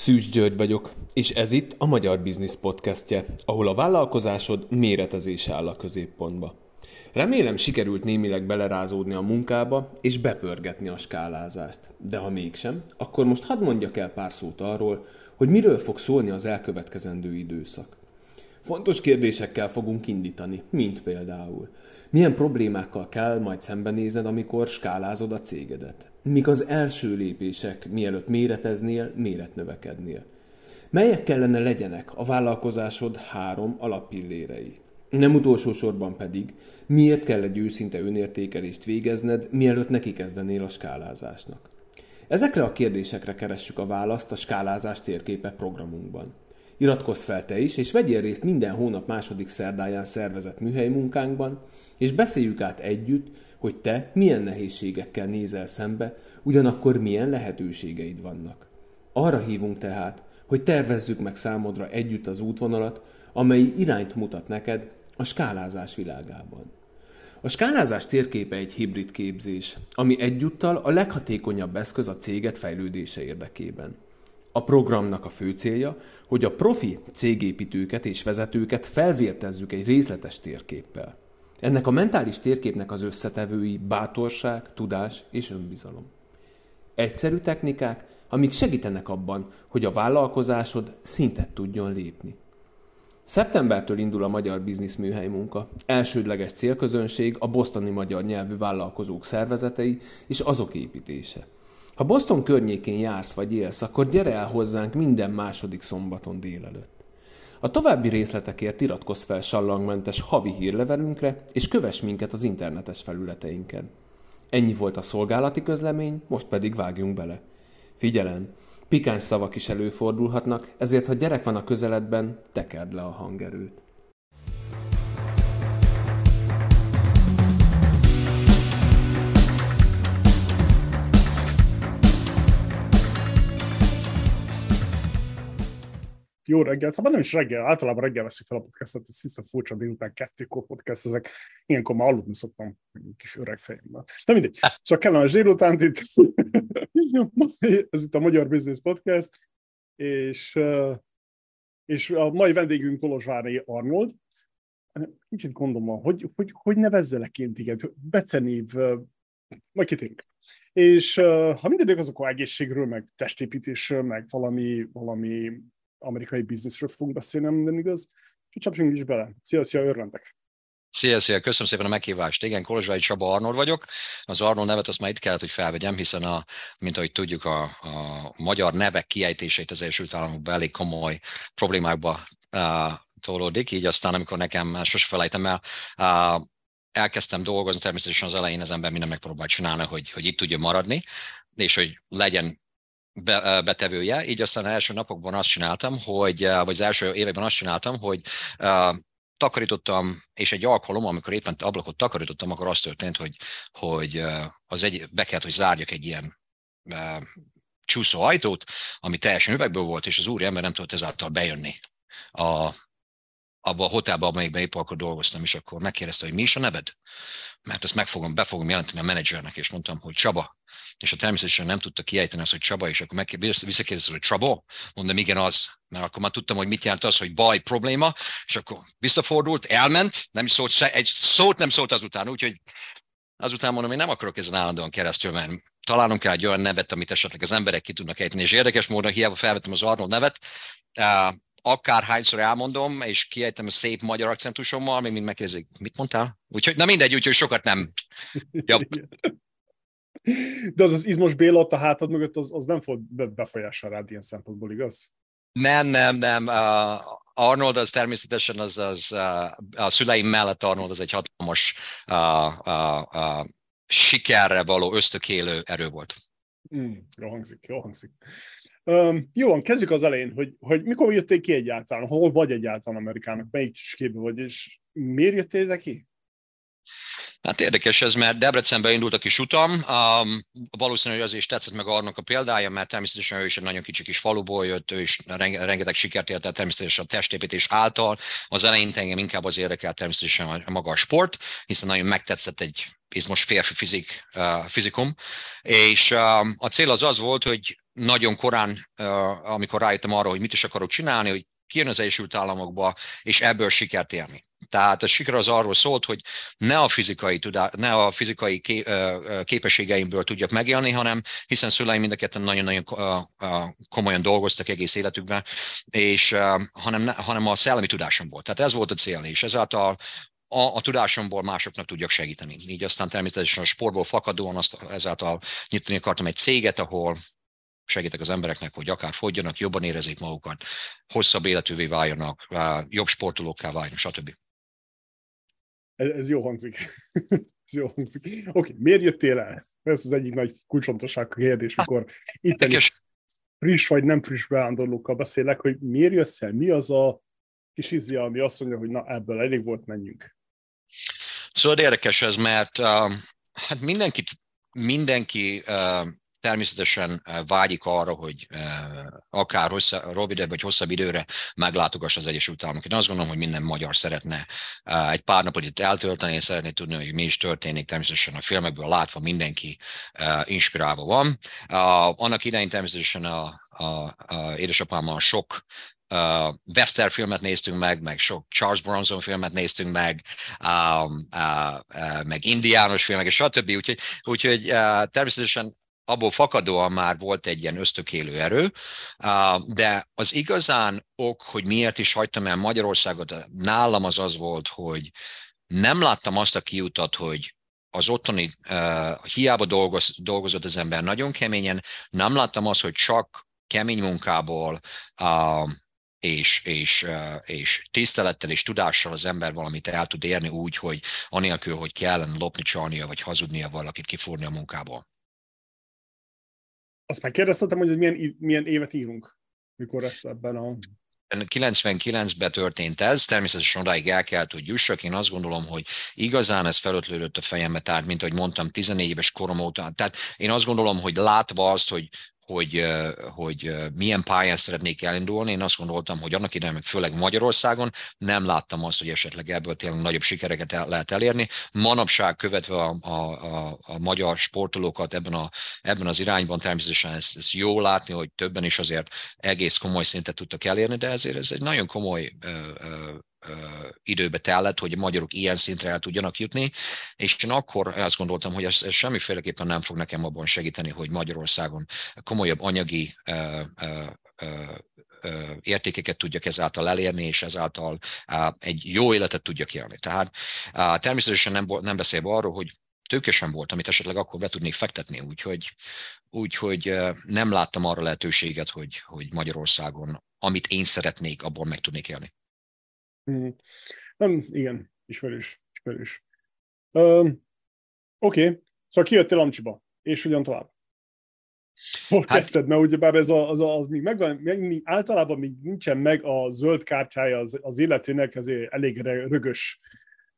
Szűcs György vagyok, és ez itt a Magyar Biznisz podcastje, ahol a vállalkozásod méretezése áll a középpontba. Remélem sikerült némileg belerázódni a munkába és bepörgetni a skálázást. De ha mégsem, akkor most hadd mondjak el pár szót arról, hogy miről fog szólni az elkövetkezendő időszak. Fontos kérdésekkel fogunk indítani, mint például. Milyen problémákkal kell majd szembenézned, amikor skálázod a cégedet? Mik az első lépések, mielőtt méreteznél, méretnövekednél? Melyek kellene legyenek a vállalkozásod három alappillérei? Nem utolsó sorban pedig, miért kell egy őszinte önértékelést végezned, mielőtt neki kezdenél a skálázásnak? Ezekre a kérdésekre keressük a választ a skálázás térképe programunkban. Iratkozz fel te is, és vegyél részt minden hónap második szerdáján szervezett műhely munkánkban, és beszéljük át együtt, hogy te milyen nehézségekkel nézel szembe, ugyanakkor milyen lehetőségeid vannak. Arra hívunk tehát, hogy tervezzük meg számodra együtt az útvonalat, amely irányt mutat neked a skálázás világában. A skálázás térképe egy hibrid képzés, ami egyúttal a leghatékonyabb eszköz a céget fejlődése érdekében. A programnak a fő célja, hogy a profi cégépítőket és vezetőket felvértezzük egy részletes térképpel. Ennek a mentális térképnek az összetevői bátorság, tudás és önbizalom. Egyszerű technikák, amik segítenek abban, hogy a vállalkozásod szintet tudjon lépni. Szeptembertől indul a Magyar Biznisz Műhely munka. Elsődleges célközönség a bosztoni magyar nyelvű vállalkozók szervezetei és azok építése. Ha Boston környékén jársz vagy élsz, akkor gyere el hozzánk minden második szombaton délelőtt. A további részletekért iratkozz fel sallangmentes havi hírlevelünkre, és kövess minket az internetes felületeinken. Ennyi volt a szolgálati közlemény, most pedig vágjunk bele. Figyelem! Pikáns szavak is előfordulhatnak, ezért ha gyerek van a közeledben, tekerd le a hangerőt. Jó reggelt, ha nem is reggel, általában reggel veszik fel a podcastot, ez tiszta furcsa délután kettőkor podcast, ezek. Ilyenkor már aludni szoktam, kis öreg fejemmel. De mindegy, csak kellemes délután itt, ez itt a Magyar Business Podcast, és, és a mai vendégünk Kolozsvári Arnold, kicsit gondom van, hogy, hogy, hogy nevezzelek én téged, becenév, majd kitérünk. És ha minden az akkor egészségről, meg testépítésről, meg valami, valami amerikai bizniszről fogunk beszélni, minden igaz. Úgyhogy csapjunk is bele. Szia, szia, örvendek! Szia, szia, köszönöm szépen a meghívást. Igen, Kolozsvai Csaba Arnold vagyok. Az Arnold nevet azt már itt kellett, hogy felvegyem, hiszen a, mint ahogy tudjuk, a, a magyar nevek kiejtéseit az Egyesült Államokban elég komoly problémákba uh, tolódik, így aztán, amikor nekem sose felejtem el, uh, elkezdtem dolgozni, természetesen az elején az ember minden megpróbált csinálni, hogy, hogy itt tudjon maradni, és hogy legyen be, betevője, így aztán az első napokban azt csináltam, hogy, vagy az első években azt csináltam, hogy takarítottam, és egy alkalom, amikor éppen ablakot takarítottam, akkor az történt, hogy, hogy az egy, be kellett, hogy zárjak egy ilyen uh, csúszó ajtót, ami teljesen üvegből volt, és az úri ember nem tudott ezáltal bejönni a, abba a hotelba, amelyikben épp akkor dolgoztam, és akkor megkérdezte, hogy mi is a neved? Mert ezt meg fogom, be fogom jelenteni a menedzsernek, és mondtam, hogy Csaba. És a természetesen nem tudta kiejteni azt, hogy Csaba, és akkor visszakérdezte, hogy Csaba? Mondom, igen, az. Mert akkor már tudtam, hogy mit jelent az, hogy baj, probléma, és akkor visszafordult, elment, nem is szólt, egy szót nem szólt azután, úgyhogy azután mondom, én nem akarok ezen állandóan keresztül menni. Találunk kell egy olyan nevet, amit esetleg az emberek ki tudnak ejteni, és érdekes módon hiába felvettem az Arnold nevet, akárhányszor elmondom, és kiejtem a szép magyar akcentusommal, még mind megkérdezik, mit mondtál? Úgyhogy, na mindegy, úgyhogy sokat nem. Jobb. De az az izmos Béla ott a hátad mögött, az, az nem fog befolyással rád ilyen szempontból, igaz? Nem, nem, nem. Uh, Arnold az természetesen az, az uh, a szüleim mellett Arnold az egy hatalmas uh, uh, uh, sikerre való ösztökélő erő volt. Mm, jó hangzik, jó hangzik. Um, jó, kezdjük az elején, hogy, hogy mikor jöttél ki egyáltalán, hol vagy egyáltalán Amerikának, melyik képe vagy, és miért jöttél ide ki? Hát érdekes ez, mert Debrecenbe indult a kis utam. Um, valószínűleg azért is tetszett meg Arnok a példája, mert természetesen ő is egy nagyon kicsi kis faluból jött, ő is rengeteg sikert ért el természetesen a testépítés által. Az elején engem inkább az érdekelt természetesen a maga a sport, hiszen nagyon megtetszett egy izmos férfi fizik, uh, fizikum, és uh, a cél az az volt, hogy nagyon korán, amikor rájöttem arra, hogy mit is akarok csinálni, hogy kijön az Egyesült Államokba, és ebből sikert élni. Tehát a siker az arról szólt, hogy ne a fizikai, tudá, ne a fizikai képességeimből tudjak megélni, hanem hiszen szüleim mind a ketten nagyon-nagyon komolyan dolgoztak egész életükben, és hanem, hanem a szellemi tudásomból. Tehát ez volt a cél, és ezáltal a, a tudásomból másoknak tudjak segíteni. Így aztán természetesen a sportból fakadóan azt ezáltal nyitni akartam egy céget, ahol segítek az embereknek, hogy akár fogjanak, jobban érezzék magukat, hosszabb életűvé váljanak, jobb sportolókká váljanak, stb. Ez, ez jó hangzik. ez jó hangzik. Oké, okay, miért jöttél el? Ez az egyik nagy kulcsontosság kérdés, mikor itt is friss vagy nem friss beándorlókkal beszélek, hogy miért jössz el? Mi az a kis izzi, ami azt mondja, hogy na ebből elég volt, menjünk. Szóval érdekes ez, mert uh, hát mindenkit, mindenki uh, természetesen eh, vágyik arra, hogy eh, akár hossza, rövidebb vagy hosszabb időre meglátogass az Egyesült Államok. Én azt gondolom, hogy minden magyar szeretne eh, egy pár napot itt eltölteni, és szeretné tudni, hogy mi is történik. Természetesen a filmekből látva mindenki inspirálva van. Annak idején természetesen a, a, a édesapámmal sok uh, Western filmet néztünk meg, meg sok Charles Bronson filmet néztünk meg, um, uh, uh, meg indiános filmek, és stb. Úgyhogy, úgyhogy uh, természetesen abból fakadóan már volt egy ilyen ösztökélő erő, de az igazán ok, hogy miért is hagytam el Magyarországot, nálam az az volt, hogy nem láttam azt a kiutat, hogy az otthoni uh, hiába dolgoz, dolgozott az ember nagyon keményen, nem láttam azt, hogy csak kemény munkából uh, és, és, uh, és tisztelettel és tudással az ember valamit el tud érni úgy, hogy anélkül, hogy kellene lopni, csalnia vagy hazudnia valakit kifúrni a munkából. Azt megkérdeztetem, hogy milyen, milyen évet írunk, mikor ezt ebben a 99-ben történt ez, természetesen odáig el kell, hogy jussak. Én azt gondolom, hogy igazán ez felötlődött a fejembe, tehát, mint ahogy mondtam, 14 éves korom óta. Tehát én azt gondolom, hogy látva azt, hogy hogy, hogy milyen pályán szeretnék elindulni. Én azt gondoltam, hogy annak idején, főleg Magyarországon nem láttam azt, hogy esetleg ebből tényleg nagyobb sikereket el, lehet elérni. Manapság követve a, a, a, a magyar sportolókat ebben, a, ebben az irányban természetesen ez, ez jó látni, hogy többen is azért egész komoly szintet tudtak elérni, de ezért ez egy nagyon komoly időbe tellett, hogy a magyarok ilyen szintre el tudjanak jutni, és én akkor azt gondoltam, hogy ez, ez semmiféleképpen nem fog nekem abban segíteni, hogy Magyarországon komolyabb anyagi értékeket tudjak ezáltal elérni, és ezáltal egy jó életet tudjak élni. Tehát természetesen nem, nem beszélve arról, hogy tőkesen volt, amit esetleg akkor be tudnék fektetni, úgyhogy, úgyhogy nem láttam arra lehetőséget, hogy, hogy Magyarországon, amit én szeretnék, abból meg tudnék élni. Mm. Nem, igen, ismerős, ismerős. Um, Oké, okay. szóval kijöttél Amcsiba, és hogyan tovább? Hol hát, kezdted? Mert ugyebár ez a, az, a, az még megvan, még, általában még nincsen meg a zöld kártyája az, az illetőnek, ezért elég rögös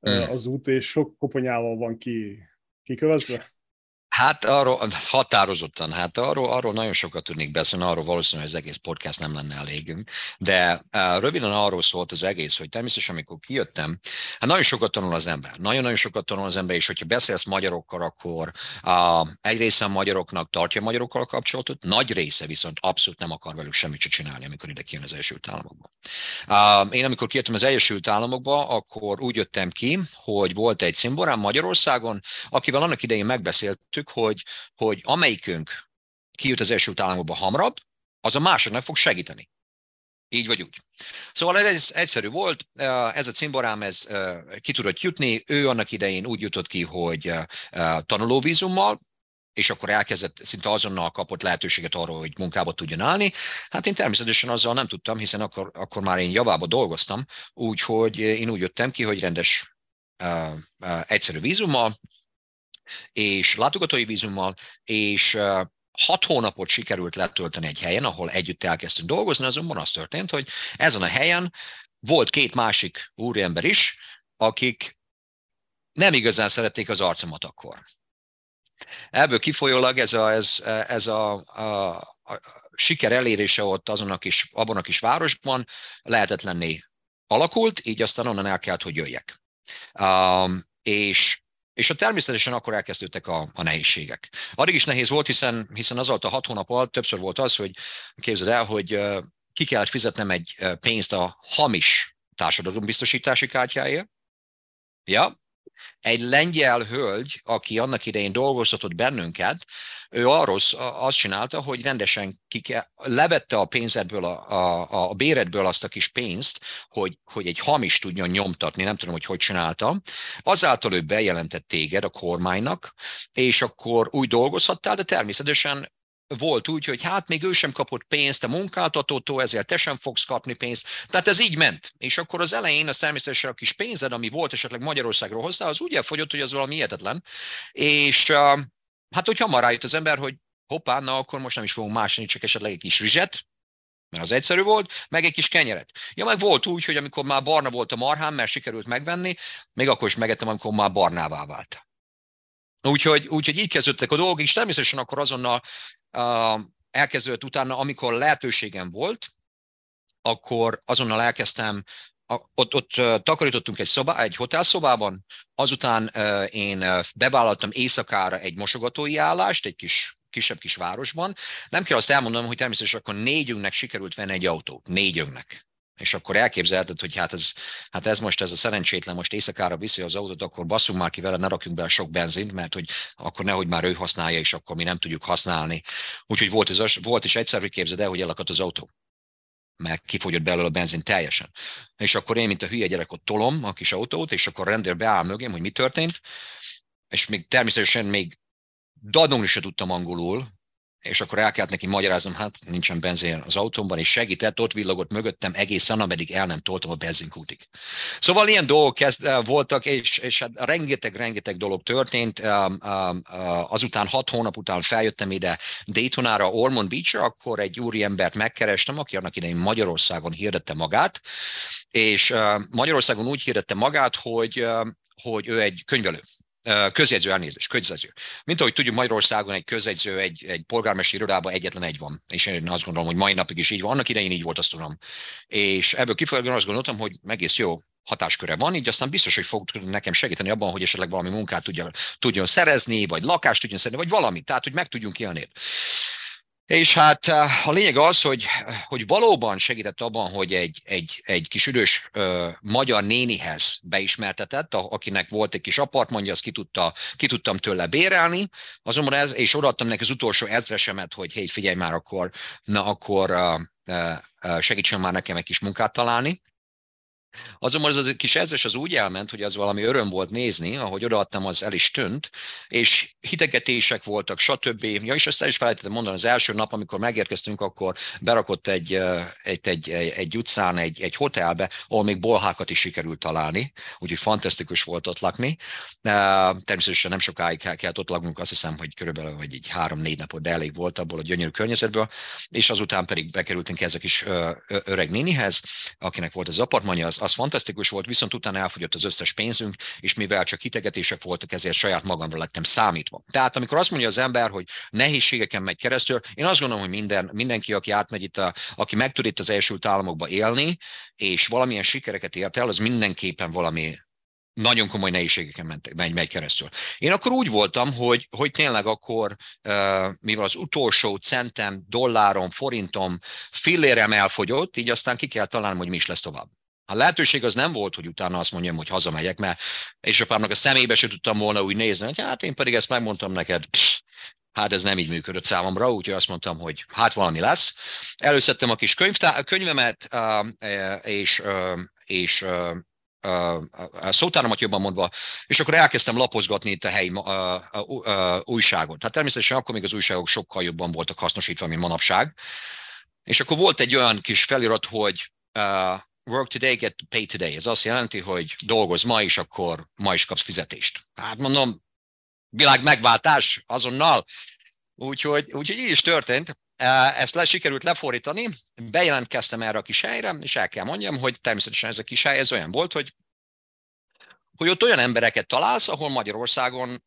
hmm. az út, és sok koponyával van ki, kikövezve. Hát arról határozottan, hát arról, arról nagyon sokat tudnék beszélni, arról valószínűleg az egész podcast nem lenne elégünk, de uh, röviden arról szólt az egész, hogy természetesen amikor kijöttem, hát nagyon sokat tanul az ember, nagyon-nagyon sokat tanul az ember, és hogyha beszélsz magyarokkal, akkor uh, egy része a magyaroknak tartja a magyarokkal a kapcsolatot, nagy része viszont abszolút nem akar velük semmit se csinálni, amikor ide kijön az Egyesült Államokba. Uh, én amikor kijöttem az Egyesült Államokba, akkor úgy jöttem ki, hogy volt egy szimborám Magyarországon, akivel annak idején megbeszéltük, hogy, hogy amelyikünk kijut az első Államokba hamarabb, az a másodnak fog segíteni. Így vagy úgy. Szóval ez egyszerű volt, ez a cimborám, ez ki tudott jutni, ő annak idején úgy jutott ki, hogy tanulóvízummal, és akkor elkezdett, szinte azonnal kapott lehetőséget arra, hogy munkába tudjon állni. Hát én természetesen azzal nem tudtam, hiszen akkor, akkor már én javába dolgoztam, úgyhogy én úgy jöttem ki, hogy rendes uh, uh, egyszerű vízummal, és látogatói vízummal, és hat hónapot sikerült letölteni egy helyen, ahol együtt elkezdtünk dolgozni, azonban az történt, hogy ezen a helyen volt két másik úriember is, akik nem igazán szerették az arcomat akkor. Ebből kifolyólag ez a, ez, ez a, a, a siker elérése ott azon a kis, abban a kis városban lehetetlenné alakult, így aztán onnan el kellett, hogy jöjjek. Um, és És a természetesen akkor elkezdődtek a, a nehézségek. Addig is nehéz volt, hiszen, hiszen az alatt a hat hónap alatt többször volt az, hogy képzeld el, hogy ki kellett fizetnem egy pénzt a hamis társadalombiztosítási kártyáért. Ja, egy lengyel hölgy, aki annak idején dolgoztatott bennünket, ő arról azt csinálta, hogy rendesen kike, levette a pénzedből, a, a, a béredből azt a kis pénzt, hogy, hogy egy hamis tudjon nyomtatni, nem tudom, hogy hogy csinálta. Azáltal ő bejelentett téged a kormánynak, és akkor úgy dolgozhattál, de természetesen volt úgy, hogy hát még ő sem kapott pénzt a munkáltatótól, ezért te sem fogsz kapni pénzt. Tehát ez így ment. És akkor az elején a természetesen a kis pénzed, ami volt esetleg Magyarországról hozzá, az úgy elfogyott, hogy az valami hihetetlen. És hát, hogy hamar rájött az ember, hogy hoppá, na akkor most nem is fogunk másni, csak esetleg egy kis rizset, mert az egyszerű volt, meg egy kis kenyeret. Ja, meg volt úgy, hogy amikor már barna volt a marhám, mert sikerült megvenni, még akkor is megettem, amikor már barnává vált. Úgyhogy, úgyhogy így kezdődtek a dolgok, és természetesen akkor azonnal elkezdődött utána, amikor lehetőségem volt, akkor azonnal elkezdtem, ott, ott takarítottunk egy, szobá, egy hotelszobában, azután én bevállaltam éjszakára egy mosogatói állást, egy kis kisebb kis városban. Nem kell azt elmondanom, hogy természetesen akkor négyünknek sikerült venni egy autót. Négyünknek és akkor elképzelheted, hogy hát ez, hát ez most ez a szerencsétlen most éjszakára viszi az autót, akkor basszunk már ki vele, ne rakjunk bele sok benzint, mert hogy akkor nehogy már ő használja, és akkor mi nem tudjuk használni. Úgyhogy volt, ez, volt is egyszer, hogy képzeld el, hogy elakadt az autó mert kifogyott belőle a benzin teljesen. És akkor én, mint a hülye gyerek, ott tolom a kis autót, és akkor a rendőr beáll mögém, hogy mi történt, és még természetesen még dadonul se tudtam angolul, és akkor el kellett neki magyaráznom, hát nincsen benzin az autómban, és segített, ott villogott mögöttem egészen, ameddig el nem toltam a benzinkútig. Szóval ilyen dolgok kezd, eh, voltak, és, és hát rengeteg-rengeteg dolog történt. Um, uh, azután hat hónap után feljöttem ide Daytonára, Ormond beach akkor egy úri embert megkerestem, aki annak idején Magyarországon hirdette magát, és Magyarországon úgy hirdette magát, hogy, hogy ő egy könyvelő közjegyző elnézés, közjegyző. Mint ahogy tudjuk, Magyarországon egy közjegyző, egy, egy polgármester irodában egyetlen egy van. És én azt gondolom, hogy mai napig is így van. Annak idején így volt, azt tudom. És ebből kifolyólag azt gondoltam, hogy egész jó hatásköre van, így aztán biztos, hogy fog nekem segíteni abban, hogy esetleg valami munkát tudja, tudjon szerezni, vagy lakást tudjon szerezni, vagy valami, tehát, hogy meg tudjunk élni. És hát eh, a lényeg az, hogy, hogy valóban segített abban, hogy egy, egy, egy kis üdös ö, magyar nénihez beismertetett, a, akinek volt egy kis apartmanja, azt ki, tudta, ki tudtam tőle bérelni, azonban ez, és odaadtam neki az utolsó ezresemet, hogy hé, figyelj már akkor, na akkor uh, uh, segítsen már nekem egy kis munkát találni. Azonban az a kis ezres az úgy elment, hogy az valami öröm volt nézni, ahogy odaadtam, az el is tűnt, és hitegetések voltak, stb. Ja, és ezt el is felejtettem mondani, az első nap, amikor megérkeztünk, akkor berakott egy, egy, egy, egy, egy utcán, egy, egy hotelbe, ahol még bolhákat is sikerült találni, úgyhogy fantasztikus volt ott lakni. Természetesen nem sokáig kellett ott laknunk, azt hiszem, hogy körülbelül vagy egy három-négy napot, de elég volt abból a gyönyörű környezetből, és azután pedig bekerültünk ezek is öreg nénihez, akinek volt az apartmanja, az az fantasztikus volt, viszont utána elfogyott az összes pénzünk, és mivel csak hitegetések voltak, ezért saját magamra lettem számítva. Tehát amikor azt mondja az ember, hogy nehézségeken megy keresztül, én azt gondolom, hogy minden, mindenki, aki átmegy itt, a, aki meg tud itt az Egyesült Államokba élni, és valamilyen sikereket ért el, az mindenképpen valami nagyon komoly nehézségeken ment, megy, megy keresztül. Én akkor úgy voltam, hogy, hogy tényleg akkor, mivel az utolsó centem, dollárom, forintom, fillérem elfogyott, így aztán ki kell találnom, hogy mi is lesz tovább. A lehetőség az nem volt, hogy utána azt mondjam, hogy hazamegyek, mert édesapámnak a szemébe se tudtam volna úgy nézni, hogy hát én pedig ezt megmondtam neked, pff, hát ez nem így működött számomra, úgyhogy azt mondtam, hogy hát valami lesz. Előszedtem a kis könyvtá- könyvemet, és, és a szótáramat jobban mondva, és akkor elkezdtem lapozgatni itt a helyi uh, uh, uh, újságot. Tehát természetesen akkor még az újságok sokkal jobban voltak hasznosítva, mint manapság. És akkor volt egy olyan kis felirat, hogy work today, get paid today. Ez azt jelenti, hogy dolgoz ma is, akkor ma is kapsz fizetést. Hát mondom, világ megváltás azonnal. Úgyhogy, úgyhogy így is történt. Ezt le sikerült lefordítani, bejelentkeztem erre a kis helyre, és el kell mondjam, hogy természetesen ez a kis hely ez olyan volt, hogy, hogy ott olyan embereket találsz, ahol Magyarországon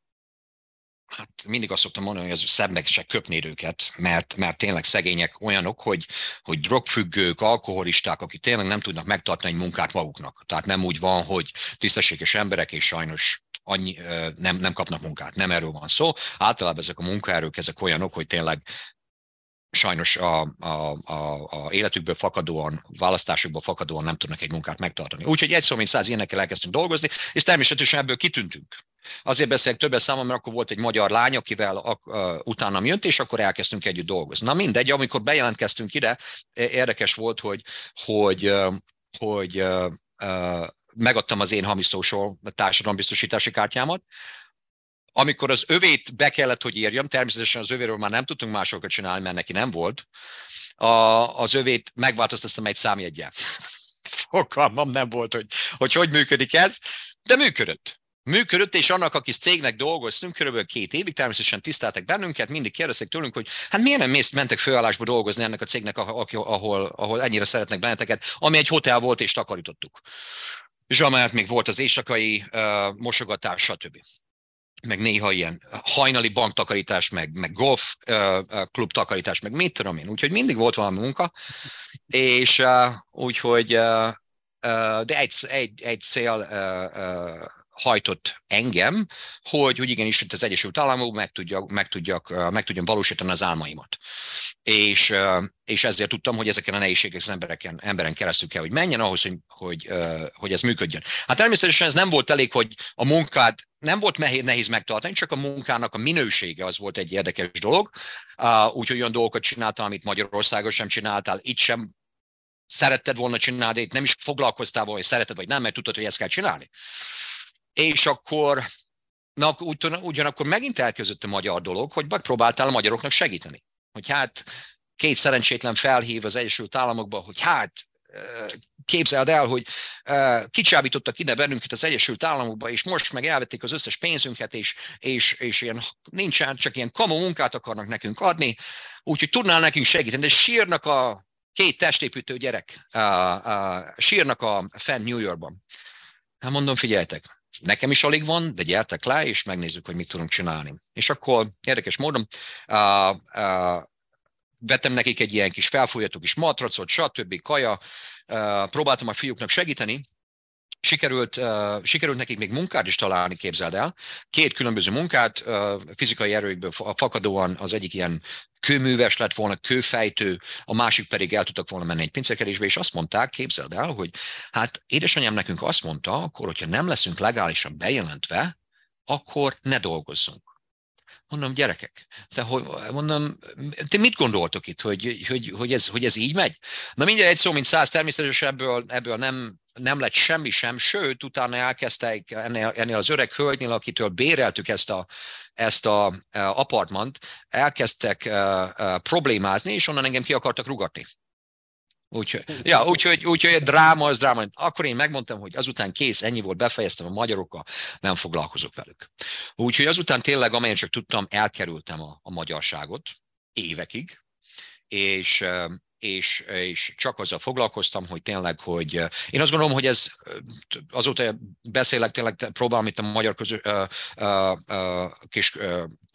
hát mindig azt szoktam mondani, hogy szebb meg se köpni őket, mert, mert tényleg szegények olyanok, hogy, hogy drogfüggők, alkoholisták, akik tényleg nem tudnak megtartani egy munkát maguknak. Tehát nem úgy van, hogy tisztességes emberek, és sajnos annyi, nem, nem kapnak munkát. Nem erről van szó. Általában ezek a munkaerők, ezek olyanok, hogy tényleg sajnos a, a, a, a életükből fakadóan, választásukból fakadóan nem tudnak egy munkát megtartani. Úgyhogy egy szó, mint száz ilyenekkel elkezdtünk dolgozni, és természetesen ebből kitűntünk. Azért beszélek többes számom, mert akkor volt egy magyar lány, akivel a, a, utána jött, és akkor elkezdtünk együtt dolgozni. Na mindegy, amikor bejelentkeztünk ide, érdekes volt, hogy, hogy, hogy, hogy megadtam az én hamis social társadalombiztosítási kártyámat, amikor az övét be kellett, hogy írjam, természetesen az övéről már nem tudtunk másokat csinálni, mert neki nem volt, a, az övét megváltoztattam egy számjegyel. Fogalmam nem volt, hogy, hogy hogy működik ez, de működött. Működött, és annak, akik cégnek dolgoztunk, körülbelül két évig természetesen tiszteltek bennünket, mindig kérdezték tőlünk, hogy hát miért nem mész, mentek főállásba dolgozni ennek a cégnek, ahol, ahol ennyire szeretnek benneteket, ami egy hotel volt, és takarítottuk. És amellett még volt az éjszakai uh, mosogatás, stb meg néha ilyen hajnali banktakarítás, meg, meg golf klub takarítás, meg mit tudom én. Úgyhogy mindig volt valami munka, és úgyhogy, de egy, egy, egy cél hajtott engem, hogy, hogy igenis az Egyesült Államok meg, tudjak, meg, tudjak, meg tudjam valósítani az álmaimat. És, és ezért tudtam, hogy ezeken a nehézségek az embereken, emberen keresztül kell, hogy menjen ahhoz, hogy, hogy, hogy ez működjön. Hát természetesen ez nem volt elég, hogy a munkát nem volt nehéz megtartani, csak a munkának a minősége az volt egy érdekes dolog. Úgyhogy olyan dolgokat csináltam, amit Magyarországon sem csináltál, itt sem szeretted volna csinálni, itt nem is foglalkoztál volna, hogy szereted vagy nem, mert tudtad, hogy ezt kell csinálni. És akkor, na, ugyanakkor megint elkezdődött a magyar dolog, hogy megpróbáltál a magyaroknak segíteni. Hogy hát két szerencsétlen felhív az Egyesült Államokba, hogy hát képzeld el, hogy kicsábítottak ide bennünket az Egyesült Államokba, és most meg elvették az összes pénzünket, és, és, és ilyen, nincsen, csak ilyen kamu munkát akarnak nekünk adni, úgyhogy tudnál nekünk segíteni, de sírnak a két testépítő gyerek, sírnak a fenn New Yorkban. Hát mondom, figyeljetek, nekem is alig van, de gyertek le, és megnézzük, hogy mit tudunk csinálni. És akkor érdekes módon uh, uh, vettem nekik egy ilyen kis felfújható kis matracot, stb. kaja, uh, próbáltam a fiúknak segíteni, sikerült, uh, sikerült nekik még munkát is találni, képzeld el. Két különböző munkát, uh, fizikai erőkből fakadóan az egyik ilyen kőműves lett volna, kőfejtő, a másik pedig el tudtak volna menni egy pincérkedésbe, és azt mondták, képzeld el, hogy hát édesanyám nekünk azt mondta, akkor, hogyha nem leszünk legálisan bejelentve, akkor ne dolgozzunk. Mondom, gyerekek, te, hogy, mondom, te mit gondoltok itt, hogy, hogy, hogy, ez, hogy ez így megy? Na mindjárt egy szó, mint száz, természetesen ebből, ebből nem, nem lett semmi sem, sőt, utána elkezdtek ennél, ennél az öreg hölgynél, akitől béreltük ezt a, ezt a, a apartmant, elkezdtek uh, uh, problémázni, és onnan engem ki akartak rugatni. Úgyhogy, ja, úgyhogy, úgyhogy dráma az dráma. Akkor én megmondtam, hogy azután kész, ennyi volt, befejeztem a magyarokkal, nem foglalkozok velük. Úgyhogy azután tényleg, amelyen csak tudtam, elkerültem a, a magyarságot évekig, és és, és csak azzal foglalkoztam, hogy tényleg, hogy én azt gondolom, hogy ez azóta beszélek, tényleg próbálom itt a magyar közö, uh, uh, uh, kis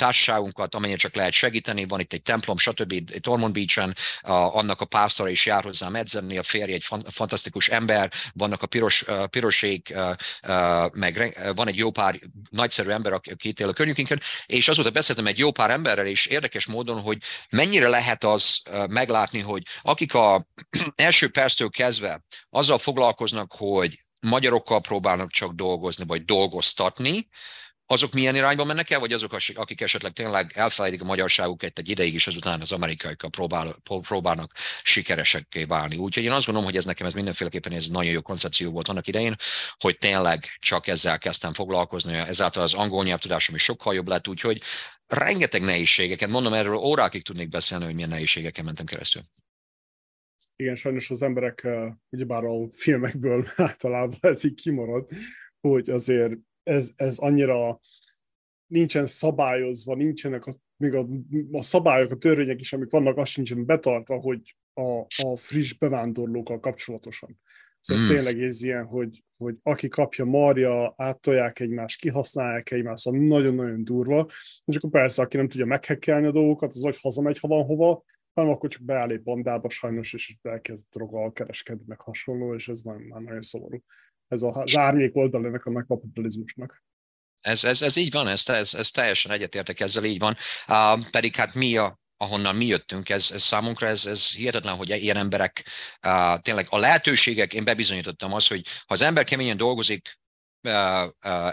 társaságunkat, amennyire csak lehet segíteni, van itt egy templom, stb. Itt Ormond Beach-en, uh, annak a pásztora is jár hozzám edzeni, a férje egy fan, fantasztikus ember, vannak a piros, uh, pirosék, uh, uh, meg van egy jó pár nagyszerű ember, aki itt él a környékünkön, és azóta beszéltem egy jó pár emberrel, és érdekes módon, hogy mennyire lehet az meglátni, hogy akik a első perctől kezdve azzal foglalkoznak, hogy magyarokkal próbálnak csak dolgozni, vagy dolgoztatni, azok milyen irányba mennek el, vagy azok, akik esetleg tényleg elfelejtik a magyarságukat egy ideig, és azután az amerikaiakkal próbál, próbálnak sikeresekké válni. Úgyhogy én azt gondolom, hogy ez nekem ez mindenféleképpen ez nagyon jó koncepció volt annak idején, hogy tényleg csak ezzel kezdtem foglalkozni, ezáltal az angol nyelvtudásom is sokkal jobb lett, úgyhogy rengeteg nehézségeket, mondom erről órákig tudnék beszélni, hogy milyen nehézségeken mentem keresztül igen, sajnos az emberek, ugyebár a filmekből általában ez így kimarad, hogy azért ez, ez annyira nincsen szabályozva, nincsenek a, még a, a szabályok, a törvények is, amik vannak, azt sincsen betartva, hogy a, a friss bevándorlókkal kapcsolatosan. Szóval mm. tényleg ez ilyen, hogy, hogy aki kapja marja, áttolják egymást, kihasználják egymást, szóval nagyon-nagyon durva. És akkor persze, aki nem tudja meghekkelni a dolgokat, az vagy hazamegy, ha van hova, hanem akkor csak beáll egy bandába sajnos, és elkezd droggal kereskedni, meg hasonló, és ez nagyon, nagyon szomorú. Ez az árnyék oldal ennek a kapitalizmusnak. Ez, ez, ez így van, ez, ez, ez teljesen egyetértek ezzel, így van. Uh, pedig hát mi a, ahonnan mi jöttünk, ez, ez számunkra ez, ez hihetetlen, hogy ilyen emberek uh, tényleg a lehetőségek, én bebizonyítottam azt, hogy ha az ember keményen dolgozik, uh, uh,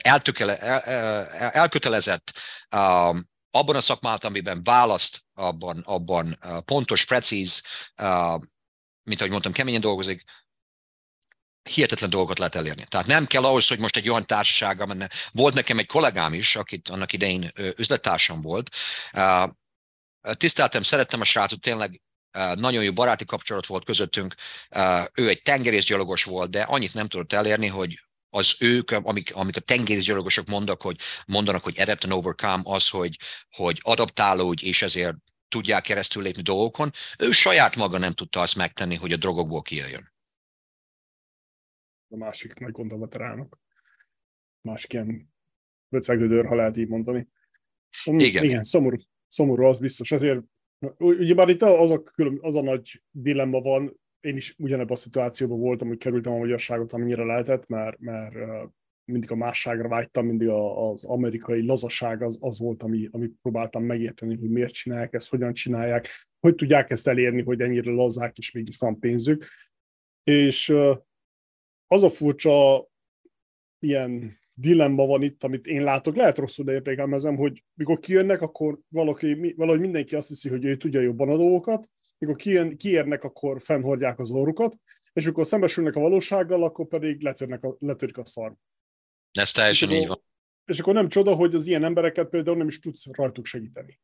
eltökele, el, el, elkötelezett uh, abban a szakmát, amiben választ, abban, abban uh, pontos, precíz, uh, mint ahogy mondtam, keményen dolgozik, hihetetlen dolgot lehet elérni. Tehát nem kell ahhoz, hogy most egy olyan társasággal menne. Volt nekem egy kollégám is, akit annak idején üzlettársam volt. Tiszteltem, szerettem a srácot, tényleg nagyon jó baráti kapcsolat volt közöttünk. Ő egy tengerészgyalogos volt, de annyit nem tudott elérni, hogy az ők, amik, amik a tengerészgyalogosok mondanak, hogy, mondanak, hogy adapt and overcome, az, hogy, hogy adaptálódj, és ezért tudják keresztül lépni dolgokon. Ő saját maga nem tudta azt megtenni, hogy a drogokból kijöjjön a másik nagy veteránok. Másik ilyen böcegődőr, ha lehet így mondani. Igen. Igen, szomorú, szomorú az biztos. Ezért, ugye már itt az a, külön, az a nagy dilemma van, én is ugyanebben a szituációban voltam, hogy kerültem a magyarságot, amennyire lehetett, mert, mert mindig a másságra vágytam, mindig az amerikai lazaság az, az volt, ami, ami próbáltam megérteni, hogy miért csinálják ezt, hogyan csinálják, hogy tudják ezt elérni, hogy ennyire lazák, és mégis van pénzük. És az a furcsa ilyen dilemma van itt, amit én látok, lehet rosszul, értékelmezem, hogy mikor kijönnek, akkor valaki, valahogy mindenki azt hiszi, hogy ő tudja jobban a dolgokat, mikor kijön, kiérnek, akkor fennhordják az orrukat, és mikor szembesülnek a valósággal, akkor pedig letörnek a, letörik a szar. Ez teljesen így van. És akkor nem csoda, hogy az ilyen embereket például nem is tudsz rajtuk segíteni.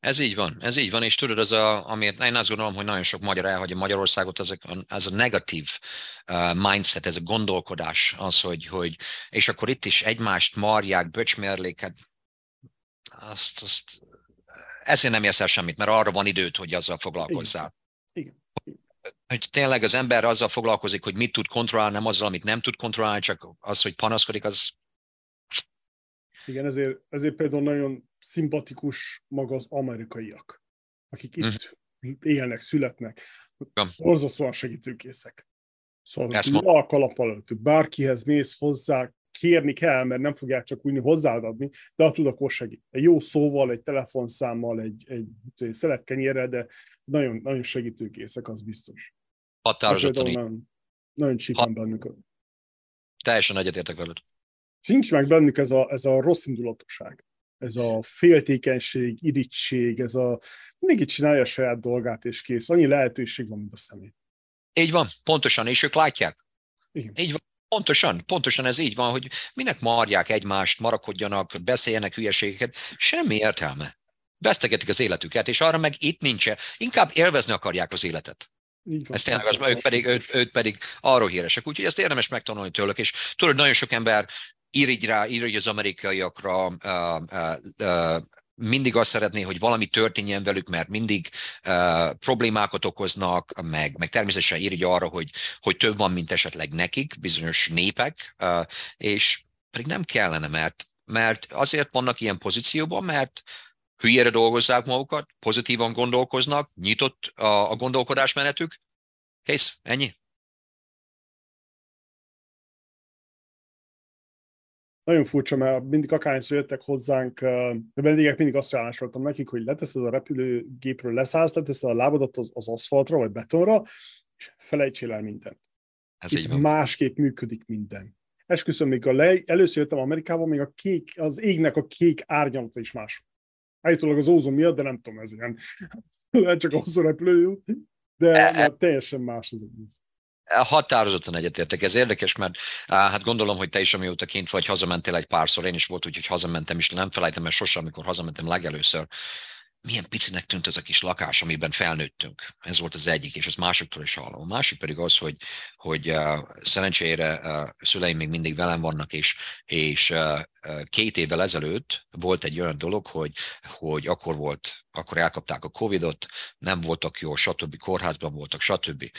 Ez így van, ez így van, és tudod, az a, amiért én azt gondolom, hogy nagyon sok magyar elhagyja Magyarországot, az a, az a negatív uh, mindset, ez a gondolkodás, az, hogy, hogy, és akkor itt is egymást marják, böcsmérléket, azt, azt, ezért nem érsz el semmit, mert arra van időt, hogy azzal foglalkozzál. Igen. Igen. Hogy tényleg az ember azzal foglalkozik, hogy mit tud kontrollálni, nem azzal, amit nem tud kontrollálni, csak az, hogy panaszkodik, az igen, ezért, ezért például nagyon szimpatikus maga az amerikaiak, akik itt mm. élnek, születnek. Borzasztóan segítőkészek. Szóval a kalap előtt, bárkihez mész hozzá, kérni kell, mert nem fogják csak úgy hozzáad adni, de ha tud, akkor segít. Egy jó szóval, egy telefonszámmal, egy, egy, egy szeletkenyérrel, de nagyon, nagyon segítőkészek, az biztos. Határozottan Nagyon, nagyon csípem bennük. Teljesen egyetértek veled. Nincs meg bennük ez a, ez a rossz indulatosság, ez a féltékenység, irítség, ez a mindenki csinálja a saját dolgát, és kész. Annyi lehetőség van, mint a személy. Így van, pontosan, és ők látják. Igen. Így van. Pontosan, pontosan ez így van, hogy minek marják egymást, marakodjanak, beszéljenek hülyeségeket, semmi értelme. Vesztegetik az életüket, és arra meg itt nincs. Inkább élvezni akarják az életet. Így van. Ez tényleg az, ők pedig, ők, ők pedig arról híresek. Úgyhogy ezt érdemes megtanulni tőlük, és tudod, nagyon sok ember irigy rá, irigy az amerikaiakra, mindig azt szeretné, hogy valami történjen velük, mert mindig uh, problémákat okoznak, meg, meg természetesen írja arra, hogy, hogy több van, mint esetleg nekik, bizonyos népek, uh, és pedig nem kellene, mert, mert azért vannak ilyen pozícióban, mert hülyére dolgozzák magukat, pozitívan gondolkoznak, nyitott a, a gondolkodásmenetük, kész, ennyi. Nagyon furcsa, mert mindig akárhányszor jöttek hozzánk, a vendégek mindig azt javasoltam nekik, hogy leteszed a repülőgépről, leszállsz, leteszed a lábadat az, az aszfaltra vagy betonra, és felejtsél el mindent. Ez Itt így van. másképp működik minden. Esküszöm, még a le, először jöttem Amerikába, még a kék, az égnek a kék árnyalata is más. Állítólag az ózon miatt, de nem tudom, ez ilyen, lehet csak a repülő, de, de e, e- teljesen más az egész. Határozottan egyetértek, ez érdekes, mert hát gondolom, hogy te is, amióta kint vagy, hazamentél egy párszor, én is volt, úgyhogy hazamentem, és nem felejtem el sosem, amikor hazamentem legelőször, milyen picinek tűnt ez a kis lakás, amiben felnőttünk. Ez volt az egyik, és ezt másoktól is hallom. A másik pedig az, hogy, hogy uh, szerencsére uh, szüleim még mindig velem vannak, és, és uh, két évvel ezelőtt volt egy olyan dolog, hogy, hogy akkor volt, akkor elkapták a Covid-ot, nem voltak jó, stb. kórházban voltak, stb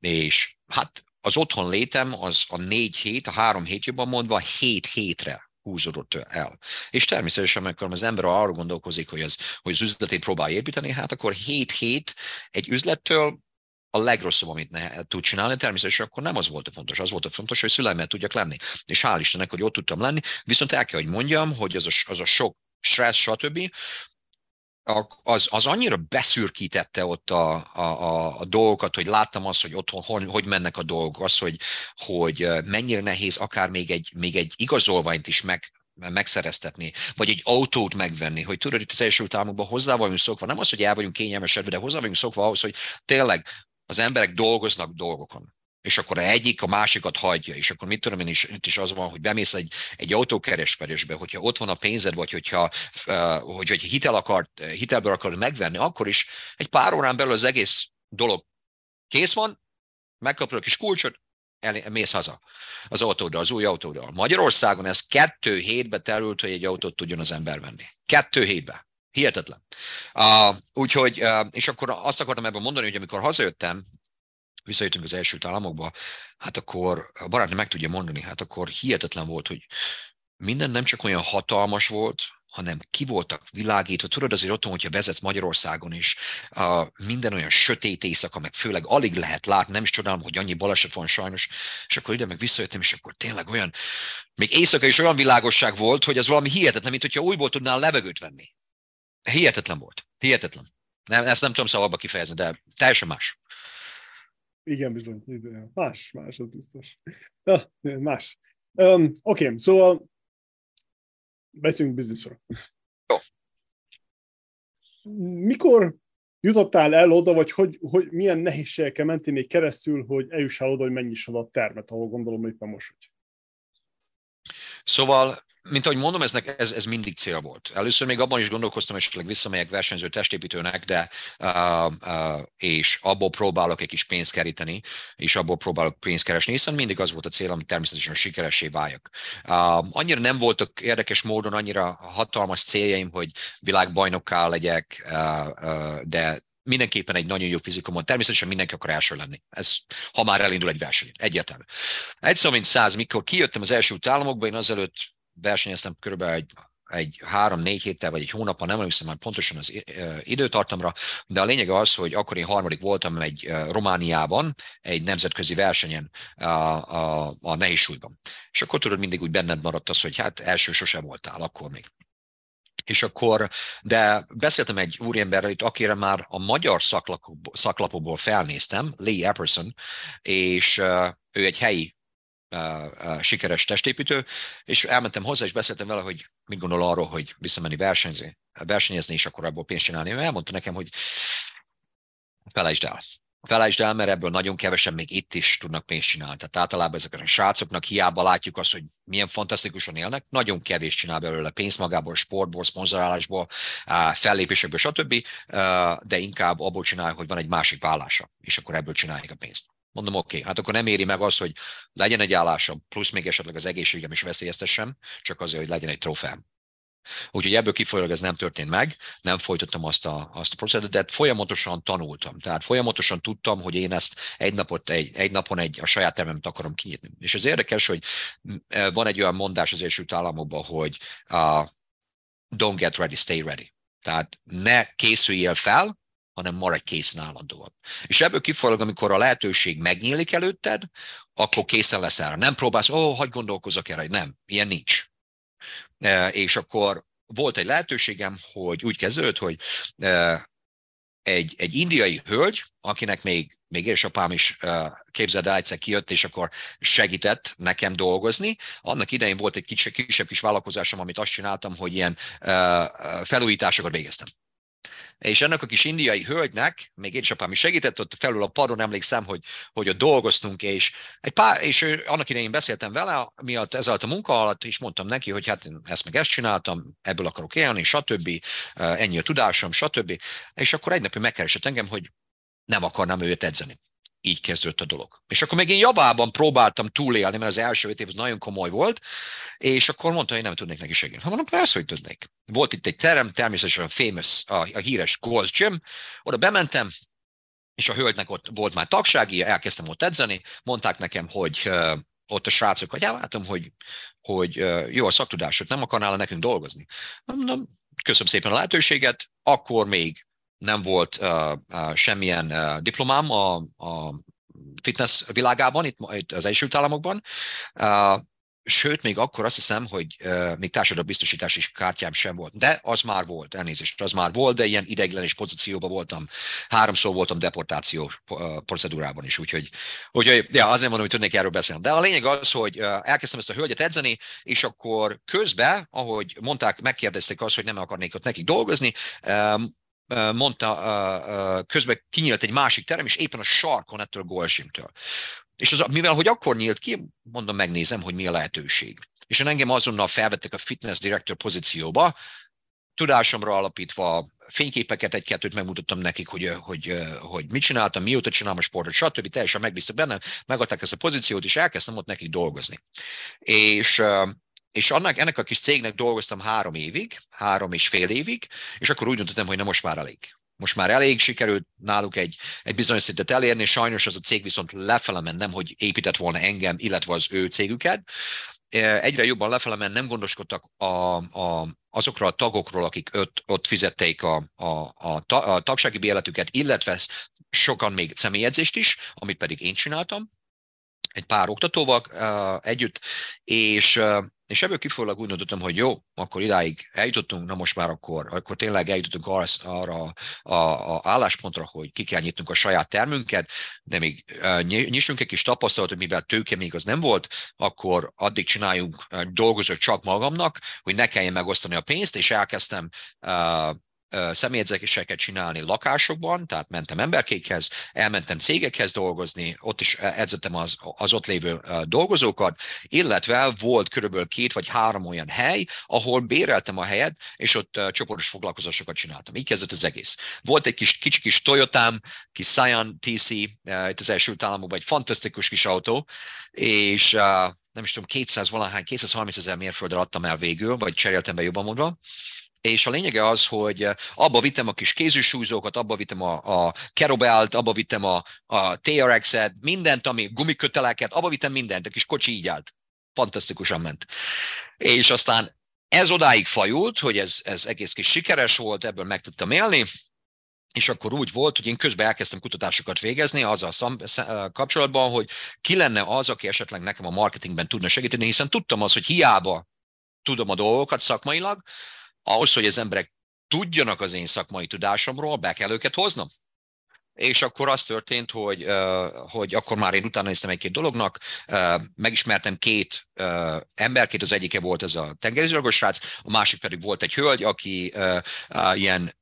és hát az otthon létem az a négy hét, a három hét jobban mondva, hét hétre húzódott el. És természetesen, amikor az ember arra gondolkozik, hogy az, hogy az üzletét próbál építeni, hát akkor hét hét egy üzlettől a legrosszabb, amit ne, tud csinálni, természetesen akkor nem az volt a fontos, az volt a fontos, hogy szüleimmel tudjak lenni. És hál' Istennek, hogy ott tudtam lenni, viszont el kell, hogy mondjam, hogy az a, az a sok stressz, stb., az, az annyira beszürkítette ott a, a, a, a dolgokat, hogy láttam azt, hogy otthon hogy, hogy mennek a dolgok, az, hogy, hogy mennyire nehéz akár még egy, még egy igazolványt is meg, megszereztetni, vagy egy autót megvenni, hogy tudod, itt az Egyesült Államokban hozzá vagyunk szokva, nem az, hogy el vagyunk kényelmesedve, de hozzá vagyunk szokva ahhoz, hogy tényleg az emberek dolgoznak dolgokon és akkor egyik a másikat hagyja, és akkor mit tudom én is, itt is az van, hogy bemész egy, egy autókereskedésbe, hogyha ott van a pénzed, vagy hogyha hogy, hogy hitel akart, hitelből akarod megvenni, akkor is egy pár órán belül az egész dolog kész van, megkapod a kis kulcsot, el, mész haza az autóddal, az új autóddal. Magyarországon ez kettő hétbe terült, hogy egy autót tudjon az ember venni. Kettő hétbe. Hihetetlen. Uh, úgyhogy, uh, és akkor azt akartam ebben mondani, hogy amikor hazajöttem, visszajöttünk az első államokba, hát akkor a barátnő meg tudja mondani, hát akkor hihetetlen volt, hogy minden nem csak olyan hatalmas volt, hanem ki voltak világítva. Tudod, azért otthon, hogyha vezetsz Magyarországon is, uh, minden olyan sötét éjszaka, meg főleg alig lehet látni, nem is csodálom, hogy annyi baleset van sajnos, és akkor ide meg visszajöttem, és akkor tényleg olyan, még éjszaka is olyan világosság volt, hogy az valami hihetetlen, mint hogyha újból tudnál levegőt venni. Hihetetlen volt. Hihetetlen. Nem, ezt nem tudom szavakba kifejezni, de teljesen más. Igen, bizony. Más, más, az biztos. Na, más. Um, Oké, okay, szóval beszéljünk bizniszről. Jó. Mikor jutottál el oda, vagy hogy, hogy milyen nehézségekkel mentél még keresztül, hogy eljussál oda, hogy mennyised a termet, ahol gondolom, hogy nem most vagy? Szóval mint ahogy mondom, ez, ez, ez mindig cél volt. Először még abban is gondolkoztam, hogy esetleg visszamegyek versenyző testépítőnek, de uh, uh, és abból próbálok egy kis pénzt keríteni, és abból próbálok pénzt keresni, hiszen mindig az volt a célom, hogy természetesen sikeressé váljak. Uh, annyira nem voltak érdekes módon annyira hatalmas céljaim, hogy világbajnokká legyek, uh, uh, de mindenképpen egy nagyon jó fizikumon. Természetesen mindenki akar első lenni. Ez, ha már elindul egy verseny. Egyértelmű. Egyszer, mint száz, mikor kijöttem az első államokba, én azelőtt versenyeztem körülbelül egy egy három-négy héttel, vagy egy hónappal, nem emlékszem már pontosan az időtartamra, de a lényeg az, hogy akkor én harmadik voltam egy Romániában, egy nemzetközi versenyen a, a, a nehézsúlyban. És akkor tudod, mindig úgy benned maradt az, hogy hát első sose voltál, akkor még. És akkor, de beszéltem egy úriemberrel, akire már a magyar szaklapokból felnéztem, Lee Epperson, és ő egy helyi sikeres testépítő, és elmentem hozzá, és beszéltem vele, hogy mit gondol arról, hogy visszamenni versenyezni, versenyezni, és akkor abból pénzt csinálni. Elmondta nekem, hogy felejtsd el. Felejtsd el, mert ebből nagyon kevesen még itt is tudnak pénzt csinálni. Tehát általában ezeknek a srácoknak hiába látjuk azt, hogy milyen fantasztikusan élnek, nagyon kevés csinál belőle pénzt magából, sportból, szponzorálásból, fellépésekből, stb., de inkább abból csinál, hogy van egy másik vállása, és akkor ebből csinálják a pénzt. Mondom, oké, okay, hát akkor nem éri meg az, hogy legyen egy állásom, plusz még esetleg az egészségem is veszélyeztessem, csak azért, hogy legyen egy trófeám. Úgyhogy ebből kifolyólag ez nem történt meg, nem folytattam azt a, azt a procedúrát, de folyamatosan tanultam. Tehát folyamatosan tudtam, hogy én ezt egy, napot, egy, egy napon egy, a saját termemet akarom kinyitni. És ez érdekes, hogy e, van egy olyan mondás az Egyesült Államokban, hogy uh, don't get ready, stay ready. Tehát ne készüljél fel, hanem maradj készen állandóan. És ebből kifolyólag, amikor a lehetőség megnyílik előtted, akkor készen lesz erre. Nem próbálsz, ó, oh, hagyd gondolkozok erre, nem, ilyen nincs. E, és akkor volt egy lehetőségem, hogy úgy kezdődött, hogy e, egy, egy indiai hölgy, akinek még, még édesapám is e, képzeld el, egyszer kijött, és akkor segített nekem dolgozni. Annak idején volt egy kisebb, kisebb kis vállalkozásom, amit azt csináltam, hogy ilyen felújításokat végeztem. És ennek a kis indiai hölgynek, még édesapám is segített, ott felül a padon emlékszem, hogy, hogy ott dolgoztunk, és, egy pár, és annak idején beszéltem vele, miatt ezáltal a munka alatt, és mondtam neki, hogy hát ezt meg ezt csináltam, ebből akarok élni, stb., ennyi a tudásom, stb. És akkor egy napja megkeresett engem, hogy nem akarnám őt edzeni így kezdődött a dolog. És akkor még én Javában próbáltam túlélni, mert az első öt év nagyon komoly volt, és akkor mondta, hogy nem tudnék neki segíteni. Ha mondom, persze, hogy tudnék. Volt itt egy terem, természetesen a famous, a, a híres Gold's Gym, oda bementem, és a hölgynek ott volt már tagsági, elkezdtem ott edzeni, mondták nekem, hogy ott a srácok, hogy látom, hogy, hogy jó a szaktudásod, nem akarnál nekünk dolgozni. Mondom, köszönöm szépen a lehetőséget, akkor még nem volt uh, uh, semmilyen uh, diplomám a, a fitness világában, itt, itt az Egyesült Államokban. Uh, sőt, még akkor azt hiszem, hogy uh, még társadalombiztosítási kártyám sem volt. De az már volt, elnézést, az már volt, de ilyen ideiglenes pozícióban voltam. Háromszor voltam deportációs procedúrában is, úgyhogy, úgyhogy ja, azért mondom, hogy tudnék erről beszélni. De a lényeg az, hogy uh, elkezdtem ezt a hölgyet edzeni, és akkor közben, ahogy mondták, megkérdezték azt, hogy nem akarnék ott nekik dolgozni, um, mondta, közben kinyílt egy másik terem, és éppen a sarkon ettől a Golsimtől. És az, mivel hogy akkor nyílt ki, mondom, megnézem, hogy mi a lehetőség. És engem azonnal felvettek a fitness director pozícióba, tudásomra alapítva fényképeket, egy-kettőt megmutattam nekik, hogy, hogy, hogy mit csináltam, mióta csinálom a sportot, stb. Teljesen megbíztak benne, megadták ezt a pozíciót, és elkezdtem ott nekik dolgozni. És és annak, ennek a kis cégnek dolgoztam három évig, három és fél évig, és akkor úgy döntöttem, hogy na most már elég. Most már elég sikerült náluk egy, egy bizonyos szintet elérni, sajnos az a cég viszont lefele ment, nem hogy épített volna engem, illetve az ő cégüket. Egyre jobban lefele ment, nem gondoskodtak a, a, azokra a tagokról, akik ott, ott fizették a, a, a, a tagsági béletüket, illetve sokan még személyedzést is, amit pedig én csináltam, egy pár oktatóval uh, együtt, és, uh, és ebből kifolyólag úgy döntöttem, hogy jó, akkor idáig eljutottunk, na most már akkor, akkor tényleg eljutottunk arra, arra a, a álláspontra, hogy ki kell nyitnunk a saját termünket, de még nyissunk egy kis tapasztalatot, mivel tőke még az nem volt, akkor addig csináljunk, dolgozok csak magamnak, hogy ne kelljen megosztani a pénzt, és elkezdtem uh, személyedzéseket csinálni lakásokban, tehát mentem emberkékhez, elmentem cégekhez dolgozni, ott is edzettem az, az ott lévő dolgozókat, illetve volt körülbelül két vagy három olyan hely, ahol béreltem a helyet, és ott csoportos foglalkozásokat csináltam. Így kezdett az egész. Volt egy kis, kicsi kis Toyotám, kis Scion TC, itt az első Államokban egy fantasztikus kis autó, és nem is tudom, 200 valahány, 230 ezer mérföldre adtam el végül, vagy cseréltem be jobban mondva, és a lényege az, hogy eh, abba vittem a kis kézűsúlyzókat, abba vittem a, a kerobelt, abba vittem a, a TRX-et, mindent, ami gumiköteleket, abba vittem mindent, a kis kocsi így állt. Fantasztikusan ment. És aztán ez odáig fajult, hogy ez, ez egész kis sikeres volt, ebből meg tudtam élni, és akkor úgy volt, hogy én közben elkezdtem kutatásokat végezni azzal szam, eh, kapcsolatban, hogy ki lenne az, aki esetleg nekem a marketingben tudna segíteni, hiszen tudtam az, hogy hiába tudom a dolgokat szakmailag, ahhoz, hogy az emberek tudjanak az én szakmai tudásomról, be kell őket hoznom. És akkor az történt, hogy, hogy akkor már én utána néztem egy-két dolognak, megismertem két emberkét, az egyike volt ez a tengerizőrgos srác, a másik pedig volt egy hölgy, aki ilyen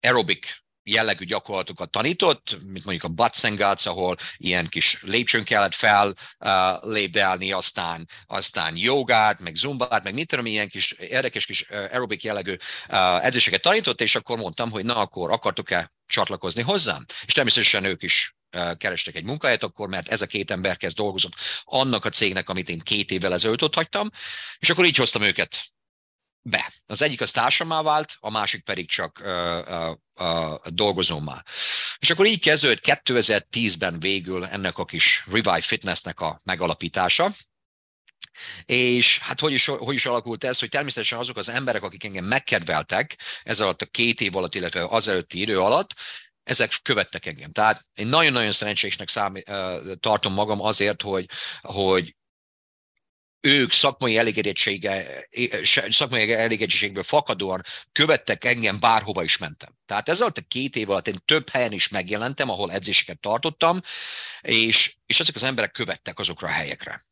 aerobik jellegű gyakorlatokat tanított, mint mondjuk a Guts, ahol ilyen kis lépcsőn kellett fel uh, lépdelni, aztán, aztán jogát, meg zumbát, meg mit tudom, ilyen kis érdekes kis uh, aerobik jellegű uh, edzéseket tanított, és akkor mondtam, hogy na akkor akartok-e csatlakozni hozzám? És természetesen ők is kerestek egy munkahelyet akkor, mert ez a két ember kezd dolgozott annak a cégnek, amit én két évvel ezelőtt ott hagytam, és akkor így hoztam őket be. Az egyik az társamá vált, a másik pedig csak uh, uh, dolgozómá. És akkor így kezdődött 2010-ben végül ennek a kis Revive Fitnessnek a megalapítása, és hát hogy is, hogy is alakult ez, hogy természetesen azok az emberek, akik engem megkedveltek ez alatt a két év alatt, illetve az előtti idő alatt, ezek követtek engem. Tehát én nagyon-nagyon szerencsésnek számí, tartom magam azért, hogy, hogy ők szakmai elégedettsége, szakmai elégedettségből fakadóan követtek engem, bárhova is mentem. Tehát ez alatt a két év alatt én több helyen is megjelentem, ahol edzéseket tartottam, és, és ezek az emberek követtek azokra a helyekre.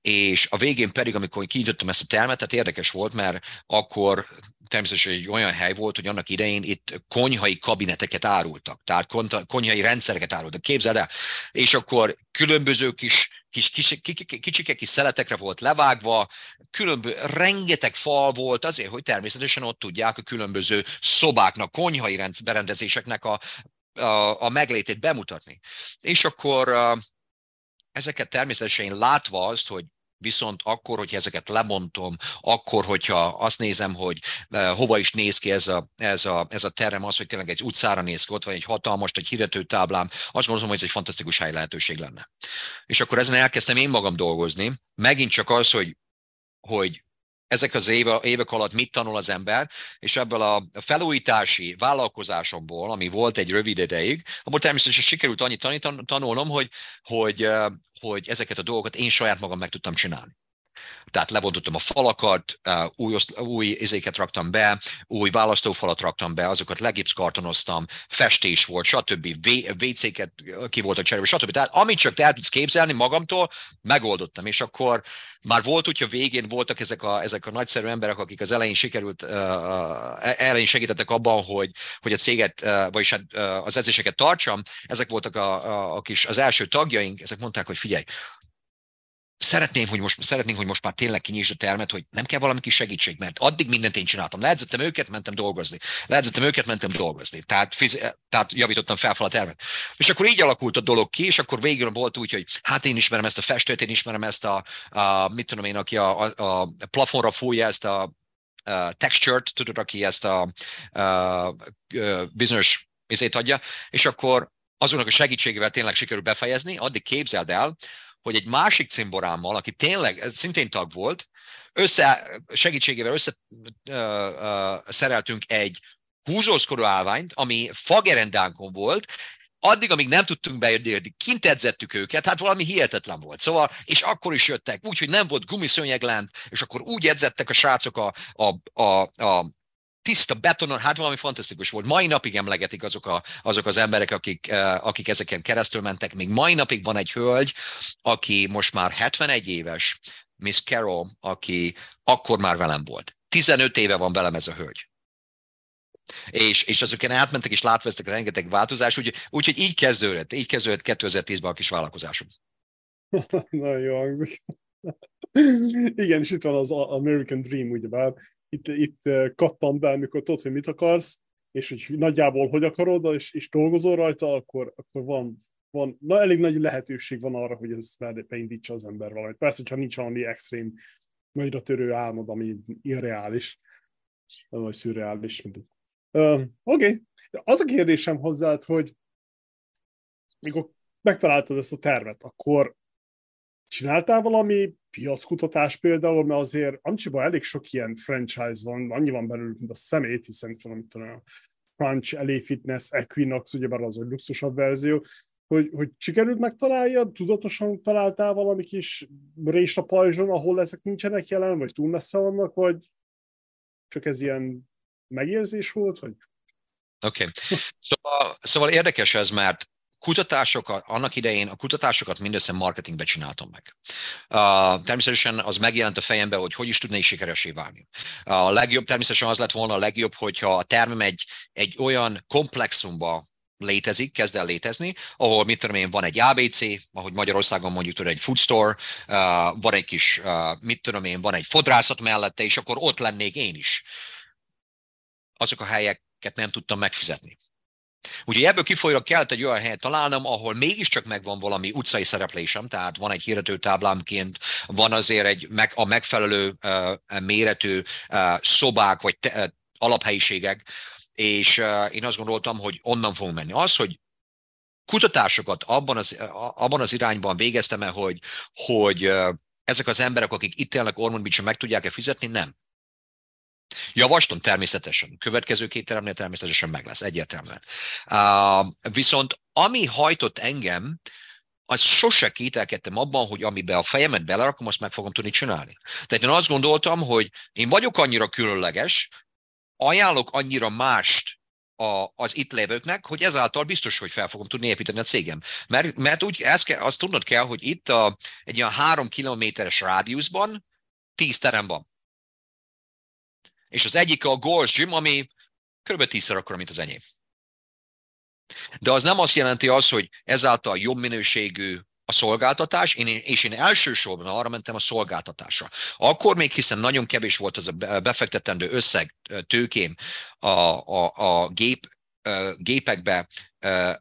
És a végén pedig, amikor kinyitottam ezt a termet, tehát érdekes volt, mert akkor természetesen egy olyan hely volt, hogy annak idején itt konyhai kabineteket árultak, tehát konyhai rendszereket árultak, képzeld el, és akkor különböző kis, kis, kis, kicsike kis szeletekre volt levágva, különböző, rengeteg fal volt azért, hogy természetesen ott tudják a különböző szobáknak, konyhai berendezéseknek a, a, a meglétét bemutatni. És akkor ezeket természetesen látva azt, hogy Viszont akkor, hogyha ezeket lebontom, akkor, hogyha azt nézem, hogy uh, hova is néz ki ez a, ez, a, ez a terem, az, hogy tényleg egy utcára néz ki, ott van egy hatalmas, egy hirdető táblám, azt gondolom, hogy ez egy fantasztikus hely lehetőség lenne. És akkor ezen elkezdtem én magam dolgozni. Megint csak az, hogy, hogy ezek az éve, évek alatt mit tanul az ember, és ebből a felújítási vállalkozásomból, ami volt egy rövid ideig, abból természetesen sikerült annyit tanulnom, hogy, hogy, hogy ezeket a dolgokat én saját magam meg tudtam csinálni. Tehát lebontottam a falakat, új, új izéket raktam be, új választófalat raktam be, azokat legipszkartonoztam, festés volt, stb. WC-ket ki voltak cserélve, stb. Tehát amit csak te el tudsz képzelni magamtól, megoldottam, és akkor már volt úgy, hogy végén voltak ezek a, ezek a nagyszerű emberek, akik az elején sikerült, uh, elején segítettek abban, hogy, hogy a céget, uh, vagyis hát, uh, az edzéseket tartsam, ezek voltak a, a, a kis, az első tagjaink, ezek mondták, hogy figyelj, szeretném, hogy most, szeretnénk, hogy most már tényleg kinyisd a termet, hogy nem kell valami kis segítség, mert addig mindent én csináltam. Leedzettem őket, mentem dolgozni. Leedzettem őket, mentem dolgozni. Tehát, fiz, tehát javítottam fel, fel a termet. És akkor így alakult a dolog ki, és akkor végül volt úgy, hogy hát én ismerem ezt a festőt, én ismerem ezt a, a mit tudom én, aki a, a, a plafonra fújja ezt a, a texture-t, tudod, aki ezt a, a, a bizonyos izét adja, és akkor azonnak a segítségével tényleg sikerül befejezni, addig képzeld el, hogy egy másik cimborámmal, aki tényleg szintén tag volt, össze, segítségével összeszereltünk egy húzózkodó állványt, ami fagerendánkon volt, addig, amíg nem tudtunk bejönni, kint edzettük őket, hát valami hihetetlen volt. Szóval, és akkor is jöttek, úgyhogy nem volt gumiszőnyeglent, és akkor úgy edzettek a srácok a, a, a, a tiszta betonon, hát valami fantasztikus volt. Mai napig emlegetik azok, a, azok az emberek, akik, uh, akik ezeken keresztül mentek. Még mai napig van egy hölgy, aki most már 71 éves, Miss Carol, aki akkor már velem volt. 15 éve van velem ez a hölgy. És, és azokon átmentek, és látvesztek rengeteg változás, úgyhogy úgy, úgy, így kezdődött, így kezdődött 2010-ben a kis vállalkozásom. Nagyon jó hangzik. Igen, és itt van az American Dream, ugyebár, itt, itt kattam be, amikor tudod, hogy mit akarsz, és hogy nagyjából hogy akarod, és, és dolgozol rajta, akkor, akkor van, van, na elég nagy lehetőség van arra, hogy ez beindítsa az ember valamit. Persze, hogyha nincs valami extrém, nagyra törő álmod, ami irreális, vagy szürreális. Uh, Oké, okay. az a kérdésem hozzád, hogy mikor megtaláltad ezt a tervet, akkor csináltál valami piackutatás például, mert azért Amcsiban elég sok ilyen franchise van, annyi van belül, mint a szemét, hiszen tudom, tudom, Crunch, LA Fitness, Equinox, ugyebár az a luxusabb verzió, hogy, hogy sikerült megtalálja, tudatosan találtál valami kis rést a pajzson, ahol ezek nincsenek jelen, vagy túl messze vannak, vagy csak ez ilyen megérzés volt, vagy Oké. Okay. Szóval, szóval érdekes ez, mert kutatásokat, annak idején a kutatásokat mindössze marketingbe csináltam meg. Uh, természetesen az megjelent a fejembe, hogy hogy is tudnék sikeresé válni. A legjobb természetesen az lett volna a legjobb, hogyha a termem egy, egy olyan komplexumba létezik, kezd el létezni, ahol mit tudom én, van egy ABC, ahogy Magyarországon mondjuk tudod, egy food store, uh, van egy kis, uh, mit tudom én, van egy fodrászat mellette, és akkor ott lennék én is. Azok a helyeket nem tudtam megfizetni. Úgyhogy ebből kifolyólag kellett egy olyan helyet találnom, ahol mégiscsak megvan valami utcai szereplésem, tehát van egy hirdető táblámként, van azért egy meg, a megfelelő uh, méretű uh, szobák vagy te, uh, alaphelyiségek, és uh, én azt gondoltam, hogy onnan fogunk menni. Az, hogy kutatásokat abban az, abban az irányban végeztem el, hogy, hogy ezek az emberek, akik itt élnek Ormond beach meg tudják-e fizetni? Nem. Javaslom természetesen. Következő két teremnél természetesen meg lesz, egyértelműen. Uh, viszont ami hajtott engem, az sose kételkedtem abban, hogy amiben a fejemet belerakom, azt meg fogom tudni csinálni. Tehát én azt gondoltam, hogy én vagyok annyira különleges, ajánlok annyira mást a, az itt lévőknek, hogy ezáltal biztos, hogy fel fogom tudni építeni a cégem. Mert, mert úgy ezt kell, azt tudnod kell, hogy itt a, egy olyan három kilométeres rádiuszban tíz terem van és az egyik a Gold's Gym, ami kb. tízszer akkora, mint az enyém. De az nem azt jelenti az, hogy ezáltal jobb minőségű a szolgáltatás, én, és én elsősorban arra mentem a szolgáltatásra. Akkor még, hiszen nagyon kevés volt az a befektetendő összeg tőkém a, a, a gép, gépekbe,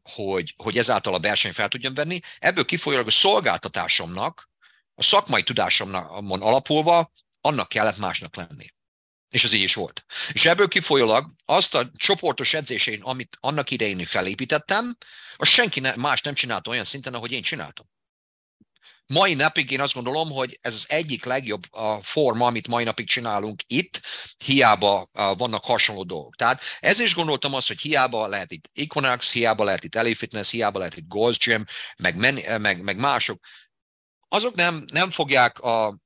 hogy, hogy ezáltal a verseny fel tudjam venni. Ebből kifolyólag a szolgáltatásomnak a szakmai tudásomon alapulva annak kellett másnak lenni. És ez így is volt. És ebből kifolyólag azt a csoportos edzésén, amit annak idején felépítettem, azt senki ne, más nem csinálta olyan szinten, ahogy én csináltam. Mai napig én azt gondolom, hogy ez az egyik legjobb a forma, amit mai napig csinálunk itt, hiába vannak hasonló dolgok. Tehát ez is gondoltam azt, hogy hiába lehet itt Equinox, hiába lehet itt Elite Fitness, hiába lehet itt Gold's Gym, meg, meg, meg mások, azok nem, nem fogják a,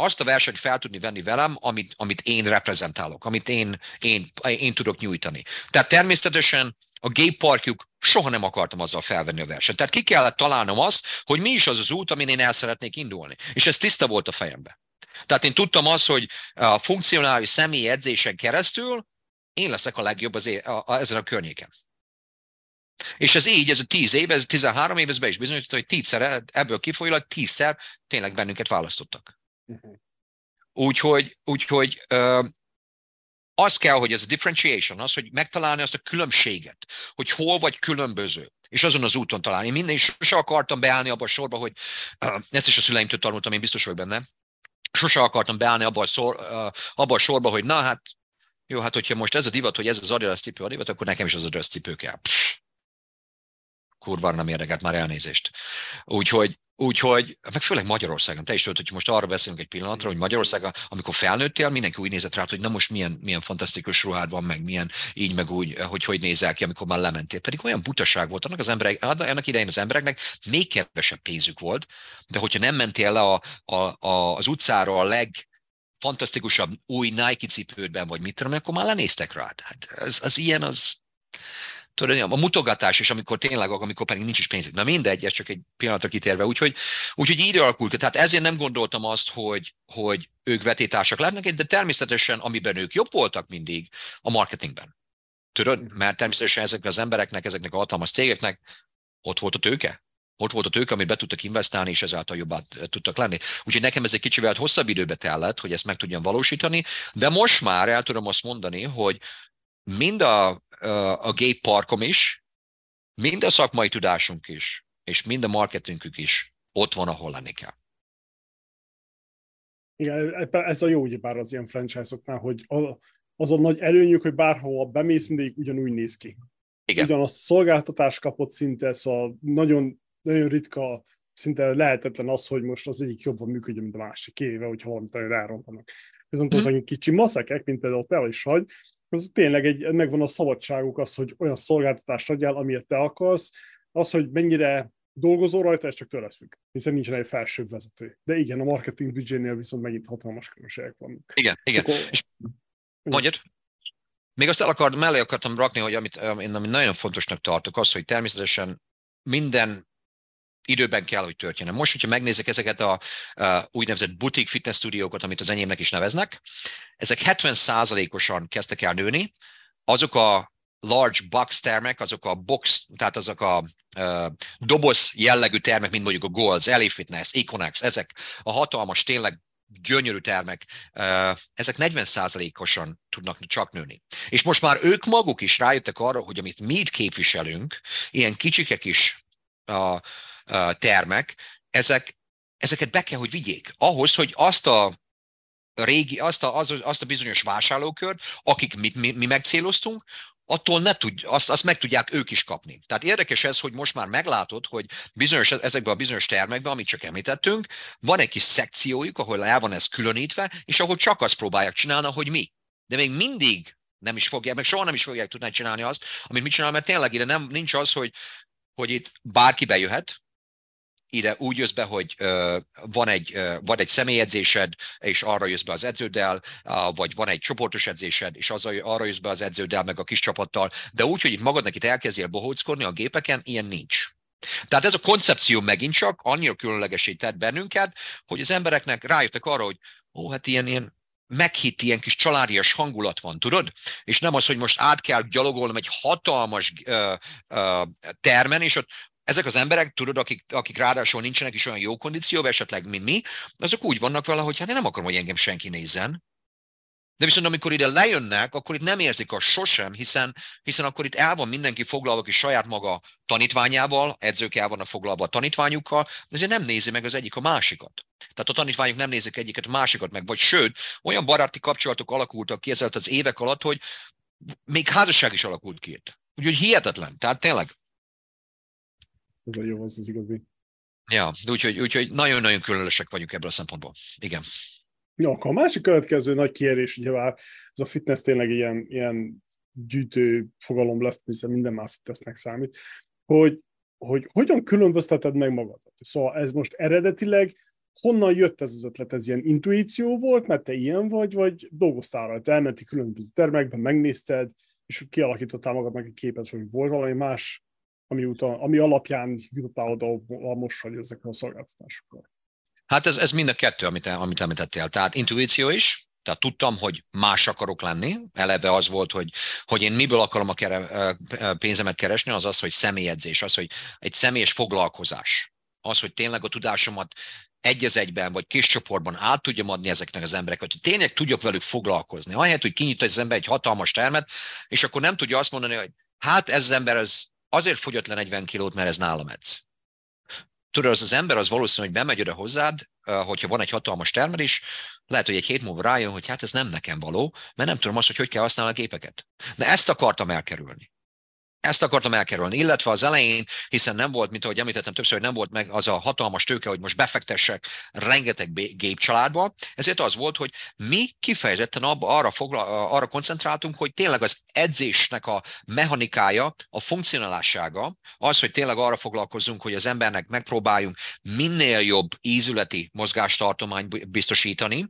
azt a versenyt fel tudni venni velem, amit, amit én reprezentálok, amit én, én, én tudok nyújtani. Tehát természetesen a gay parkjuk soha nem akartam azzal felvenni a versenyt. Tehát ki kellett találnom azt, hogy mi is az az út, amin én el szeretnék indulni. És ez tiszta volt a fejembe. Tehát én tudtam azt, hogy a funkcionális személyi edzésen keresztül én leszek a legjobb az é- a, a, ezen a környéken. És ez így, ez a 10 év, ez 13 év, ez be is bizonyította, hogy tízszer, ebből kifolyólag tízszer tényleg bennünket választottak. Uh-huh. Úgyhogy, úgyhogy az kell, hogy ez a differentiation, az, hogy megtalálni azt a különbséget, hogy hol vagy különböző, és azon az úton találni. Minden is sose akartam beállni abba a sorba, hogy uh, ezt is a szüleimtől tanultam, én biztos vagyok benne. Sose akartam beállni abba a, szor, uh, abba a sorba, hogy na hát, jó, hát hogyha most ez a divat, hogy ez az Adidas cipő a divat, akkor nekem is az Adidas cipő kell. Pff, kurva nem érdekelt már elnézést. Úgyhogy Úgyhogy, meg főleg Magyarországon, te is tudod, hogy most arra beszélünk egy pillanatra, hogy Magyarországon, amikor felnőttél, mindenki úgy nézett rá, hogy na most milyen, milyen fantasztikus ruhád van, meg milyen így, meg úgy, hogy hogy nézel ki, amikor már lementél. Pedig olyan butaság volt annak az emberek, annak idején az embereknek még kevesebb pénzük volt, de hogyha nem mentél le a, a, a, az utcára a leg, fantasztikusabb új Nike cipődben, vagy mit tudom, akkor már lenéztek rád. Hát az, az ilyen, az, tudod, a mutogatás is, amikor tényleg, amikor pedig nincs is pénzük. Na mindegy, ez csak egy pillanatra kitérve. Úgyhogy, úgyhogy így alakult. Tehát ezért nem gondoltam azt, hogy, hogy ők vetétársak lehetnek, de természetesen, amiben ők jobb voltak mindig, a marketingben. Tudod, mert természetesen ezeknek az embereknek, ezeknek a hatalmas cégeknek ott volt a tőke. Ott volt a tőke, amit be tudtak investálni, és ezáltal jobbá tudtak lenni. Úgyhogy nekem ez egy kicsivel hosszabb időbe tellett, hogy ezt meg tudjam valósítani, de most már el tudom azt mondani, hogy mind a a gay parkom is, mind a szakmai tudásunk is, és mind a marketingünk is ott van, ahol lenni kell. Igen, ez a jó ugyebár az ilyen franchise-oknál, hogy az a nagy előnyük, hogy bárhova bemész, mindig ugyanúgy néz ki. Igen. Ugyanazt a szolgáltatást kapott szinte, szóval nagyon, nagyon ritka, szinte lehetetlen az, hogy most az egyik jobban működjön, mint a másik, kéve, hogyha valamit elrontanak. Viszont az mm. kicsi maszekek, mint például te is vagy, az tényleg egy, megvan a szabadságuk az, hogy olyan szolgáltatást adjál, amilyet te akarsz, az, hogy mennyire dolgozol rajta, ez csak tőled függ, hiszen nincsen egy felsőbb vezető. De igen, a marketing büdzsénél viszont megint hatalmas különbségek vannak. Igen, igen. Akkor... És mondjad. Még azt el akart, mellé akartam rakni, hogy amit én amit nagyon fontosnak tartok, az, hogy természetesen minden időben kell, hogy történjen. Most, hogyha megnézek ezeket a, a úgynevezett boutique fitness stúdiókat, amit az enyémnek is neveznek, ezek 70%-osan kezdtek el nőni, azok a large box termek, azok a box, tehát azok a uh, doboz jellegű termek, mint mondjuk a Golds, LA Fitness, Econex, ezek a hatalmas, tényleg gyönyörű termek, ezek 40%-osan tudnak csak nőni. És most már ők maguk is rájöttek arra, hogy amit mi itt képviselünk, ilyen kicsikek is a, termek, ezek, ezeket be kell, hogy vigyék. Ahhoz, hogy azt a régi, azt a, az, azt a bizonyos vásárlókört, akik mi, mi, mi megcéloztunk, attól ne tud, azt, azt meg tudják ők is kapni. Tehát érdekes ez, hogy most már meglátod, hogy bizonyos, ezekben a bizonyos termekben, amit csak említettünk, van egy kis szekciójuk, ahol el van ez különítve, és ahol csak azt próbálják csinálni, hogy mi. De még mindig nem is fogják, meg soha nem is fogják tudni csinálni azt, amit mit csinál, mert tényleg ide nem, nincs az, hogy, hogy itt bárki bejöhet, ide úgy jössz be, hogy van, egy, van egy személyedzésed, és arra jössz be az edződdel, vagy van egy csoportos edzésed, és az, arra jössz be az edződdel, meg a kis csapattal, de úgy, hogy itt magadnak itt elkezdjél bohóckodni a gépeken, ilyen nincs. Tehát ez a koncepció megint csak annyira különlegesé tett bennünket, hogy az embereknek rájöttek arra, hogy ó, hát ilyen, ilyen meghitt ilyen kis családias hangulat van, tudod? És nem az, hogy most át kell gyalogolnom egy hatalmas uh, uh, termen, és ott ezek az emberek, tudod, akik, akik ráadásul nincsenek is olyan jó kondícióban, esetleg, mint mi, azok úgy vannak vele, hogy hát én nem akarom, hogy engem senki nézzen. De viszont amikor ide lejönnek, akkor itt nem érzik a sosem, hiszen, hiszen akkor itt el van mindenki foglalva ki saját maga tanítványával, edzők el vannak foglalva a tanítványukkal, de ezért nem nézi meg az egyik a másikat. Tehát a tanítványok nem nézik egyiket a másikat meg, vagy sőt, olyan baráti kapcsolatok alakultak ki ezzel az évek alatt, hogy még házasság is alakult ki itt. Úgyhogy hihetetlen. Tehát tényleg. Jó, az az igazi. Ja, úgyhogy, úgyhogy nagyon-nagyon különösek vagyunk ebből a szempontból. Igen. Ja, akkor a másik következő nagy kérdés, ugye már ez a fitness tényleg ilyen, ilyen gyűjtő fogalom lesz, hiszen minden már fitnessnek számít, hogy, hogy hogyan különbözteted meg magadat? Szóval ez most eredetileg honnan jött ez az ötlet? Ez ilyen intuíció volt, mert te ilyen vagy, vagy dolgoztál rajta, elmenti különböző termekben, megnézted, és kialakítottál magadnak egy képet, hogy volt valami más, ami, utal, ami alapján jutottál oda, most vagy ezekkel a szolgáltatásokkal. Hát ez, ez mind a kettő, amit, amit említettél. Tehát intuíció is, tehát tudtam, hogy más akarok lenni. Eleve az volt, hogy, hogy én miből akarom a kere, pénzemet keresni, az az, hogy személyedzés, az, hogy egy személyes foglalkozás. Az, hogy tényleg a tudásomat egy az egyben, vagy kis csoportban át tudjam adni ezeknek az embereket, hogy tényleg tudjak velük foglalkozni. Ahelyett, hogy kinyit az ember egy hatalmas termet, és akkor nem tudja azt mondani, hogy hát ez az ember az azért fogyott le 40 kilót, mert ez nálam edz tudod, az az ember az valószínű, hogy bemegy oda hozzád, hogyha van egy hatalmas termelés, lehet, hogy egy hét múlva rájön, hogy hát ez nem nekem való, mert nem tudom azt, hogy hogy kell használni a gépeket. De ezt akartam elkerülni. Ezt akartam elkerülni, illetve az elején, hiszen nem volt, mint ahogy említettem többször, hogy nem volt meg az a hatalmas tőke, hogy most befektessek rengeteg gépcsaládba, ezért az volt, hogy mi kifejezetten abba, arra, fogla, arra koncentráltunk, hogy tényleg az edzésnek a mechanikája, a funkcionálássága, az, hogy tényleg arra foglalkozunk, hogy az embernek megpróbáljunk minél jobb ízületi mozgástartományt biztosítani,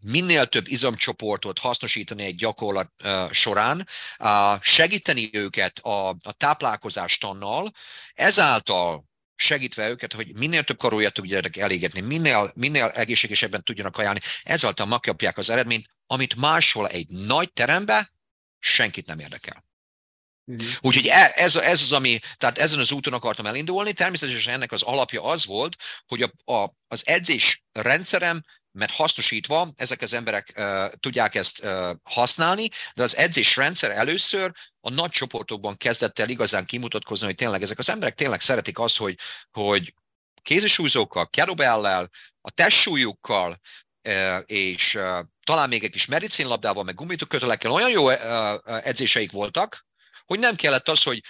minél több izomcsoportot hasznosítani egy gyakorlat során, segíteni őket a, a táplálkozástannal, ezáltal segítve őket, hogy minél több karóját tudjanak elégetni, minél, minél egészségesebben tudjanak ajánlani, ezáltal megkapják az eredményt, amit máshol egy nagy terembe senkit nem érdekel. Uh-huh. Úgyhogy e, ez, ez az, ami, tehát ezen az úton akartam elindulni. Természetesen ennek az alapja az volt, hogy a, a, az edzés rendszerem mert hasznosítva ezek az emberek uh, tudják ezt uh, használni, de az edzésrendszer először a nagy csoportokban kezdett el igazán kimutatkozni, hogy tényleg ezek az emberek tényleg szeretik azt, hogy, hogy kézisúzókkal, kettlebell a testsúlyukkal, és talán még egy kis medicinlabdával, meg gumitökötelekkel olyan jó edzéseik voltak, hogy nem kellett az, hogy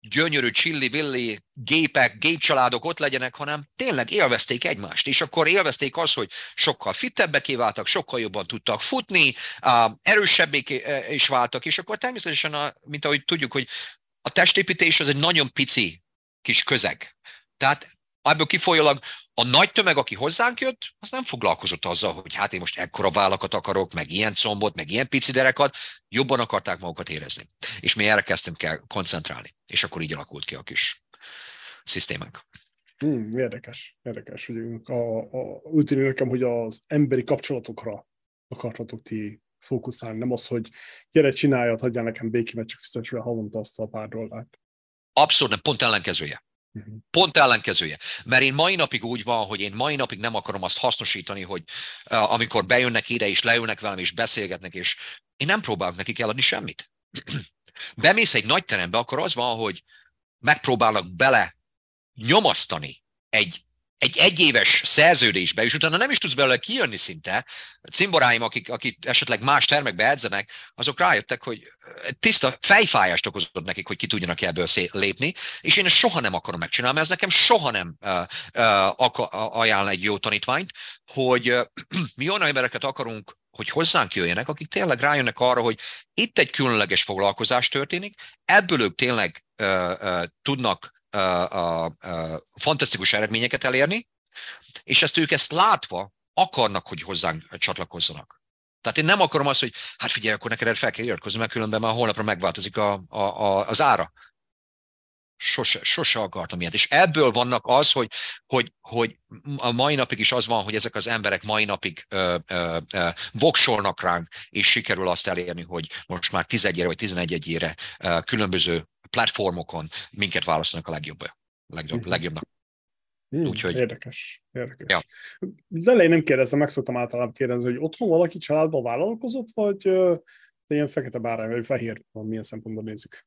gyönyörű csilli-villi gépek, gépcsaládok ott legyenek, hanem tényleg élvezték egymást, és akkor élvezték azt, hogy sokkal fittebbek váltak, sokkal jobban tudtak futni, erősebbé is váltak, és akkor természetesen, a, mint ahogy tudjuk, hogy a testépítés az egy nagyon pici kis közeg. Tehát ebből kifolyólag a nagy tömeg, aki hozzánk jött, az nem foglalkozott azzal, hogy hát én most ekkora vállakat akarok, meg ilyen combot, meg ilyen pici derekat, jobban akarták magukat érezni. És mi erre kezdtem kell koncentrálni. És akkor így alakult ki a kis szisztémánk. Hmm, érdekes, érdekes, hogy a, a, úgy tűnik nekem, hogy az emberi kapcsolatokra akartatok ti fókuszálni, nem az, hogy gyere, csináljad, hagyjál nekem békémet, csak fizess havonta azt a pár dollárt. Abszolút nem, pont ellenkezője. Uh-huh. Pont ellenkezője. Mert én mai napig úgy van, hogy én mai napig nem akarom azt hasznosítani, hogy uh, amikor bejönnek ide, és leülnek velem, és beszélgetnek, és én nem próbálok nekik eladni semmit. Bemész egy nagy terembe, akkor az van, hogy megpróbálnak bele nyomasztani egy egy egyéves szerződésbe, és utána nem is tudsz belőle kijönni szinte. A cimboráim, akik, akik esetleg más termekbe edzenek, azok rájöttek, hogy tiszta fejfájást okozott nekik, hogy ki tudjanak ebből lépni, és én ezt soha nem akarom megcsinálni, mert ez nekem soha nem uh, uh, ajánl egy jó tanítványt, hogy uh, mi olyan embereket akarunk hogy hozzánk jöjjenek, akik tényleg rájönnek arra, hogy itt egy különleges foglalkozás történik, ebből ők tényleg uh, uh, tudnak a, a, fantasztikus eredményeket elérni, és ezt ők ezt látva akarnak, hogy hozzánk csatlakozzanak. Tehát én nem akarom azt, hogy hát figyelj, akkor neked fel kell iratkozni, mert különben már holnapra megváltozik a, a, a, az ára. Sose, sose akartam ilyet. És ebből vannak az, hogy, hogy, hogy a mai napig is az van, hogy ezek az emberek mai napig ö, ö, ö, voksolnak ránk, és sikerül azt elérni, hogy most már 11 vagy 11 ére különböző platformokon minket választanak a legjobb, legjobb, legjobbnak. Hmm, Úgyhogy... Érdekes, érdekes. Ja. Az elején nem kérdeztem, meg szoktam általában kérdezni, hogy otthon valaki családban vállalkozott, vagy uh, ilyen fekete bárány, vagy fehér, milyen szempontból nézzük.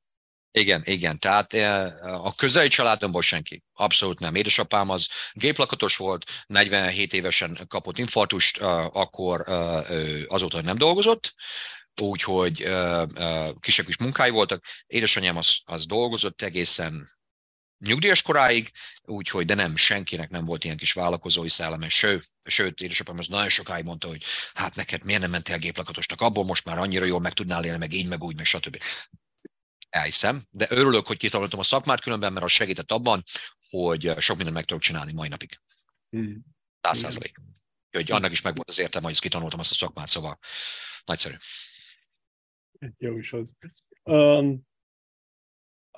Igen, igen. Tehát a közeli családomból senki. Abszolút nem. Édesapám az géplakatos volt, 47 évesen kapott infartust, akkor azóta nem dolgozott, úgyhogy kisebb is munkái voltak. Édesanyám az, az dolgozott egészen nyugdíjas koráig, úgyhogy, de nem, senkinek nem volt ilyen kis vállalkozói szelleme, sőt, sőt, édesapám az nagyon sokáig mondta, hogy hát neked miért nem mentél géplakatosnak, abból most már annyira jól meg tudnál élni, meg így, meg úgy, meg stb. Elhiszem, de örülök, hogy kitanultam a szakmát különben, mert az segített abban, hogy sok mindent meg tudok csinálni mai napig. Hmm. Száz százalék. Hogy annak is megvolt az értelme, hogy kitanultam azt a szakmát, szóval nagyszerű. Jó is az. Um,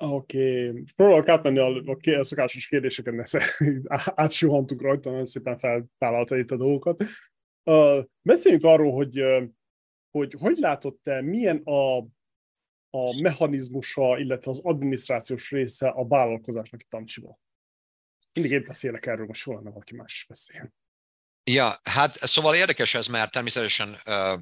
Oké, okay. próbálok átmenni a, a, a szokásos kérdéseken, mert átsuhantuk rajta, nagyon szépen feltállalta itt a dolgokat. Uh, beszéljünk arról, hogy, hogy hogy látod te, milyen a, a mechanizmusa, illetve az adminisztrációs része a vállalkozásnak itt Amcsiba. Mindig én beszélek erről, most soha nem valaki más beszél. Ja, hát szóval érdekes ez, mert természetesen uh,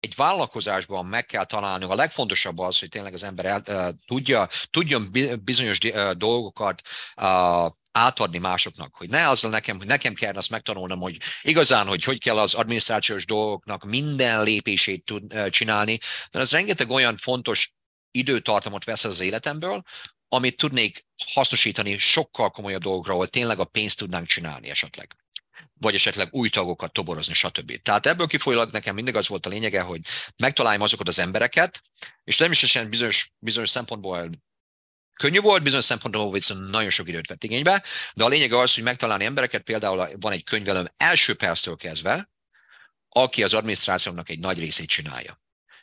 egy vállalkozásban meg kell találni, a legfontosabb az, hogy tényleg az ember el, uh, tudja, tudjon bizonyos uh, dolgokat uh, átadni másoknak, hogy ne azzal nekem, hogy nekem kell azt megtanulnom, hogy igazán, hogy hogy kell az adminisztrációs dolgoknak minden lépését tud, csinálni, de ez rengeteg olyan fontos időtartamot vesz az életemből, amit tudnék hasznosítani sokkal komolyabb dolgokra, ahol tényleg a pénzt tudnánk csinálni esetleg vagy esetleg új tagokat toborozni, stb. Tehát ebből kifolyólag nekem mindig az volt a lényege, hogy megtaláljam azokat az embereket, és természetesen bizonyos, bizonyos szempontból könnyű volt, bizonyos szempontból viszont nagyon sok időt vett igénybe, de a lényeg az, hogy megtalálni embereket, például van egy könyvelőm első perctől kezdve, aki az adminisztrációnak egy nagy részét csinálja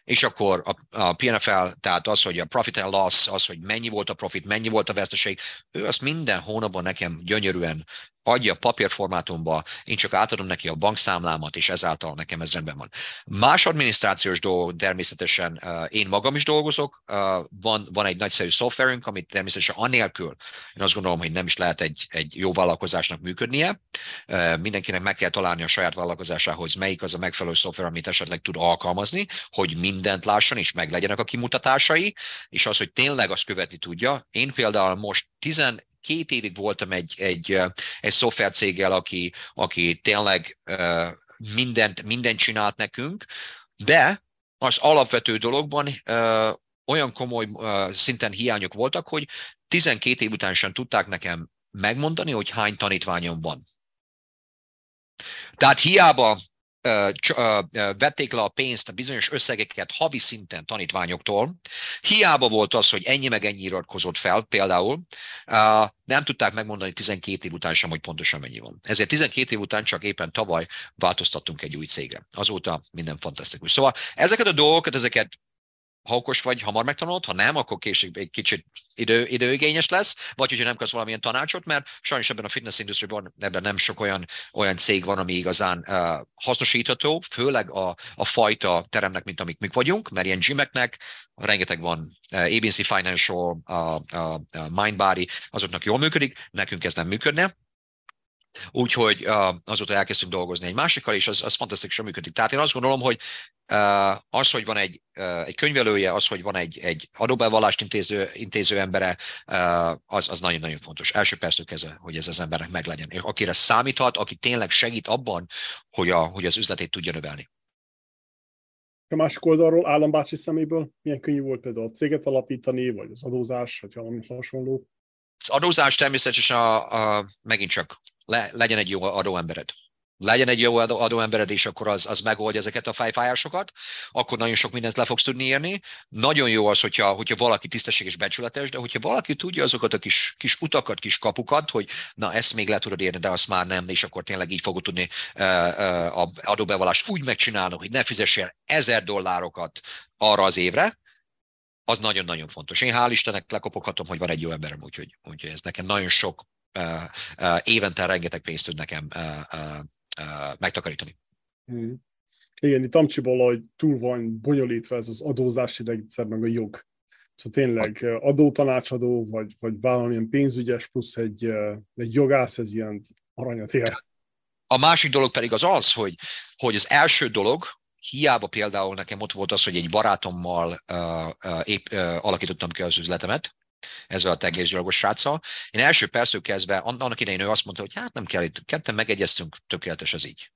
és akkor a, a PNFL, tehát az, hogy a profit and loss, az, hogy mennyi volt a profit, mennyi volt a veszteség, ő azt minden hónapban nekem gyönyörűen adja papírformátumba, én csak átadom neki a bankszámlámat, és ezáltal nekem ez rendben van. Más adminisztrációs dolog, természetesen én magam is dolgozok, van, van egy nagyszerű szoftverünk, amit természetesen anélkül, én azt gondolom, hogy nem is lehet egy, egy jó vállalkozásnak működnie. Mindenkinek meg kell találni a saját vállalkozásához, melyik az a megfelelő szoftver, amit esetleg tud alkalmazni, hogy mindent lásson, és meglegyenek a kimutatásai, és az, hogy tényleg azt követni tudja. Én például most 10, két évig voltam egy, egy, egy szoftvercéggel, aki, aki tényleg mindent, mindent csinált nekünk, de az alapvető dologban olyan komoly szinten hiányok voltak, hogy 12 év után sem tudták nekem megmondani, hogy hány tanítványom van. Tehát hiába vették le a pénzt, a bizonyos összegeket havi szinten tanítványoktól. Hiába volt az, hogy ennyi meg ennyi iratkozott fel, például, nem tudták megmondani 12 év után sem, hogy pontosan mennyi van. Ezért 12 év után csak éppen tavaly változtattunk egy új cégre. Azóta minden fantasztikus. Szóval ezeket a dolgokat, ezeket ha okos vagy, hamar megtanulod, ha nem, akkor később egy kicsit idő, időigényes lesz, vagy hogyha nem kapsz valamilyen tanácsot, mert sajnos ebben a fitness industry ebben nem sok olyan, olyan cég van, ami igazán uh, hasznosítható, főleg a, a fajta teremnek, mint amik mik vagyunk, mert ilyen gymeknek rengeteg van, uh, ABC Financial, uh, uh, Mindbody, azoknak jól működik, nekünk ez nem működne, Úgyhogy uh, azóta elkezdtünk dolgozni egy másikkal, és az, az fantasztikusan működik. Tehát én azt gondolom, hogy az, hogy van egy, egy könyvelője, az, hogy van egy, egy adóbevallást intéző, intéző embere, az, az nagyon-nagyon fontos. Első perctől kezdve, hogy ez az embernek meglegyen. Akire számíthat, aki tényleg segít abban, hogy, a, hogy az üzletét tudja növelni. A másik oldalról állambácsi szeméből milyen könnyű volt például a céget alapítani, vagy az adózás, vagy valami hasonló? Az adózás természetesen a, a, megint csak le, legyen egy jó adóembered. Legyen egy jó adó, adóembered, és akkor az, az megoldja ezeket a fejfájásokat, akkor nagyon sok mindent le fogsz tudni írni. Nagyon jó az, hogyha, hogyha valaki tisztességes, becsületes, de hogyha valaki tudja azokat a kis, kis utakat, kis kapukat, hogy na ezt még le tudod érni, de azt már nem, és akkor tényleg így fogod tudni uh, uh, adóbevallást úgy megcsinálni, hogy ne fizessél ezer dollárokat arra az évre, az nagyon-nagyon fontos. Én hál' Istennek lekopoghatom, hogy van egy jó emberem, úgyhogy, úgyhogy ez nekem nagyon sok uh, uh, évente rengeteg pénzt tud nekem uh, uh, uh, megtakarítani. Hmm. Igen, itt Amcsiból, hogy túl van bonyolítva ez az adózási rendszer, meg a jog. Szóval tényleg adótanácsadó, vagy, vagy valamilyen pénzügyes plusz egy, egy jogász, ez ilyen aranyat ér. A másik dolog pedig az az, hogy, hogy az első dolog, hiába például nekem ott volt az, hogy egy barátommal uh, uh, épp uh, alakítottam ki az üzletemet, ezzel a tegészgyalogos sráccal. Én első perctől kezdve, annak idején ő azt mondta, hogy hát nem kell itt, ketten megegyeztünk, tökéletes az így.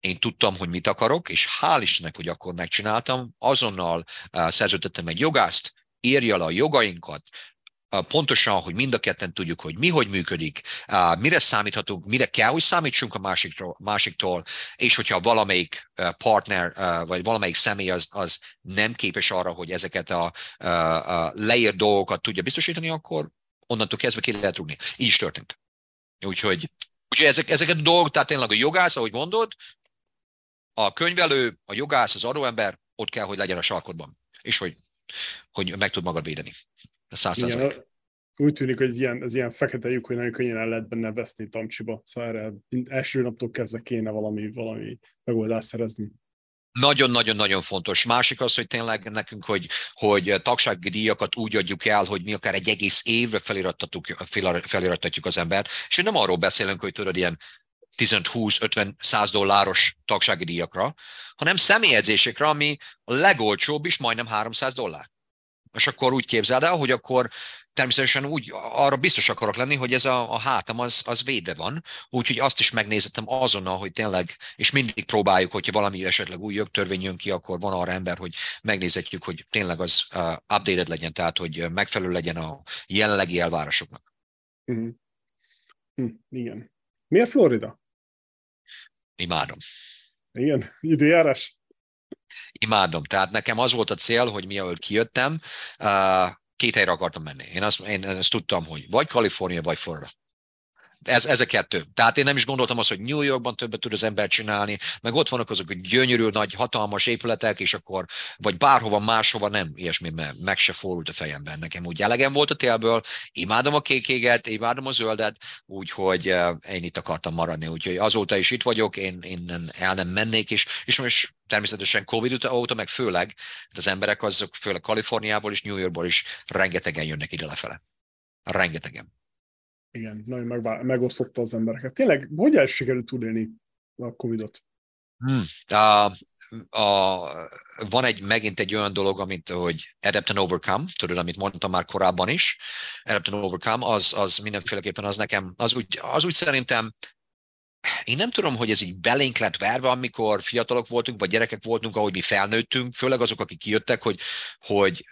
Én tudtam, hogy mit akarok, és hál' Istennek, hogy akkor megcsináltam, azonnal uh, szerződtettem egy jogást, írja le a jogainkat, pontosan, hogy mind a ketten tudjuk, hogy mi hogy működik, mire számíthatunk, mire kell, hogy számítsunk a másiktól, másiktól és hogyha valamelyik partner, vagy valamelyik személy az, az nem képes arra, hogy ezeket a, a leírt dolgokat tudja biztosítani, akkor onnantól kezdve ki lehet rúgni. Így is történt. Úgyhogy, úgyhogy ezek, ezeket a dolgok, tehát tényleg a jogász, ahogy mondod, a könyvelő, a jogász, az adóember ott kell, hogy legyen a sarkodban, és hogy, hogy meg tud magad védeni. Száz úgy tűnik, hogy ez ilyen, ez ilyen fekete lyuk, hogy nagyon könnyen el lehet benne veszni tamcsiba. Szóval erre első naptól kezdve kéne valami, valami megoldást szerezni. Nagyon-nagyon-nagyon fontos. Másik az, hogy tényleg nekünk, hogy, hogy tagsági díjakat úgy adjuk el, hogy mi akár egy egész évre felirattatjuk az embert, és nem arról beszélünk, hogy tudod, ilyen 10-20-50-100 dolláros tagsági díjakra, hanem személyedzésekre, ami a legolcsóbb is majdnem 300 dollár. És akkor úgy képzeld el, hogy akkor természetesen úgy arra biztos akarok lenni, hogy ez a, a hátam az, az védve van, úgyhogy azt is megnézettem azonnal, hogy tényleg, és mindig próbáljuk, hogyha valami esetleg új jogtörvény jön ki, akkor van arra ember, hogy megnézetjük, hogy tényleg az uh, updated legyen, tehát hogy megfelelő legyen a jelenlegi elvárásoknak. Mm. Hm, igen. Miért Florida? Imádom. Igen, időjárás? Imádom. Tehát nekem az volt a cél, hogy mielőtt kijöttem, két helyre akartam menni. Én azt, én ezt tudtam, hogy vagy Kalifornia, vagy Florida. Ez, ez a kettő. Tehát én nem is gondoltam azt, hogy New Yorkban többet tud az ember csinálni, meg ott vannak azok a gyönyörű, nagy, hatalmas épületek, és akkor, vagy bárhova máshova nem, ilyesmi, meg se fordult a fejemben. Nekem úgy elegem volt a télből, imádom a kékéget, imádom a zöldet, úgyhogy én itt akartam maradni. Úgyhogy azóta is itt vagyok, én innen el nem mennék, és, és most természetesen Covid óta, meg főleg, az emberek azok főleg Kaliforniából és New Yorkból is rengetegen jönnek ide lefele. Rengetegen. Igen, nagyon megbá- megosztotta az embereket. Tényleg, hogy el sikerült túlélni a Covid-ot? Hmm. A, a, van egy, megint egy olyan dolog, amit, hogy adapt and overcome, tudod, amit mondtam már korábban is, adapt and overcome, az, az mindenféleképpen az nekem, az úgy, az úgy szerintem én nem tudom, hogy ez így belénk lett verve, amikor fiatalok voltunk, vagy gyerekek voltunk, ahogy mi felnőttünk, főleg azok, akik kijöttek, hogy, hogy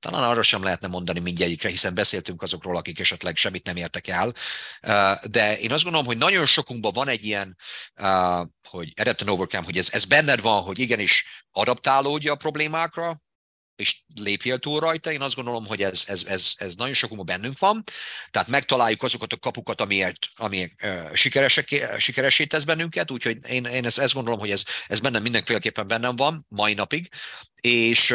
talán arra sem lehetne mondani mindegyikre, hiszen beszéltünk azokról, akik esetleg semmit nem értek el. De én azt gondolom, hogy nagyon sokunkban van egy ilyen, hogy adapt and overcome, hogy ez, ez benned van, hogy igenis adaptálódja a problémákra, és lépjél túl rajta. Én azt gondolom, hogy ez, ez, ez, ez nagyon sokunkban bennünk van. Tehát megtaláljuk azokat a kapukat, amiért, ami uh, sikeresé tesz bennünket, úgyhogy én, én ezt, ezt gondolom, hogy ez, ez bennem mindenféleképpen bennem van mai napig, és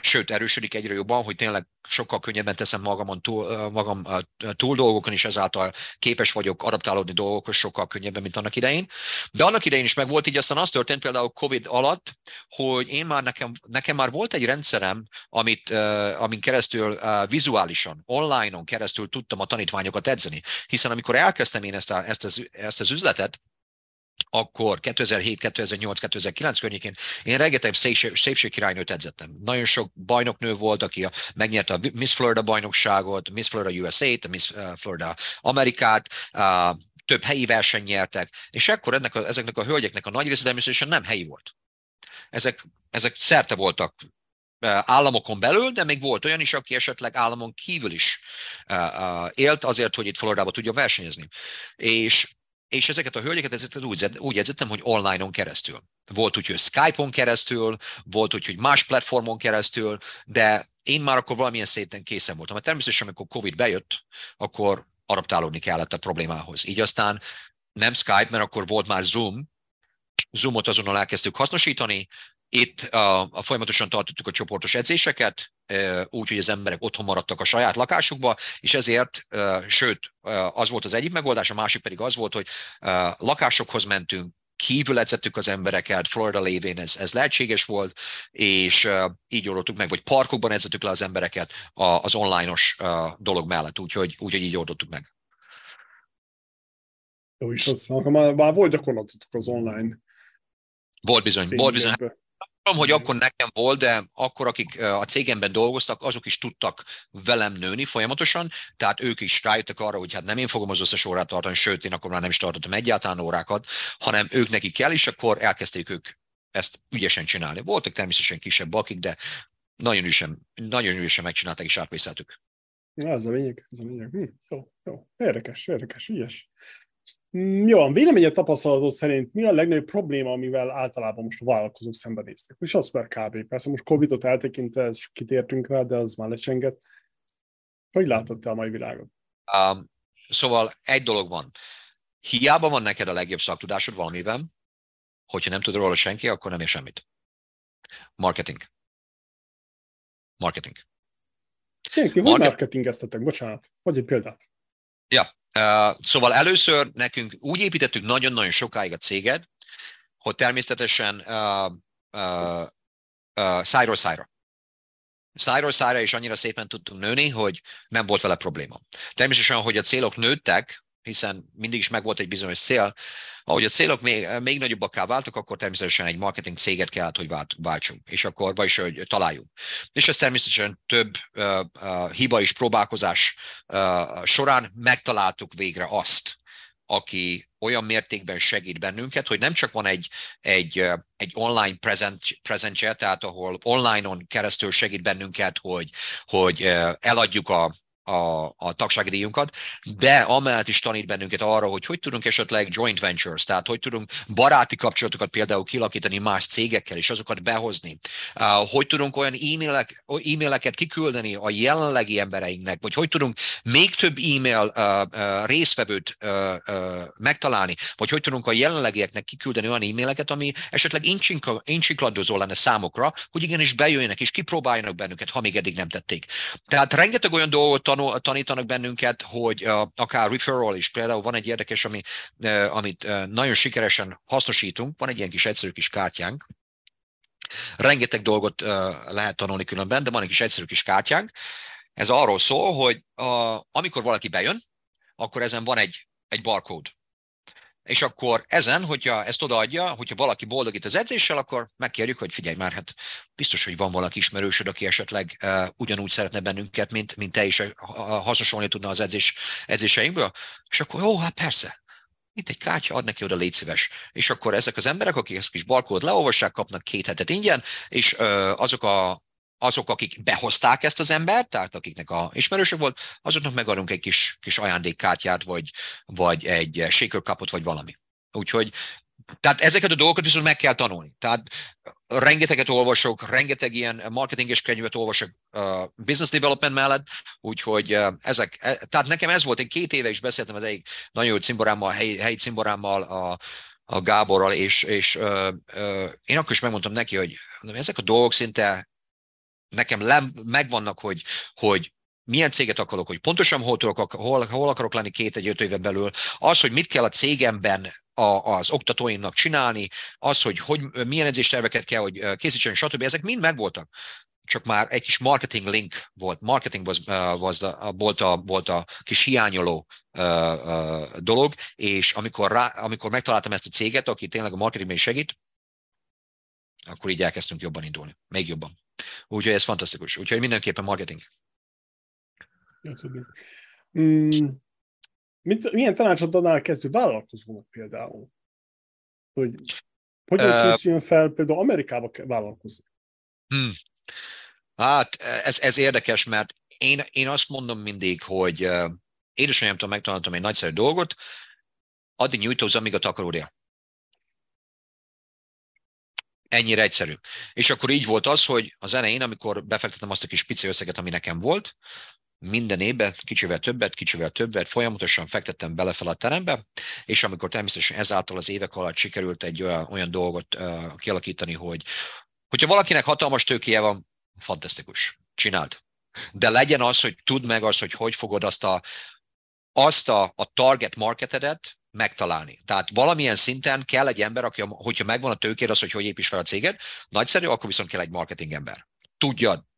sőt, erősödik egyre jobban, hogy tényleg sokkal könnyebben teszem magamon túl, magam túl dolgokon, és ezáltal képes vagyok adaptálódni dolgokhoz sokkal könnyebben, mint annak idején. De annak idején is meg volt így, aztán az történt például COVID alatt, hogy én már nekem, nekem már volt egy rendszerem, amit, amin keresztül vizuálisan, online-on keresztül tudtam a tanítványokat edzeni. Hiszen amikor elkezdtem én ezt, a, ezt, az, ezt az üzletet, akkor 2007, 2008, 2009 környékén én rengeteg szépségkirálynőt edzettem. Nagyon sok bajnoknő volt, aki a, megnyerte a Miss Florida bajnokságot, Miss Florida USA-t, Miss uh, Florida Amerikát, uh, több helyi verseny nyertek, és ekkor ennek a, ezeknek a hölgyeknek a nagy része természetesen nem helyi volt. Ezek, ezek szerte voltak uh, államokon belül, de még volt olyan is, aki esetleg államon kívül is élt azért, hogy itt Floridába tudja versenyezni. És és ezeket a hölgyeket ezeket úgy, úgy edzettem, hogy online-on keresztül. Volt úgy, hogy Skype-on keresztül, volt úgy, hogy más platformon keresztül, de én már akkor valamilyen széten készen voltam. Mert természetesen, amikor Covid bejött, akkor adaptálódni kellett a problémához. Így aztán nem Skype, mert akkor volt már Zoom, Zoomot azonnal elkezdtük hasznosítani, itt a, a folyamatosan tartottuk a csoportos edzéseket, úgy, hogy az emberek otthon maradtak a saját lakásukba, és ezért, sőt, az volt az egyik megoldás, a másik pedig az volt, hogy lakásokhoz mentünk, kívül edzettük az embereket, Florida lévén ez, ez lehetséges volt, és így oldottuk meg, vagy parkokban edzettük le az embereket az online-os dolog mellett, úgyhogy, úgyhogy így oldottuk meg. Jó is az, már, már volt gyakorlatotok az online. Volt bizony, volt bizony tudom, hogy akkor nekem volt, de akkor, akik a cégemben dolgoztak, azok is tudtak velem nőni folyamatosan, tehát ők is rájöttek arra, hogy hát nem én fogom az összes órát tartani, sőt, én akkor már nem is tartottam egyáltalán órákat, hanem ők neki kell, és akkor elkezdték ők ezt ügyesen csinálni. Voltak természetesen kisebb akik, de nagyon ügyesen, nagyon ügyesen megcsinálták és átvészeltük. Ja, ez a lényeg, ez a lényeg. Hm, jó, jó. Érdekes, érdekes, ügyes. Mm, jó, véleményed tapasztalatod szerint mi a legnagyobb probléma, amivel általában most a vállalkozók szembenéztek? És az per kb. Persze most Covid-ot eltekintve ezt kitértünk rá, de az már lecsenget. Hogy látod te a mai világot? Um, szóval egy dolog van. Hiába van neked a legjobb szaktudásod valamiben, hogyha nem tud róla senki, akkor nem ér semmit. Marketing. Marketing. Tényleg, ti Market... hogy marketingeztetek? Bocsánat, vagy egy példát. Ja, szóval először nekünk úgy építettük nagyon-nagyon sokáig a céget, hogy természetesen uh, uh, uh, szájról szájra. Szájról szájra is annyira szépen tudtunk nőni, hogy nem volt vele probléma. Természetesen, hogy a célok nőttek, hiszen mindig is megvolt egy bizonyos cél. Ahogy a célok még, még nagyobbakká váltak, akkor természetesen egy marketing céget kellett, hogy vált, váltsunk, és akkor, vagyis, hogy találjunk. És ez természetesen több uh, uh, hiba és próbálkozás uh, során megtaláltuk végre azt, aki olyan mértékben segít bennünket, hogy nem csak van egy, egy, egy online present, presentje, tehát ahol online-on keresztül segít bennünket, hogy, hogy eladjuk a, a, a tagsági de amellett is tanít bennünket arra, hogy hogy tudunk esetleg joint ventures, tehát hogy tudunk baráti kapcsolatokat például kilakítani más cégekkel, és azokat behozni. Hogy tudunk olyan e-mailek, e-maileket kiküldeni a jelenlegi embereinknek, vagy hogy tudunk még több e-mail részvevőt megtalálni, vagy hogy tudunk a jelenlegieknek kiküldeni olyan e-maileket, ami esetleg incsikladozó lenne számokra, hogy igenis bejöjjenek és kipróbáljanak bennünket, ha még eddig nem tették. Tehát rengeteg olyan dolgot tanul, tanítanak bennünket, hogy uh, akár referral is, például van egy érdekes, ami, amit nagyon sikeresen hasznosítunk, van egy ilyen kis egyszerű kis kártyánk, rengeteg dolgot lehet tanulni különben, de van egy kis egyszerű kis kártyánk, ez arról szól, hogy uh, amikor valaki bejön, akkor ezen van egy, egy barcode és akkor ezen, hogyha ezt odaadja, hogyha valaki boldog itt az edzéssel, akkor megkérjük, hogy figyelj már, hát biztos, hogy van valaki ismerősöd, aki esetleg uh, ugyanúgy szeretne bennünket, mint, mint te is uh, hasznosulni tudna az edzés, edzéseinkből, és akkor jó, hát persze, itt egy kártya, ad neki oda, légy szíves. És akkor ezek az emberek, akik ezt kis barkót leolvassák, kapnak két hetet ingyen, és uh, azok a azok, akik behozták ezt az embert, tehát akiknek a ismerősök volt, azoknak megadunk egy kis, kis ajándékkártyát, vagy, vagy egy shaker cupot, vagy valami. Úgyhogy tehát ezeket a dolgokat viszont meg kell tanulni. Tehát rengeteget olvasok, rengeteg ilyen marketinges könyvet olvasok uh, business development mellett, úgyhogy uh, ezek, e, tehát nekem ez volt, én két éve is beszéltem az egyik nagyon jó cimborámmal, helyi, helyi cimborámmal, a, a Gáborral, és, és uh, uh, én akkor is megmondtam neki, hogy ezek a dolgok szinte nekem lem, megvannak, hogy, hogy milyen céget akarok, hogy pontosan hol, tudok, hol, hol akarok lenni két egy öt éven belül, az, hogy mit kell a cégemben a, az oktatóimnak csinálni, az, hogy, hogy milyen edzésterveket kell, hogy készítsen, stb. Ezek mind megvoltak. Csak már egy kis marketing link volt. Marketing was, was the, volt, a, volt a kis hiányoló uh, uh, dolog, és amikor, rá, amikor megtaláltam ezt a céget, aki tényleg a marketingben segít, akkor így elkezdtünk jobban indulni. Még jobban. Úgyhogy ez fantasztikus. Úgyhogy mindenképpen marketing. Mm, mit, milyen tanácsot adnál kezdő vállalkozónak például? Hogy hogyan készüljön fel például Amerikába vállalkozni? Hmm. Hát ez, ez érdekes, mert én, én azt mondom mindig, hogy édesanyámtól megtanultam egy nagyszerű dolgot, addig nyújtózz, amíg a takaród él. Ennyire egyszerű. És akkor így volt az, hogy az elején, amikor befektetem azt a kis pici összeget, ami nekem volt, minden évben kicsivel többet, kicsivel többet, folyamatosan fektettem bele fel a terembe, és amikor természetesen ezáltal az évek alatt sikerült egy olyan, olyan dolgot uh, kialakítani, hogy hogyha valakinek hatalmas tőkéje van, fantasztikus, csináld. De legyen az, hogy tudd meg azt, hogy hogy fogod azt a, azt a, a target marketedet, megtalálni. Tehát valamilyen szinten kell egy ember, aki, hogyha megvan a tőkéd, az, hogy hogy építs fel a céged, nagyszerű, akkor viszont kell egy marketing ember. Tudja,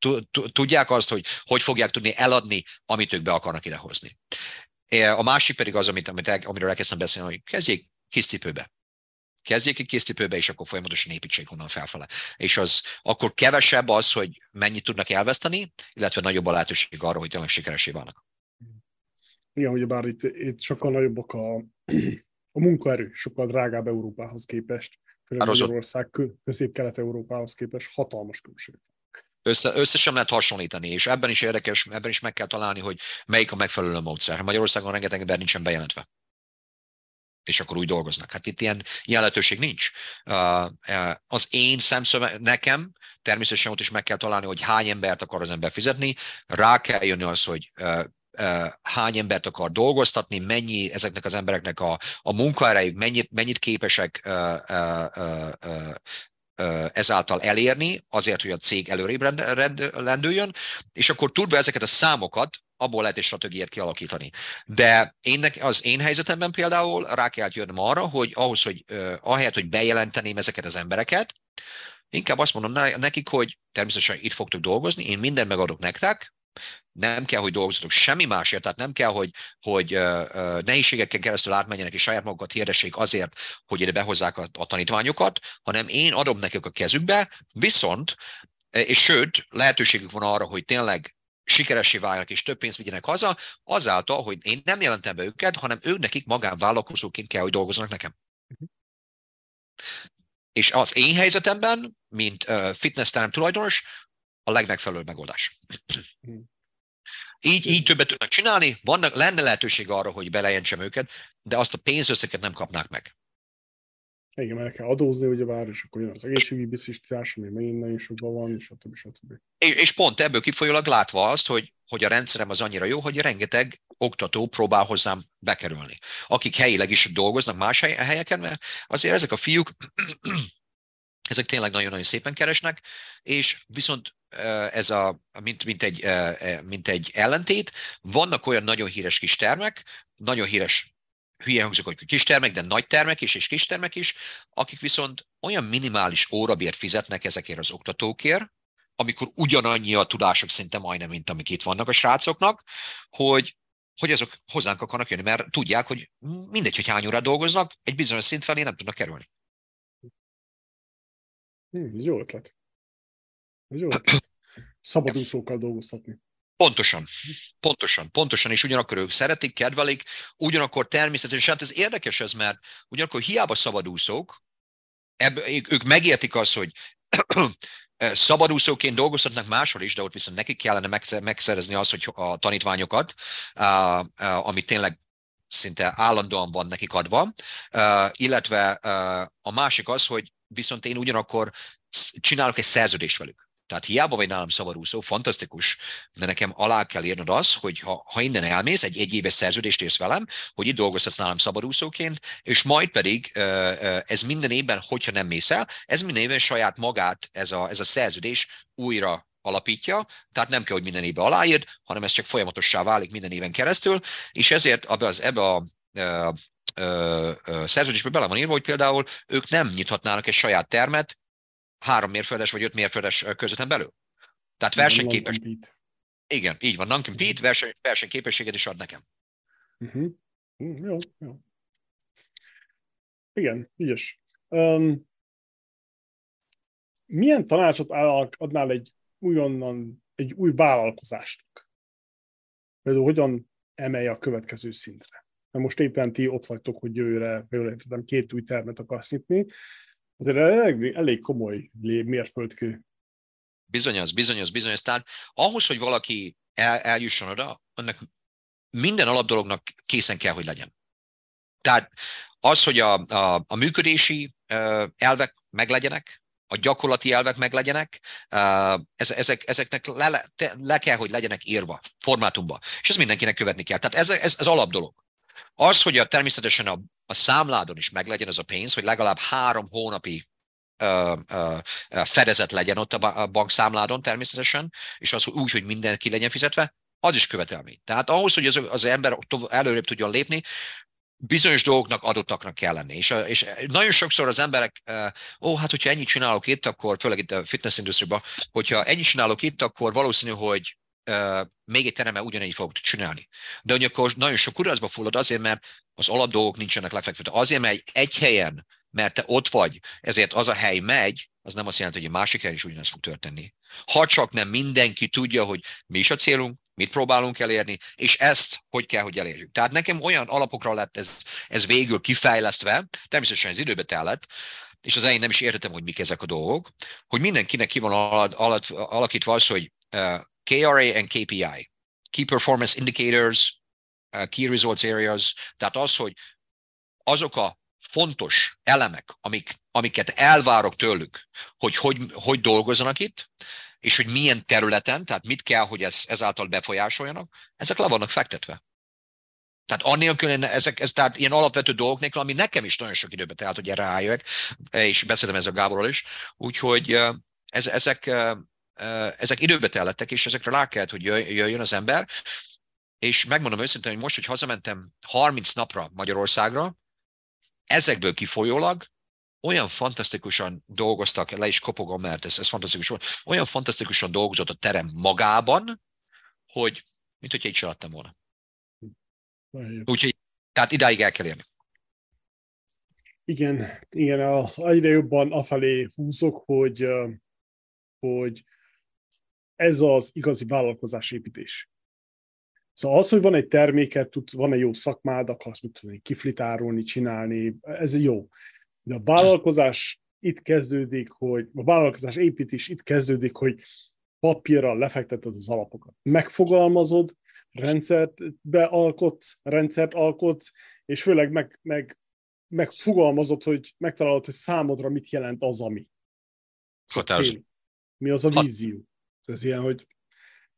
tudják azt, hogy hogy fogják tudni eladni, amit ők be akarnak idehozni. A másik pedig az, amit, amit amiről elkezdtem beszélni, hogy kezdjék kis cipőbe. Kezdjék egy kis cipőbe, és akkor folyamatosan építsék onnan felfele. És az akkor kevesebb az, hogy mennyit tudnak elveszteni, illetve nagyobb a lehetőség arra, hogy tényleg sikeresé válnak. Igen, hogy bár itt, itt sokkal nagyobbak a, a munkaerő, sokkal drágább Európához képest, főleg Magyarország, közép-kelet-európához képest hatalmas különbség. Össze, össze sem lehet hasonlítani, és ebben is érdekes, ebben is meg kell találni, hogy melyik a megfelelő módszer. Magyarországon rengeteg ember nincsen bejelentve és akkor úgy dolgoznak. Hát itt ilyen, ilyen lehetőség nincs. Az én szemszöve, nekem természetesen ott is meg kell találni, hogy hány embert akar az ember fizetni, rá kell jönni az, hogy hány embert akar dolgoztatni, mennyi ezeknek az embereknek a, a munkaerejük, mennyit, mennyit képesek ezáltal elérni, azért, hogy a cég előrébb rend, rend, lendüljön, és akkor tud be ezeket a számokat, abból lehet egy stratégiát kialakítani. De én, az én helyzetemben például rá kell jönnöm arra, hogy ahhoz, hogy uh, ahelyett, hogy bejelenteném ezeket az embereket, inkább azt mondom nekik, hogy természetesen itt fogtok dolgozni, én mindent megadok nektek, nem kell, hogy dolgozzatok semmi másért, tehát nem kell, hogy, hogy nehézségeken keresztül átmenjenek és saját magukat hirdessék azért, hogy ide behozzák a, a tanítványokat, hanem én adom nekik a kezükbe, viszont, és sőt, lehetőségük van arra, hogy tényleg sikeressé váljanak és több pénzt vigyenek haza, azáltal, hogy én nem jelentem be őket, hanem ők nekik magánvállalkozóként kell, hogy dolgozzanak nekem. Uh-huh. És az én helyzetemben, mint uh, fitness terem tulajdonos, a legmegfelelőbb megoldás. Uh-huh. Így, így többet tudnak csinálni, vannak, lenne lehetőség arra, hogy belejentsem őket, de azt a pénzösszeget nem kapnák meg. Igen, mert kell adózni, ugye vár, és akkor jön az egészségügyi biztosítás, ami megint nagyon sokban van, és stb. stb. És, és pont ebből kifolyólag látva azt, hogy, hogy a rendszerem az annyira jó, hogy rengeteg oktató próbál hozzám bekerülni. Akik helyileg is dolgoznak más helyeken, mert azért ezek a fiúk, ezek tényleg nagyon-nagyon szépen keresnek, és viszont ez a, mint, mint, egy, mint egy ellentét, vannak olyan nagyon híres kis termek, nagyon híres hülye hangzik, hogy kis termek, de nagy termek is, és kis termek is, akik viszont olyan minimális órabért fizetnek ezekért az oktatókért, amikor ugyanannyi a tudások szinte majdnem, mint amik itt vannak a srácoknak, hogy, hogy azok hozzánk akarnak jönni, mert tudják, hogy mindegy, hogy hány órát dolgoznak, egy bizonyos szint felé nem tudnak kerülni. Hmm, jó ötlet. Ez jó ötlet. Szabadúszókkal dolgoztatni. Pontosan, pontosan, pontosan, és ugyanakkor ők szeretik, kedvelik, ugyanakkor természetesen, hát ez érdekes ez, mert ugyanakkor hiába szabadúszók, ebb, ők megértik azt, hogy szabadúszóként dolgozhatnak máshol is, de ott viszont nekik kellene megszerezni azt, hogy a tanítványokat, amit tényleg szinte állandóan van nekik adva, illetve a másik az, hogy viszont én ugyanakkor csinálok egy szerződést velük. Tehát hiába vagy nálam szabadúszó, fantasztikus, de nekem alá kell írnod az, hogy ha, ha innen elmész, egy egyéves szerződést érsz velem, hogy itt dolgozhatsz nálam szabadúszóként, és majd pedig ez minden évben, hogyha nem mész el, ez minden évben saját magát, ez a, ez a szerződés újra alapítja, tehát nem kell, hogy minden évben aláírd, hanem ez csak folyamatossá válik minden éven keresztül, és ezért ebbe, az, ebbe a szerződésbe bele van írva, hogy például ők nem nyithatnának egy saját termet három mérföldes vagy öt mérföldes közötten belül. Tehát versenyképes. Igen, így van, non-compete, verseny, versenyképességet is ad nekem. Uh-huh. Uh, jó, jó. Igen, ügyes. Um, milyen tanácsot adnál egy újonnan, egy új vállalkozásnak? Például hogyan emelje a következő szintre? Mert most éppen ti ott vagytok, hogy jövőre, jól értettem, két új termet akarsz nyitni azért elég, elég komoly mérföldkő. Bizonyos, bizonyos, bizonyos. Tehát ahhoz, hogy valaki el, eljusson oda, annak minden alapdolognak készen kell, hogy legyen. Tehát az, hogy a, a, a működési elvek meglegyenek, a gyakorlati elvek meglegyenek, ezek, ezeknek le, le kell, hogy legyenek írva, formátumba. És ez mindenkinek követni kell. Tehát ez, ez, ez alapdolog. Az, hogy a, természetesen a, a számládon is meglegyen az a pénz, hogy legalább három hónapi fedezet legyen ott a bankszámládon természetesen, és az úgy, hogy mindenki legyen fizetve, az is követelmény. Tehát ahhoz, hogy az, az ember előrébb tudjon lépni, bizonyos dolgoknak adottaknak kell lenni. És, és nagyon sokszor az emberek, ó, hát hogyha ennyit csinálok itt, akkor főleg itt a fitness industriában, hogyha ennyit csinálok itt, akkor valószínű, hogy még egy teremmel ugyanígy fogok csinálni. De akkor nagyon sok kudarcba fullad azért, mert az alapdolgok nincsenek lefektetve. Azért, mert egy helyen, mert te ott vagy, ezért az a hely megy, az nem azt jelenti, hogy a másik helyen is ugyanezt fog történni. Ha csak nem mindenki tudja, hogy mi is a célunk, mit próbálunk elérni, és ezt hogy kell, hogy elérjük. Tehát nekem olyan alapokra lett ez, ez végül kifejlesztve, természetesen ez időbe tellett, és az elején nem is értettem, hogy mik ezek a dolgok, hogy mindenkinek ki van alakítva az, hogy KRA and KPI, Key Performance Indicators, uh, Key Results Areas, tehát az, hogy azok a fontos elemek, amik, amiket elvárok tőlük, hogy, hogy hogy dolgozzanak itt, és hogy milyen területen, tehát mit kell, hogy ez, ezáltal befolyásoljanak, ezek le vannak fektetve. Tehát annélkül, ezek, ez, tehát ilyen alapvető dolgok nélkül, ami nekem is nagyon sok időbe telt, hogy erre rájöjjek, és beszéltem ezzel Gáborral is, úgyhogy ez, ezek, ezek időbe tellettek, és ezekre rá kellett, hogy jöjjön az ember, és megmondom őszintén, hogy most, hogy hazamentem 30 napra Magyarországra, ezekből kifolyólag olyan fantasztikusan dolgoztak, le is kopogom, mert ez, ez fantasztikus volt, olyan fantasztikusan dolgozott a terem magában, hogy mint hogyha így se adtam volna. Úgyhogy, tehát idáig el kell érni. Igen, igen, a, egyre jobban afelé húzok, hogy, hogy ez az igazi vállalkozásépítés. Szóval az, hogy van egy terméket, tud, van egy jó szakmád, akarsz mit tudom, kiflitárolni, csinálni, ez jó. De a vállalkozás itt kezdődik, hogy a vállalkozás építés itt kezdődik, hogy papírral lefekteted az alapokat. Megfogalmazod, rendszert bealkotsz, rendszert alkotsz, és főleg meg, meg, megfogalmazod, hogy megtalálod, hogy számodra mit jelent az, ami. Határos. Mi az a vízió. Ez ilyen, hogy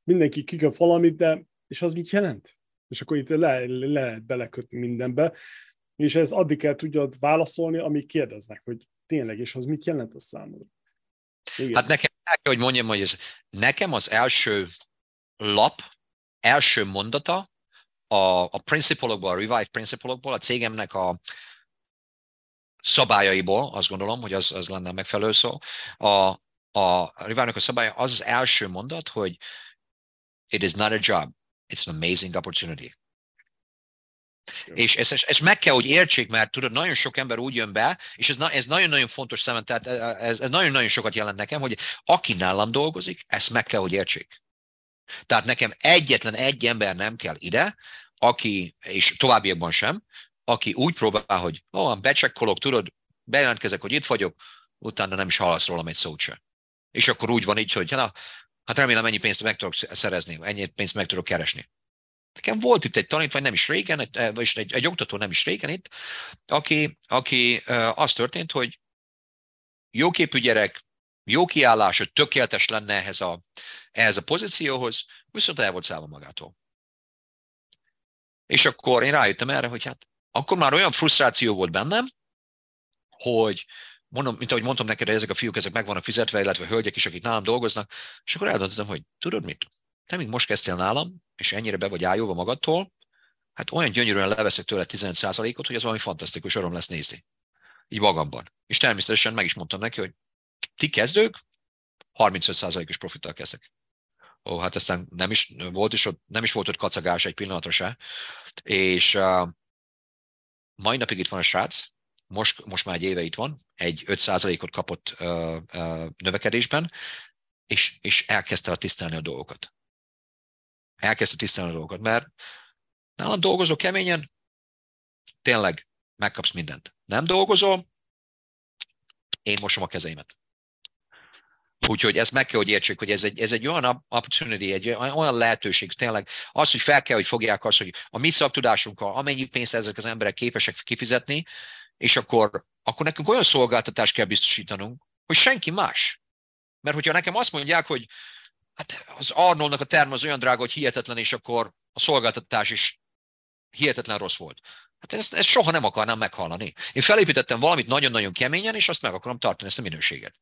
mindenki kikap valamit, de és az mit jelent? És akkor itt le, le lehet belekötni mindenbe és ez addig kell tudjad válaszolni, amíg kérdeznek, hogy tényleg, és az mit jelent a számodra. Igen. Hát nekem, hogy mondjam, hogy ez, nekem az első lap, első mondata a, a principalokból, a Revive principalokból, a cégemnek a szabályaiból, azt gondolom, hogy az, az lenne megfelelő szó, a, a Revive-nak a szabálya az az első mondat, hogy it is not a job, it's an amazing opportunity. És ezt, ezt meg kell, hogy értsék, mert tudod, nagyon sok ember úgy jön be, és ez, ez nagyon-nagyon fontos szemem, tehát ez, ez nagyon-nagyon sokat jelent nekem, hogy aki nálam dolgozik, ezt meg kell, hogy értsék. Tehát nekem egyetlen egy ember nem kell ide, aki, és továbbiakban sem, aki úgy próbál, hogy ó, oh, becsekkolok, tudod, bejelentkezek, hogy itt vagyok, utána nem is hallasz rólam egy szót sem. És akkor úgy van így, hogy na, hát remélem ennyi pénzt meg tudok szerezni, ennyi pénzt meg tudok keresni. Nekem volt itt egy tanítvány, nem is régen, vagy egy, egy oktató nem is régen itt, aki, aki az történt, hogy jóképű gyerek, jó kiállás, hogy tökéletes lenne ehhez a, ehhez a pozícióhoz, viszont el volt szállva magától. És akkor én rájöttem erre, hogy hát akkor már olyan frusztráció volt bennem, hogy mondom, mint ahogy mondtam neked, ezek a fiúk, ezek meg vannak fizetve, illetve hölgyek is, akik nálam dolgoznak, és akkor eldöntöttem, hogy tudod mit? Te még most kezdtél nálam, és ennyire be vagy ájulva magadtól, hát olyan gyönyörűen leveszek tőle 15%-ot, hogy ez valami fantasztikus öröm lesz nézni. Így magamban. És természetesen meg is mondtam neki, hogy ti kezdők, 35%-os profittal kezdek. Ó, hát aztán nem is volt, is ott, nem is volt ott kacagás egy pillanatra se. És uh, mai napig itt van a srác, most, most már egy éve itt van, egy 5%-ot kapott uh, uh, növekedésben, és, és elkezdte a tisztelni a dolgokat elkezdte tisztelni a dolgokat, mert nálam dolgozol keményen, tényleg megkapsz mindent. Nem dolgozol, én mosom a kezeimet. Úgyhogy ezt meg kell, hogy értsék, hogy ez egy, ez egy olyan opportunity, egy olyan lehetőség, tényleg az, hogy fel kell, hogy fogják azt, hogy a mi szaktudásunkkal amennyi pénzt ezek az emberek képesek kifizetni, és akkor, akkor nekünk olyan szolgáltatást kell biztosítanunk, hogy senki más. Mert hogyha nekem azt mondják, hogy hát az Arnoldnak a term az olyan drága, hogy hihetetlen, és akkor a szolgáltatás is hihetetlen rossz volt. Hát ezt, ezt soha nem akarnám meghallani. Én felépítettem valamit nagyon-nagyon keményen, és azt meg akarom tartani, ezt a minőséget.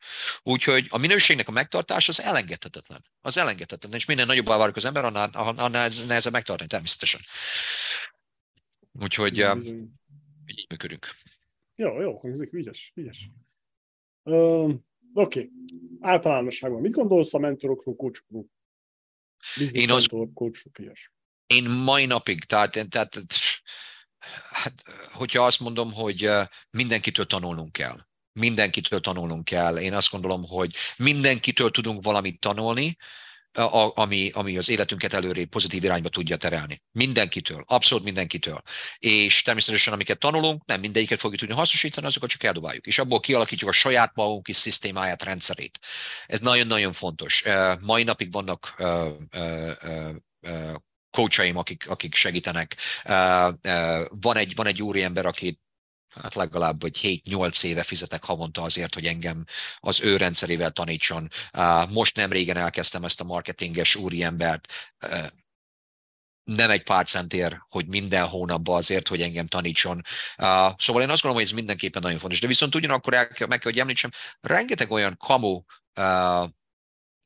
Úgyhogy a minőségnek a megtartás az elengedhetetlen. Az elengedhetetlen, és minél nagyobb válik az ember, annál, annál nehezebb megtartani, természetesen. Úgyhogy... így működünk. Jó, jó, hangzik, ügyes, ügyes. Oké, okay. általánosságban mit gondolsz a mentorokról, coachokról? Business Én az- ilyes. Én mai napig, tehát, tehát hát, hogyha azt mondom, hogy mindenkitől tanulnunk kell. Mindenkitől tanulnunk kell. Én azt gondolom, hogy mindenkitől tudunk valamit tanulni, a- ami, ami az életünket előrébb pozitív irányba tudja terelni. Mindenkitől, abszolút mindenkitől. És természetesen, amiket tanulunk, nem mindegyiket fogjuk tudni hasznosítani, azokat csak eldobáljuk. És abból kialakítjuk a saját magunk kis szisztémáját, rendszerét. Ez nagyon-nagyon fontos. Mai napig vannak coachaim, akik, akik segítenek. Van, egy, van egy úriember, akit hát legalább vagy 7-8 éve fizetek havonta azért, hogy engem az ő rendszerével tanítson. Most nem régen elkezdtem ezt a marketinges úriembert, nem egy pár centér, hogy minden hónapban azért, hogy engem tanítson. Szóval én azt gondolom, hogy ez mindenképpen nagyon fontos. De viszont ugyanakkor el meg kell, hogy említsem, rengeteg olyan kamu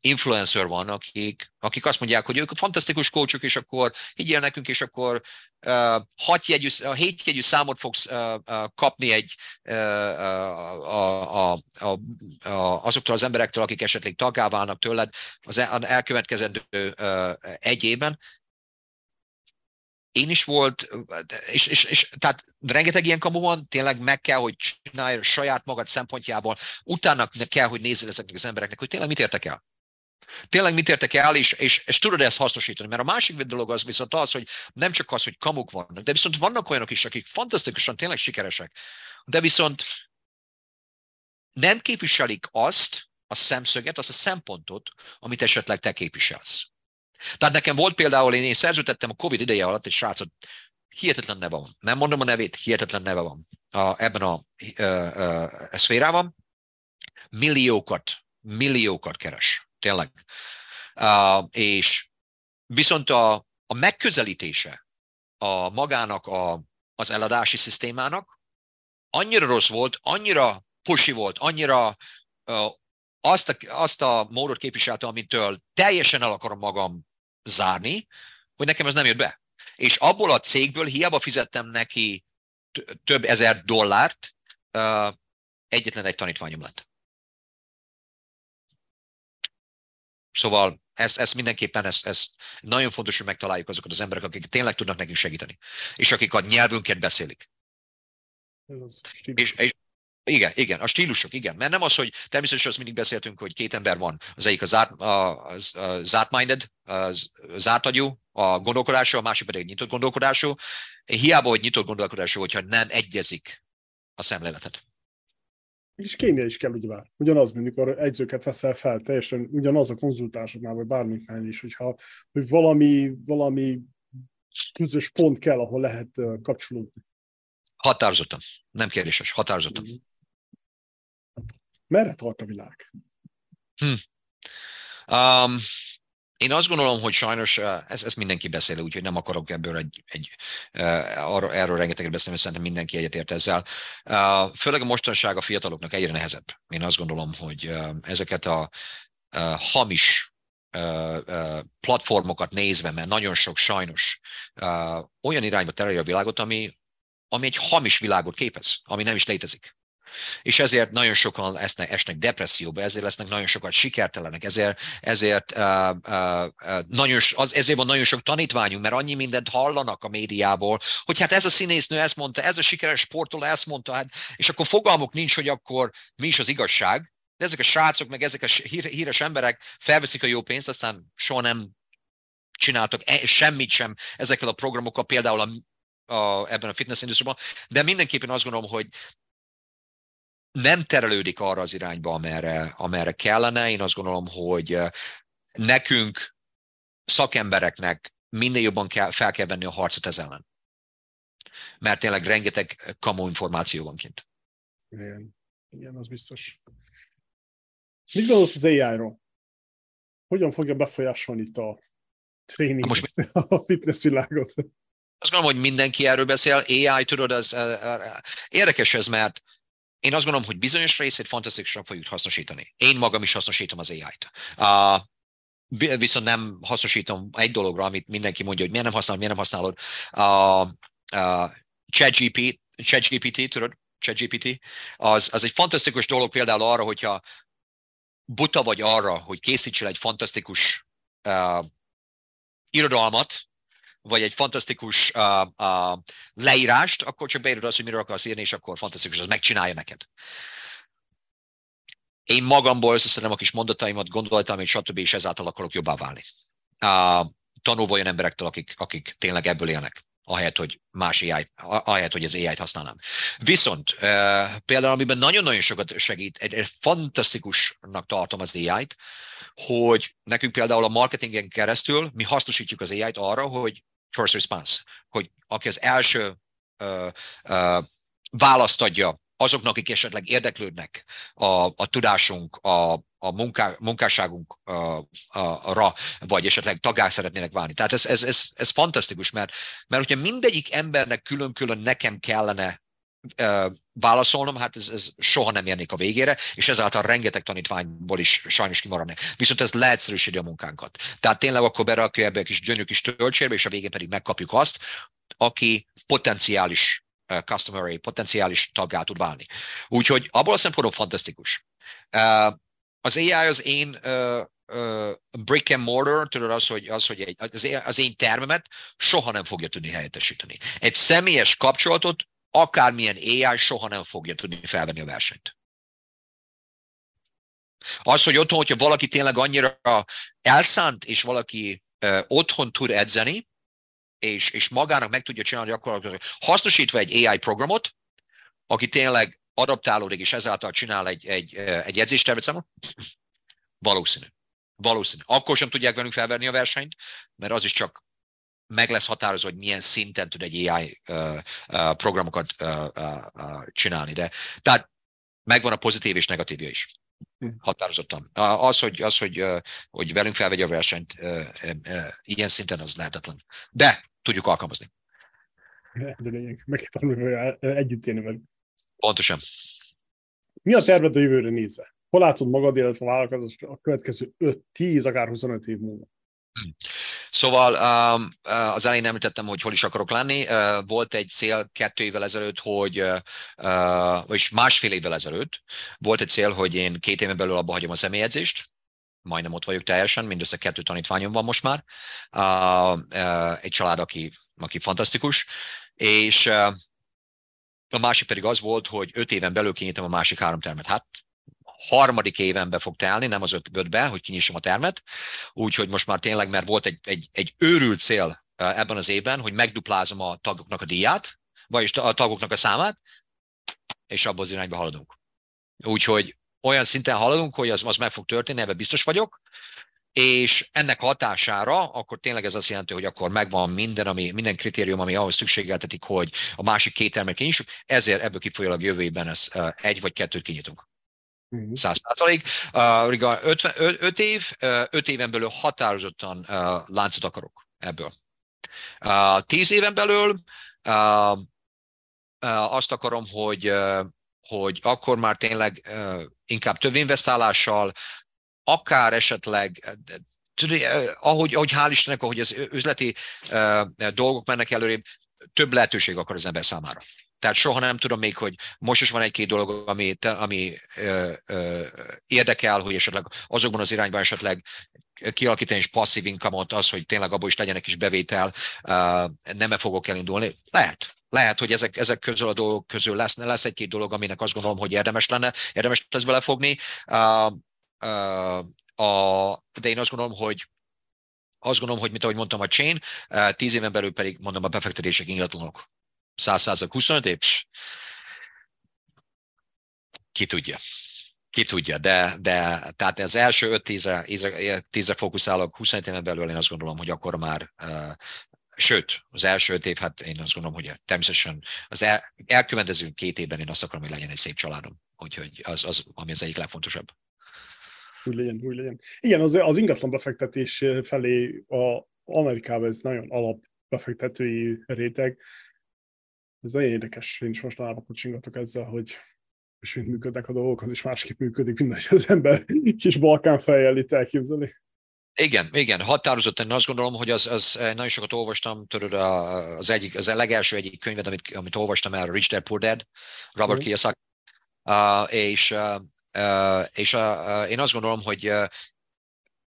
influencer van, akik, akik azt mondják, hogy ők fantasztikus coachok, és akkor higgyél nekünk, és akkor uh, hat jegyű, uh, hét jegyű számot fogsz uh, uh, kapni egy, uh, a, a, a, a, azoktól az emberektől, akik esetleg taggá válnak tőled az el, elkövetkezendő uh, egy évben. Én is volt, és, és, és tehát rengeteg ilyen kamu van, tényleg meg kell, hogy csinálj saját magad szempontjából, utána kell, hogy nézzél ezeknek az embereknek, hogy tényleg mit értek el tényleg mit értek el, és, és, és tudod ezt hasznosítani. Mert a másik dolog az viszont az, hogy nem csak az, hogy kamuk vannak, de viszont vannak olyanok is, akik fantasztikusan tényleg sikeresek, de viszont nem képviselik azt a szemszöget, azt a szempontot, amit esetleg te képviselsz. Tehát nekem volt például, én, én szerződtettem a Covid ideje alatt egy srácot, hihetetlen neve van. Nem mondom a nevét, hihetetlen neve van a, ebben a, a, a, a szférában. Milliókat, milliókat keres tényleg. Uh, és viszont a, a megközelítése a magának a, az eladási szisztémának annyira rossz volt, annyira pusi volt, annyira uh, azt, a, azt a módot képviselte, amitől teljesen el akarom magam zárni, hogy nekem ez nem jött be. És abból a cégből hiába fizettem neki több ezer dollárt, uh, egyetlen egy tanítványom lett. Szóval ez, ez mindenképpen ez, ez nagyon fontos, hogy megtaláljuk azokat az emberek, akik tényleg tudnak nekünk segíteni, és akik a nyelvünket beszélik. És, és igen, igen, a stílusok, igen. Mert nem az, hogy természetesen azt mindig beszéltünk, hogy két ember van. Az egyik az, át, az, az átminded, az, az átagyú, a gondolkodású, a másik pedig nyitott gondolkodású. Hiába, hogy nyitott gondolkodású, hogyha nem egyezik a szemléletet. És kémia is kell ugye már. Ugyanaz, mint amikor egyzőket veszel fel, teljesen ugyanaz a konzultásoknál, vagy bármiknál is, hogyha hogy valami, valami közös pont kell, ahol lehet kapcsolódni. Határozottan. Nem kérdéses, határozottan. Mm. Merre tart a világ? Hm. Um, én azt gondolom, hogy sajnos ez, ez mindenki beszél, úgyhogy nem akarok ebből egy, egy arra, erről rengeteget beszélni, mert szerintem mindenki egyetért ezzel. Főleg a mostanság a fiataloknak egyre nehezebb. Én azt gondolom, hogy ezeket a hamis platformokat nézve, mert nagyon sok sajnos olyan irányba terelje a világot, ami, ami egy hamis világot képez, ami nem is létezik és ezért nagyon sokan esnek, esnek depresszióba, ezért lesznek nagyon sokan sikertelenek, ezért, ezért, uh, uh, nagyon, az, ezért van nagyon sok tanítványunk, mert annyi mindent hallanak a médiából, hogy hát ez a színésznő ezt mondta, ez a sikeres sportoló ezt mondta, hát, és akkor fogalmuk nincs, hogy akkor mi is az igazság, de ezek a srácok, meg ezek a híres emberek felveszik a jó pénzt, aztán soha nem csináltak e, semmit sem ezekkel a programokkal, például a, a, ebben a fitness industriában, de mindenképpen azt gondolom, hogy nem terelődik arra az irányba, amerre, amerre kellene. Én azt gondolom, hogy nekünk, szakembereknek minél jobban kell, fel kell venni a harcot ez ellen. Mert tényleg rengeteg kamu információ van kint. Igen, igen az biztos. Mit gondolsz az AI-ról? Hogyan fogja befolyásolni itt a tréning, most a fitness világot? Azt gondolom, hogy mindenki erről beszél. AI, tudod, az, érdekes ez, mert én azt gondolom, hogy bizonyos részét fantasztikusan fogjuk hasznosítani. Én magam is hasznosítom az AI-t. Uh, viszont nem hasznosítom egy dologra, amit mindenki mondja, hogy miért nem használod, miért nem használod. Uh, uh, ChatGPT, ChatGPT, tudod, ChatGPT, az, az egy fantasztikus dolog például arra, hogyha buta vagy arra, hogy készítsél egy fantasztikus uh, irodalmat, vagy egy fantasztikus uh, uh, leírást, akkor csak beírod azt, hogy miről akarsz írni, és akkor fantasztikus, az megcsinálja neked. Én magamból összeszedem a kis mondataimat, gondolataimat, stb. és ezáltal akarok jobbá válni. Uh, tanulva olyan emberektől, akik, akik tényleg ebből élnek ahelyett, hogy más AI, ahelyett, hogy az AI-t használnám. Viszont uh, például, amiben nagyon-nagyon sokat segít, egy, egy fantasztikusnak tartom az AI-t, hogy nekünk például a marketingen keresztül mi hasznosítjuk az AI-t arra, hogy first response, hogy aki az első uh, uh, választ adja azoknak, akik esetleg érdeklődnek a, a tudásunk, a, a munká, munkásságunkra, vagy esetleg tagák szeretnének válni. Tehát ez, ez, ez, ez fantasztikus, mert, mert hogyha mindegyik embernek külön-külön nekem kellene válaszolnom, hát ez, ez soha nem érnék a végére, és ezáltal rengeteg tanítványból is sajnos kimaradnak. Viszont ez leegyszerűsíti a munkánkat. Tehát tényleg akkor berakja ebbe egy kis gyönyörű kis töltsérbe, és a végén pedig megkapjuk azt, aki potenciális customer potenciális taggá tud válni. Úgyhogy abból a szempontból fantasztikus. Az AI az én brick and mortar, tudod az, hogy, az, hogy egy, az én termemet soha nem fogja tudni helyettesíteni. Egy személyes kapcsolatot akármilyen AI soha nem fogja tudni felvenni a versenyt. Az, hogy otthon, hogyha valaki tényleg annyira elszánt, és valaki uh, otthon tud edzeni, és, és magának meg tudja csinálni gyakorlatilag, hasznosítva egy AI programot, aki tényleg adaptálódik, és ezáltal csinál egy, egy, egy edzéstervet számon, valószínű. Valószínű. Akkor sem tudják velünk felverni a versenyt, mert az is csak meg lesz határozva, hogy milyen szinten tud egy AI uh, uh, programokat uh, uh, csinálni. De, tehát megvan a pozitív és negatívja is. Hm. Határozottan. Az, hogy, az, hogy, hogy velünk felvegye a versenyt, ilyen szinten az lehetetlen. De tudjuk alkalmazni. De lényeg, meg kell tanulni, együtt élni meg. Pontosan. Mi a terved a jövőre nézve? Hol látod magad, illetve a vállalkozás a következő 5-10, akár 25 év múlva? Szóval um, uh, az elején említettem, hogy hol is akarok lenni. Uh, volt egy cél kettő évvel ezelőtt, hogy, uh, vagyis másfél évvel ezelőtt volt egy cél, hogy én két éven belül abba hagyom a személyedzést, majdnem ott vagyok teljesen, mindössze kettő tanítványom van most már, egy család, aki, aki fantasztikus, és a másik pedig az volt, hogy öt éven belül kinyitom a másik három termet. Hát harmadik évenbe fog telni, nem az ötbe, hogy kinyissam a termet. Úgyhogy most már tényleg, mert volt egy, egy, egy őrült cél ebben az évben, hogy megduplázom a tagoknak a díját, vagyis a tagoknak a számát, és abban az irányba haladunk. Úgyhogy olyan szinten haladunk, hogy az, az meg fog történni, ebben biztos vagyok, és ennek hatására akkor tényleg ez azt jelenti, hogy akkor megvan minden, ami, minden kritérium, ami ahhoz szükségeltetik, hogy a másik két termet kinyissuk, ezért ebből kifolyólag jövő évben ez egy vagy kettőt kinyitunk. Mhm. Száz százalék. Öt év, öt éven belül határozottan láncot akarok ebből. Tíz éven belül azt akarom, hogy hogy akkor már tényleg inkább több investálással, akár esetleg tudod, ahogy, ahogy hál' Istennek, ahogy az üzleti dolgok mennek előrébb, több lehetőség akar az ember számára. Tehát soha nem tudom még, hogy most is van egy-két dolog, ami, ami ö, ö, érdekel, hogy esetleg azokban az irányban esetleg kialakítani is passzív income az, hogy tényleg abból is legyen egy kis bevétel, nem -e fogok elindulni. Lehet. Lehet, hogy ezek, ezek közül a dolgok közül lesz, lesz egy-két dolog, aminek azt gondolom, hogy érdemes lenne, érdemes lesz belefogni. Uh, uh, a, de én azt gondolom, hogy azt gondolom, hogy mint ahogy mondtam a chain, tíz éven belül pedig mondom a befektetések ingatlanok. 100 százak 25 év, ki tudja. Ki tudja, de, de tehát az első 5-10-re 10-re fókuszálok 25 éven belül, én azt gondolom, hogy akkor már Sőt, az első öt év, hát én azt gondolom, hogy természetesen az el, elkövetkező két évben én azt akarom, hogy legyen egy szép családom. Úgyhogy az, az ami az egyik legfontosabb. Úgy legyen, úgy legyen. Igen, az, az ingatlan befektetés felé a Amerikában ez nagyon alap befektetői réteg. Ez nagyon érdekes, én is most állapot ezzel, hogy és mint működnek a dolgok, az is másképp működik, mint az ember kis balkán fejjel itt elképzeli. Igen, igen, határozottan azt gondolom, hogy az, az nagyon sokat olvastam, tudod, az egyik, az legelső egyik könyvet, amit, amit olvastam el, Rich Dad Poor Dad, Robert mm. Kiyosaki, uh, és, uh, és uh, én azt gondolom, hogy uh,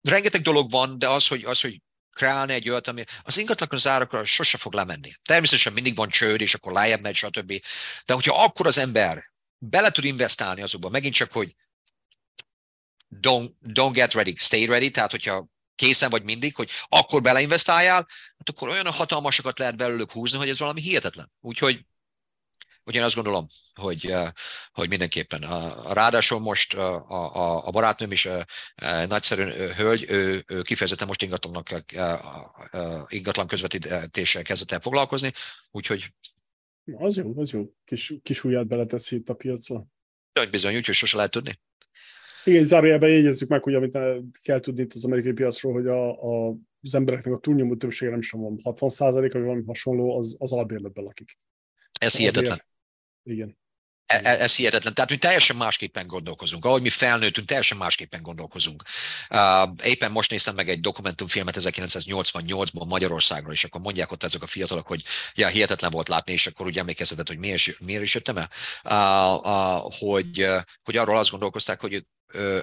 rengeteg dolog van, de az, hogy, az, hogy kreálni egy olyat, ami az ingatlan az árakra sose fog lemenni. Természetesen mindig van csőd, és akkor lejjebb megy, stb. De hogyha akkor az ember bele tud investálni azokba, megint csak, hogy don't, don't get ready, stay ready, tehát hogyha készen vagy mindig, hogy akkor beleinvestáljál, hát akkor olyan hatalmasokat lehet belőlük húzni, hogy ez valami hihetetlen. Úgyhogy Úgyhogy én azt gondolom, hogy, hogy mindenképpen. Ráadásul most a, a, a barátnőm is nagyszerű hölgy, ő, ő kifejezetten most ingatlannak, ingatlan közvetítéssel kezdett el foglalkozni, úgyhogy... Az jó, az jó. Kis, kis ujját beleteszi itt a piacra. Bizony, bizony, úgyhogy sose lehet tudni. Igen, zárójelben jegyezzük meg, hogy amit kell tudni itt az amerikai piacról, hogy a, a, az embereknek a túlnyomó többsége nem is van 60 százalék, vagy valami hasonló, az, az albérletben lakik. Ez hihetetlen. Igen. E, e, ez hihetetlen. Tehát mi teljesen másképpen gondolkozunk. Ahogy mi felnőttünk, teljesen másképpen gondolkozunk. Éppen most néztem meg egy dokumentumfilmet 1988-ban Magyarországról, és akkor mondják ott ezek a fiatalok, hogy ja, hihetetlen volt látni, és akkor úgy emlékeztetett, hogy miért, miért is jöttem el, hogy, hogy arról azt gondolkozták, hogy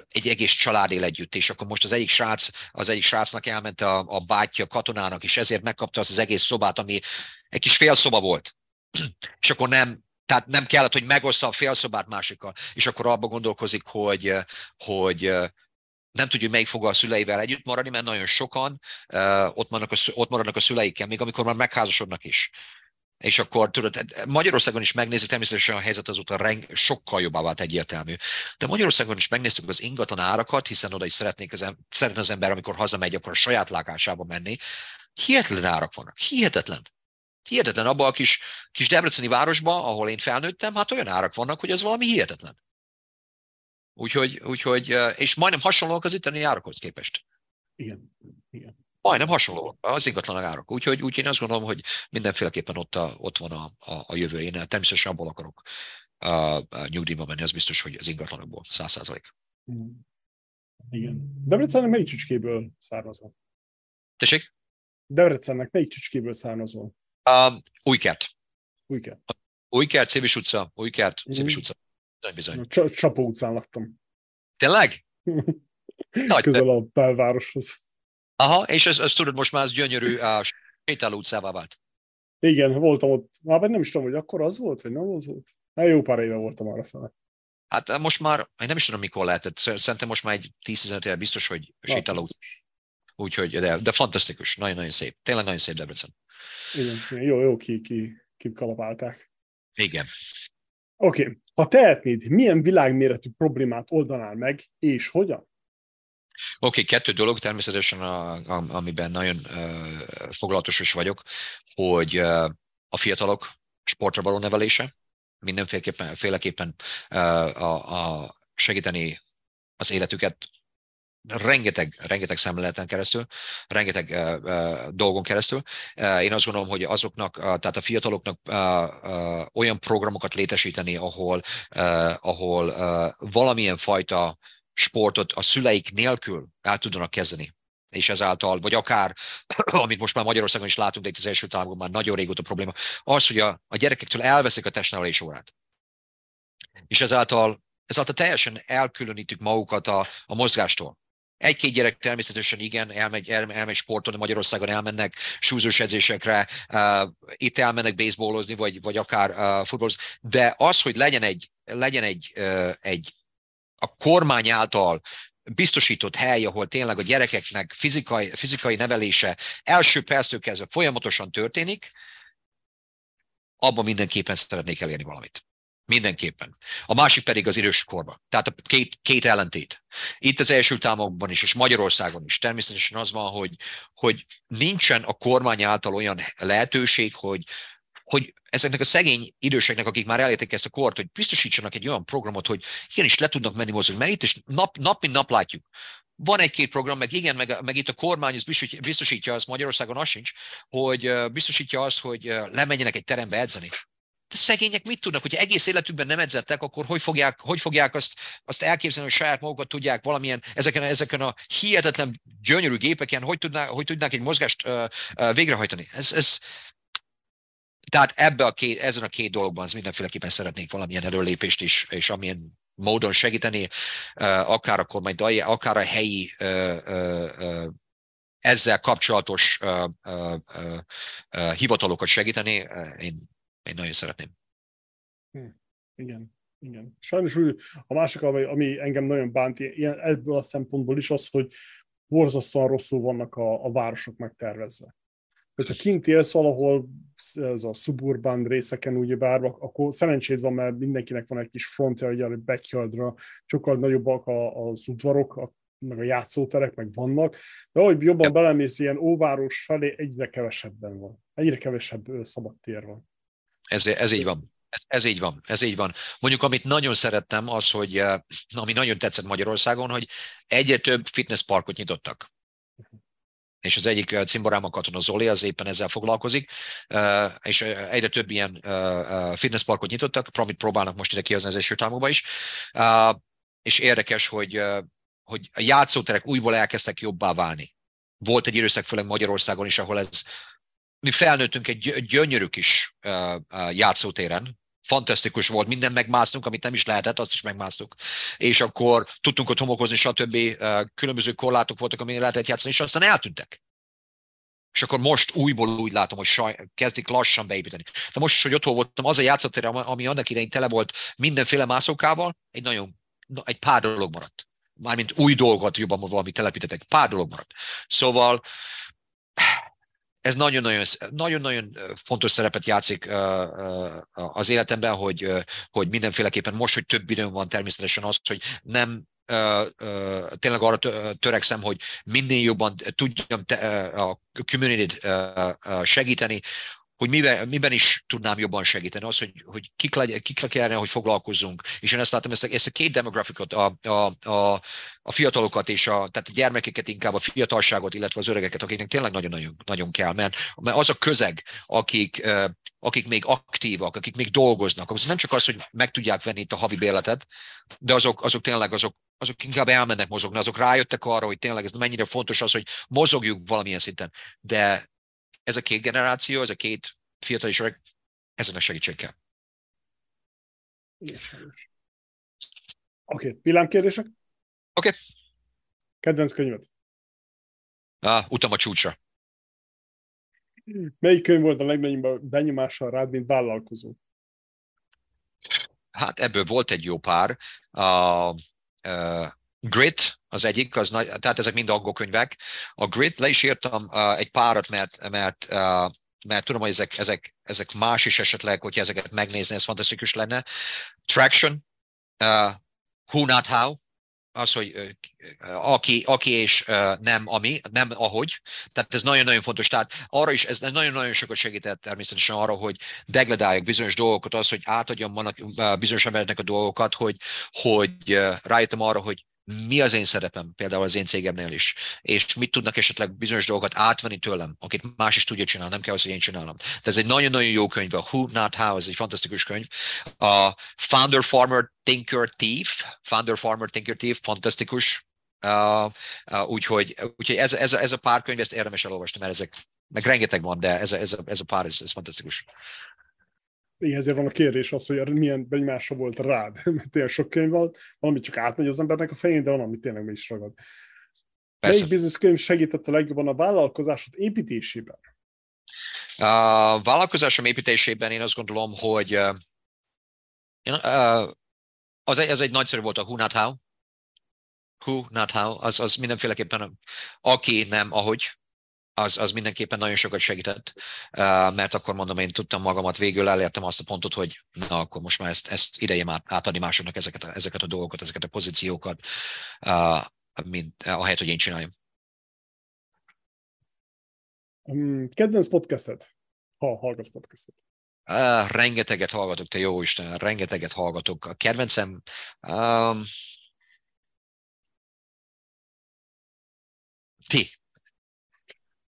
egy egész család él együtt, és akkor most az egyik srác, az egyik srácnak elment a, a bátyja katonának, és ezért megkapta az, az egész szobát, ami egy kis félszoba volt. és akkor nem tehát nem kellett, hogy megossza a félszobát másikkal, és akkor abba gondolkozik, hogy, hogy nem tudja, melyik fog a szüleivel együtt maradni, mert nagyon sokan ott, maradnak a, ott maradnak a szüleikkel, még amikor már megházasodnak is. És akkor tudod, Magyarországon is megnézzük, természetesen a helyzet azóta reng, sokkal jobbá vált egyértelmű. De Magyarországon is megnéztük az ingatlan árakat, hiszen oda is szeretnék az, szeretne az ember, amikor hazamegy, akkor a saját lakásába menni. Hihetetlen árak vannak. Hihetetlen. Hihetetlen abban a kis, kis Debreceni városban, ahol én felnőttem, hát olyan árak vannak, hogy ez valami hihetetlen. Úgyhogy, úgyhogy és majdnem hasonlóak az itteni árakhoz képest. Igen. Igen. Majdnem hasonló az ingatlan árak. Úgyhogy, úgyhogy én azt gondolom, hogy mindenféleképpen ott, a, ott van a, a, a jövő. Én természetesen abból akarok a, a nyugdíjba menni, az biztos, hogy az ingatlanokból, száz százalék. Igen. Debrecennek melyik csücskéből származol? Tessék? Debrecennek melyik csücskéből származol? Um, Újkert. Újkert. Újkert, Szévis utca, Újkert, Szévis utca. Nagyon bizony. Cs- Csapó utcán laktam. Tényleg? Nagy Közel a belvároshoz. Aha, és ez, ez tudod, most már az gyönyörű uh, sétáló utcává vált. Igen, voltam ott. Már nem is tudom, hogy akkor az volt, vagy nem az volt. Hát jó pár éve voltam arra fel. Hát most már, én nem is tudom, mikor lehetett. Szerintem most már egy 10-15 éve biztos, hogy sétáló utca. Úgyhogy, de, de fantasztikus, nagyon-nagyon szép. Tényleg nagyon szép Debrecen. Igen, jó, jó ki, ki, ki kalapálták. Igen. Oké, okay. ha tehetnéd, milyen világméretű problémát oldanál meg, és hogyan? Oké, okay, kettő dolog természetesen, a, a, amiben nagyon uh, foglalatos is vagyok, hogy uh, a fiatalok sportra való nevelése, mindenféleképpen féleképpen, uh, a, a segíteni az életüket rengeteg, rengeteg szemléleten keresztül, rengeteg uh, uh, dolgon keresztül. Uh, én azt gondolom, hogy azoknak, uh, tehát a fiataloknak uh, uh, olyan programokat létesíteni, ahol, uh, ahol uh, valamilyen fajta sportot a szüleik nélkül el tudnak kezdeni és ezáltal, vagy akár, amit most már Magyarországon is látunk, de itt az első távon már nagyon régóta probléma, az, hogy a, a gyerekektől elveszik a testnevelés órát. És ezáltal, ezáltal teljesen elkülönítjük magukat a, a mozgástól. Egy-két gyerek természetesen igen, elmegy, el, elmegy sportolni, Magyarországon elmennek súlyos edzésekre, uh, itt elmennek baseballozni, vagy, vagy akár uh, futballozni, de az, hogy legyen egy, legyen egy, uh, egy a kormány által biztosított hely, ahol tényleg a gyerekeknek fizikai, fizikai nevelése első perctől kezdve folyamatosan történik, abban mindenképpen szeretnék elérni valamit. Mindenképpen. A másik pedig az idős korban. Tehát a két, két ellentét. Itt az első támokban is, és Magyarországon is természetesen az van, hogy, hogy nincsen a kormány által olyan lehetőség, hogy, hogy ezeknek a szegény időseknek, akik már elérték ezt a kort, hogy biztosítsanak egy olyan programot, hogy igenis le tudnak menni mozogni. Mert itt is nap, nap mint nap látjuk. Van egy-két program, meg igen, meg, meg itt a kormány biztosítja, azt, Magyarországon az sincs, hogy biztosítja azt, hogy lemenjenek egy terembe edzeni szegények mit tudnak, hogyha egész életükben nem edzettek, akkor hogy fogják, hogy fogják azt, azt elképzelni, hogy saját magukat tudják valamilyen, ezeken, ezeken a hihetetlen gyönyörű gépeken, hogy, tudná, hogy tudnák egy mozgást uh, uh, végrehajtani. Ez, ez, tehát ebbe a két, ezen a két dologban mindenféleképpen szeretnék valamilyen előlépést is, és amilyen módon segíteni, uh, akár a kormány, akár a helyi ezzel kapcsolatos uh, uh, uh, hivatalokat segíteni, én, én nagyon szeretném. Hm, igen, igen. Sajnos úgy, a másik, ami, ami engem nagyon bánt ilyen, ebből a szempontból is az, hogy borzasztóan rosszul vannak a, a városok megtervezve. Hogyha kint élsz valahol, ez a suburban részeken ugyebár, akkor szerencséd van, mert mindenkinek van egy kis frontja, ugye a backyardra, sokkal nagyobbak az udvarok, meg a játszóterek, meg vannak, de ahogy jobban belemész ilyen óváros felé, egyre kevesebben van. Egyre kevesebb szabad tér van. Ez, ez így van. Ez, így van, ez így van. Mondjuk, amit nagyon szerettem, az, hogy ami nagyon tetszett Magyarországon, hogy egyre több fitnessparkot nyitottak. És az egyik cimborám a katona Zoli, az éppen ezzel foglalkozik, és egyre több ilyen fitnessparkot nyitottak, amit próbálnak most ide kihozni az Egyesült Államokba is. És érdekes, hogy hogy a játszóterek újból elkezdtek jobbá válni. Volt egy időszak főleg Magyarországon is, ahol ez, mi felnőttünk egy gyönyörű kis játszótéren, fantasztikus volt, minden megmásztunk, amit nem is lehetett, azt is megmásztuk. És akkor tudtunk ott homokozni, stb. Különböző korlátok voltak, amin lehetett játszani, és aztán eltűntek. És akkor most újból úgy látom, hogy saj, kezdik lassan beépíteni. De most, hogy otthon voltam, az a játszótér, ami annak idején tele volt mindenféle mászókával, egy nagyon, egy pár dolog maradt mármint új dolgot jobban valami telepítetek, pár dolog maradt. Szóval ez nagyon-nagyon, nagyon-nagyon fontos szerepet játszik az életemben, hogy, hogy mindenféleképpen most, hogy több időm van természetesen az, hogy nem tényleg arra törekszem, hogy minél jobban tudjam a community segíteni, hogy miben, miben is tudnám jobban segíteni, az, hogy, hogy kik, legy, kik kellene, hogy foglalkozzunk. És én ezt látom, ezt a, ezt a két demografikot, a, a, a, a fiatalokat és a, tehát a gyermekeket inkább, a fiatalságot, illetve az öregeket, akiknek tényleg nagyon-nagyon nagyon kell, mert, mert az a közeg, akik, akik még aktívak, akik még dolgoznak, az nem csak az, hogy meg tudják venni itt a havi béletet, de azok, azok tényleg azok, azok inkább elmennek mozogni, azok rájöttek arra, hogy tényleg ez mennyire fontos az, hogy mozogjuk valamilyen szinten. De ez a két generáció, ez a két fiatal és öreg, ezen a segítségkel. Oké, okay, villámkérdések? Oké. Okay. Kedvenc könyved? Ah, utam a csúcsra. Melyik könyv volt a legnagyobb benyomással rád, mint vállalkozó? Hát ebből volt egy jó pár. Uh, uh, Grit az egyik, az nagy, tehát ezek mind angol könyvek. A Grit, le is írtam uh, egy párat, mert, mert, uh, mert tudom, hogy ezek, ezek, ezek más is esetleg, hogyha ezeket megnézni, ez fantasztikus lenne. Traction, uh, Who Not How, az, hogy aki, aki és nem ami, nem ahogy. Tehát ez nagyon-nagyon fontos. Tehát arra is, ez nagyon-nagyon sokat segített természetesen arra, hogy degradálják bizonyos dolgokat, az, hogy átadjam bizonyos embereknek a dolgokat, hogy, hogy rájöttem arra, hogy mi az én szerepem, például az én cégemnél is, és mit tudnak esetleg bizonyos dolgokat átvenni tőlem, akit más is tudja csinálni, nem kell az, hogy én csinálom. De ez egy nagyon-nagyon jó könyv, a Who Not How, ez egy fantasztikus könyv. A Founder Farmer Thinker Thief, Founder Farmer Thinker Thief, fantasztikus. Uh, uh, úgyhogy úgyhogy ez, ez, ez a pár könyv, ezt érdemes elolvasni, mert ezek, meg rengeteg van, de ez a, ez a, ez a pár, ez, ez fantasztikus igen, ezért van a kérdés az, hogy milyen benyomása volt rád, mert tényleg sok könyv van, valami csak átmegy az embernek a fején, de van, ami tényleg meg is ragad. Persze. Melyik bizonyos könyv segített a legjobban a vállalkozásod építésében? A vállalkozásom építésében én azt gondolom, hogy az, egy, az egy nagyszerű volt a Who Not How. Who Not How, az, az mindenféleképpen aki nem ahogy az, az mindenképpen nagyon sokat segített, mert akkor mondom, én tudtam magamat, végül elértem azt a pontot, hogy na, akkor most már ezt, ezt idejem át, átadni másoknak ezeket a, ezeket a dolgokat, ezeket a pozíciókat, mint ahelyett, hogy én csináljam. Um, kedvenc podcastet, ha hallgatsz podcastet? Uh, rengeteget hallgatok, te jó Isten, rengeteget hallgatok. A kedvencem um, ti,